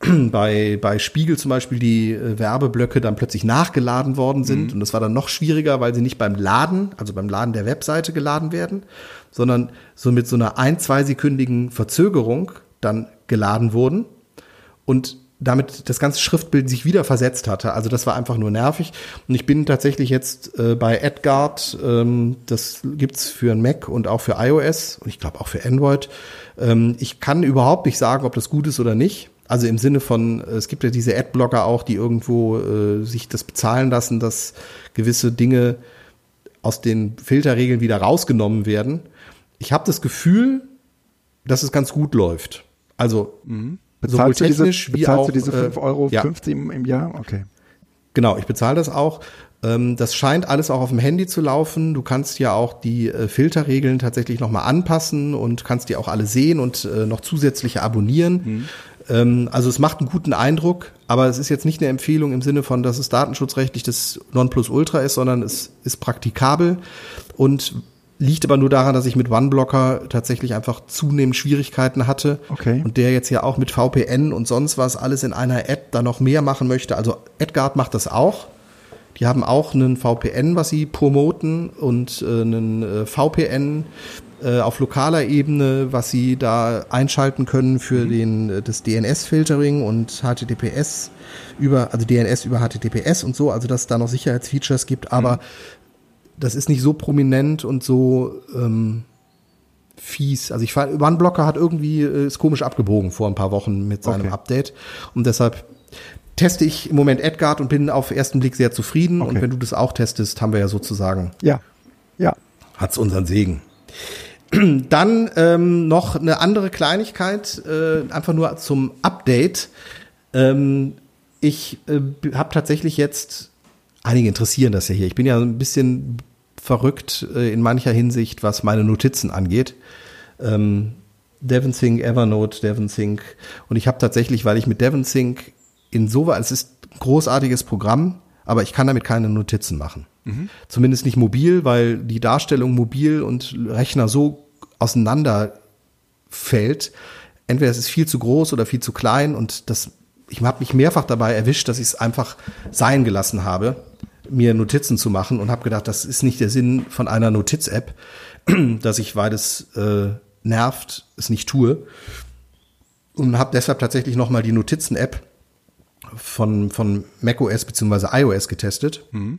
[clears throat] bei, bei Spiegel zum Beispiel die äh, Werbeblöcke dann plötzlich nachgeladen worden sind. Mhm. Und das war dann noch schwieriger, weil sie nicht beim Laden, also beim Laden der Webseite geladen werden, sondern so mit so einer ein-, zweisekündigen Verzögerung dann geladen wurden. Und damit das ganze Schriftbild sich wieder versetzt hatte. Also das war einfach nur nervig. Und ich bin tatsächlich jetzt äh, bei Edgard, ähm, das gibt's für ein Mac und auch für iOS und ich glaube auch für Android. Ähm, ich kann überhaupt nicht sagen, ob das gut ist oder nicht. Also im Sinne von, äh, es gibt ja diese Adblocker auch, die irgendwo äh, sich das bezahlen lassen, dass gewisse Dinge aus den Filterregeln wieder rausgenommen werden. Ich habe das Gefühl, dass es ganz gut läuft. Also mhm. Bezahlst sowohl technisch diese, wie auch. du diese 5,50 äh, Euro ja. im, im Jahr? Okay. Genau, ich bezahle das auch. Ähm, das scheint alles auch auf dem Handy zu laufen. Du kannst ja auch die äh, Filterregeln tatsächlich nochmal anpassen und kannst die auch alle sehen und noch zusätzliche abonnieren. Mhm. Ähm, also es macht einen guten Eindruck, aber es ist jetzt nicht eine Empfehlung im Sinne von, dass es datenschutzrechtlich das Nonplusultra ist, sondern es ist praktikabel und liegt aber nur daran, dass ich mit OneBlocker tatsächlich einfach zunehmend Schwierigkeiten hatte okay. und der jetzt ja auch mit VPN und sonst was alles in einer App da noch mehr machen möchte. Also Edgard macht das auch. Die haben auch einen VPN, was sie promoten und äh, einen äh, VPN äh, auf lokaler Ebene, was sie da einschalten können für mhm. den äh, das DNS-Filtering und HTTPS über also DNS über HTTPS und so, also dass es da noch Sicherheitsfeatures gibt, aber mhm. das ist nicht so prominent und so ähm, fies. Also ich fand, OneBlocker hat irgendwie äh, ist komisch abgebogen vor ein paar Wochen mit seinem okay. Update und deshalb teste ich im Moment Edgard und bin auf ersten Blick sehr zufrieden. Okay. Und wenn du das auch testest, haben wir ja sozusagen. Ja. Ja. Hat's unseren Segen. [clears throat] Dann ähm, noch eine andere Kleinigkeit, äh, einfach nur zum Update. Ähm, ich äh, habe tatsächlich jetzt, einige interessieren das ja hier, ich bin ja ein bisschen verrückt äh, in mancher Hinsicht, was meine Notizen angeht. Ähm, DevonSync, Evernote, DevonSync. Und ich habe tatsächlich, weil ich mit DevonSync insoweit, es ist ein großartiges Programm, aber ich kann damit keine Notizen machen. Mhm. Zumindest nicht mobil, weil die Darstellung mobil und Rechner so auseinander fällt. Entweder es ist viel zu groß oder viel zu klein und das, ich habe mich mehrfach dabei erwischt, dass ich es einfach sein gelassen habe, mir Notizen zu machen und habe gedacht, das ist nicht der Sinn von einer Notiz-App, [clears throat] dass ich, weil es äh, nervt, es nicht tue. Und habe deshalb tatsächlich nochmal die Notizen-App von, von macOS bzw. iOS getestet. Mhm.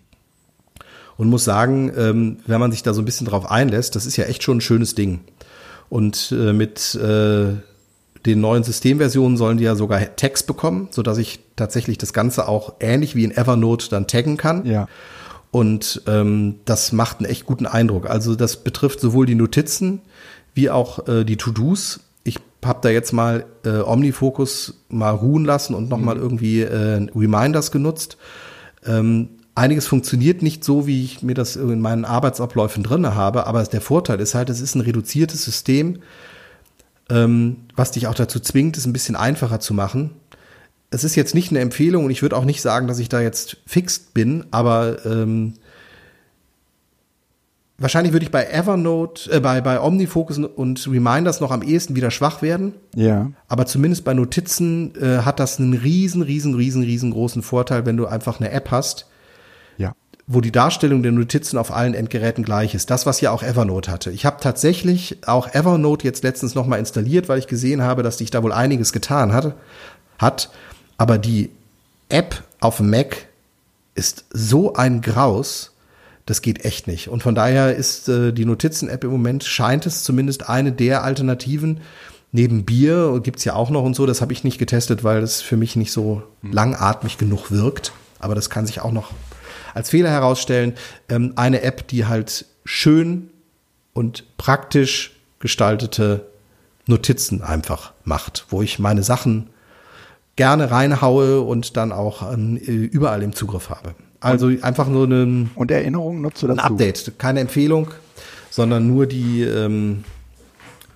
Und muss sagen, ähm, wenn man sich da so ein bisschen drauf einlässt, das ist ja echt schon ein schönes Ding. Und äh, mit äh, den neuen Systemversionen sollen die ja sogar Tags bekommen, so dass ich tatsächlich das Ganze auch ähnlich wie in Evernote dann taggen kann. Ja. Und ähm, das macht einen echt guten Eindruck. Also das betrifft sowohl die Notizen wie auch äh, die To-Dos habe da jetzt mal äh, Omnifocus mal ruhen lassen und nochmal mhm. irgendwie äh, Reminders genutzt. Ähm, einiges funktioniert nicht so, wie ich mir das in meinen Arbeitsabläufen drinne habe, aber der Vorteil ist halt, es ist ein reduziertes System, ähm, was dich auch dazu zwingt, es ein bisschen einfacher zu machen. Es ist jetzt nicht eine Empfehlung und ich würde auch nicht sagen, dass ich da jetzt fixt bin, aber ähm, Wahrscheinlich würde ich bei Evernote, äh, bei, bei Omnifocus und Reminders noch am ehesten wieder schwach werden. Ja. Aber zumindest bei Notizen äh, hat das einen riesen, riesen, riesen, riesengroßen Vorteil, wenn du einfach eine App hast. Wo die Darstellung der Notizen auf allen Endgeräten gleich ist. Das, was ja auch Evernote hatte. Ich habe tatsächlich auch Evernote jetzt letztens nochmal installiert, weil ich gesehen habe, dass sich da wohl einiges getan hat. hat. Aber die App auf Mac ist so ein Graus das geht echt nicht. Und von daher ist äh, die Notizen-App im Moment, scheint es zumindest eine der Alternativen. Neben Bier gibt's ja auch noch und so, das habe ich nicht getestet, weil es für mich nicht so langatmig genug wirkt. Aber das kann sich auch noch als Fehler herausstellen. Ähm, eine App, die halt schön und praktisch gestaltete Notizen einfach macht, wo ich meine Sachen gerne reinhaue und dann auch ähm, überall im Zugriff habe. Also einfach nur eine und Erinnerungen nutzt du dazu? Ein Update, keine Empfehlung, sondern nur die ähm,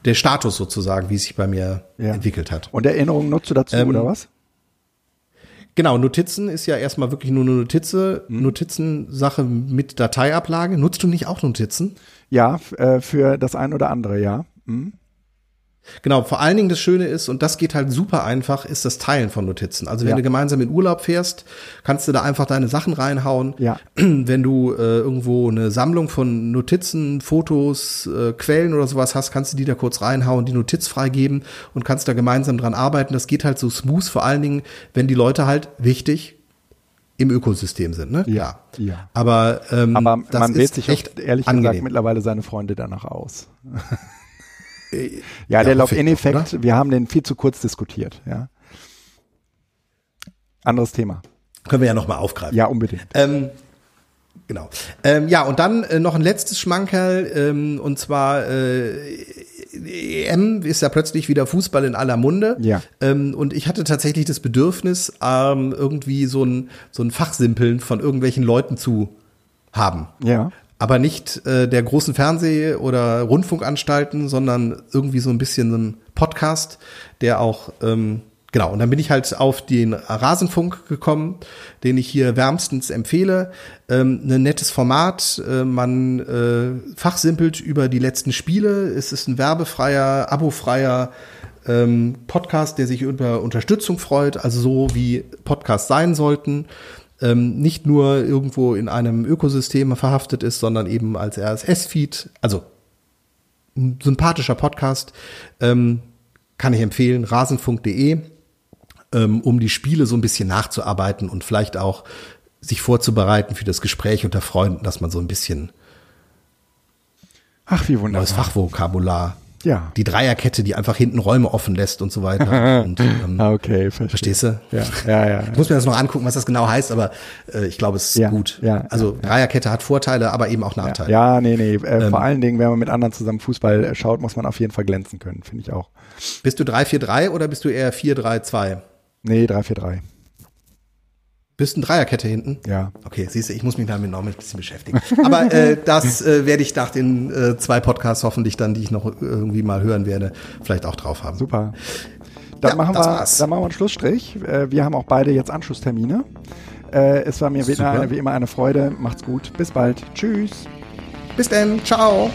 der Status sozusagen, wie es sich bei mir ja. entwickelt hat. Und Erinnerungen nutzt du dazu ähm, oder was? Genau, Notizen ist ja erstmal wirklich nur eine Notize, hm. Notizensache mit Dateiablage. Nutzt du nicht auch Notizen? Ja, äh, für das ein oder andere, ja. Hm. Genau, vor allen Dingen das Schöne ist, und das geht halt super einfach, ist das Teilen von Notizen. Also wenn ja. du gemeinsam in Urlaub fährst, kannst du da einfach deine Sachen reinhauen. Ja. [clears throat] Wenn du äh, irgendwo eine Sammlung von Notizen, Fotos, äh, Quellen oder sowas hast, kannst du die da kurz reinhauen, die Notiz freigeben und kannst da gemeinsam dran arbeiten. Das geht halt so smooth, vor allen Dingen, wenn die Leute halt wichtig im Ökosystem sind, ne? Ja. ja. Aber, ähm, Aber man wählt sich echt ehrlich angenehm. gesagt mittlerweile seine Freunde danach aus. [laughs] Äh, ja, der Login-Effekt, wir haben den viel zu kurz diskutiert, ja. Anderes Thema. Können wir ja nochmal aufgreifen. Ja, unbedingt. Ähm, genau. Ähm, ja, und dann äh, noch ein letztes Schmankerl, ähm, und zwar äh, EM ist ja plötzlich wieder Fußball in aller Munde. Ja. Ähm, und ich hatte tatsächlich das Bedürfnis, ähm, irgendwie so ein, so ein Fachsimpeln von irgendwelchen Leuten zu haben. Ja. Aber nicht äh, der großen Fernseh- oder Rundfunkanstalten, sondern irgendwie so ein bisschen so ein Podcast, der auch ähm, Genau, und dann bin ich halt auf den Rasenfunk gekommen, den ich hier wärmstens empfehle. Ähm, ein nettes Format, äh, man äh, fachsimpelt über die letzten Spiele. Es ist ein werbefreier, abofreier ähm, Podcast, der sich über Unterstützung freut, also so wie Podcasts sein sollten. Ähm, nicht nur irgendwo in einem Ökosystem verhaftet ist, sondern eben als RSS-Feed, also ein sympathischer Podcast, ähm, kann ich empfehlen, rasenfunk.de ähm, um die Spiele so ein bisschen nachzuarbeiten und vielleicht auch sich vorzubereiten für das Gespräch unter Freunden, dass man so ein bisschen Ach, wie wunderbar. neues Fachvokabular. Ja. Die Dreierkette, die einfach hinten Räume offen lässt und so weiter. [laughs] und, ähm, okay, verstehe. Verstehst du? Ja, ja, ja. Ich muss mir das noch angucken, was das genau heißt, aber äh, ich glaube, es ist Ja, gut. ja, also ja. Dreierkette hat Vorteile, aber eben auch Nachteile. ja, nee, nee. Äh, Ähm. vor allen Dingen, wenn man mit anderen zusammen Fußball äh, schaut, muss man auf jeden Fall glänzen können, finde ich auch. Bist du 3-4-3 oder bist du eher 4-3-2? Nee, 3-4-3. Bist du ein Dreierkette hinten? Ja. Okay, siehst du, ich muss mich damit noch ein bisschen beschäftigen. [laughs] Aber äh, das äh, werde ich nach den äh, zwei Podcasts hoffentlich dann, die ich noch irgendwie mal hören werde, vielleicht auch drauf haben. Super. Dann, Ja, machen, wir, war's. dann machen wir einen Schlussstrich. Äh, wir haben auch beide jetzt Anschlusstermine. Äh, es war mir wie immer, wie immer eine Freude. Macht's gut. Bis bald. Tschüss. Bis dann, ciao.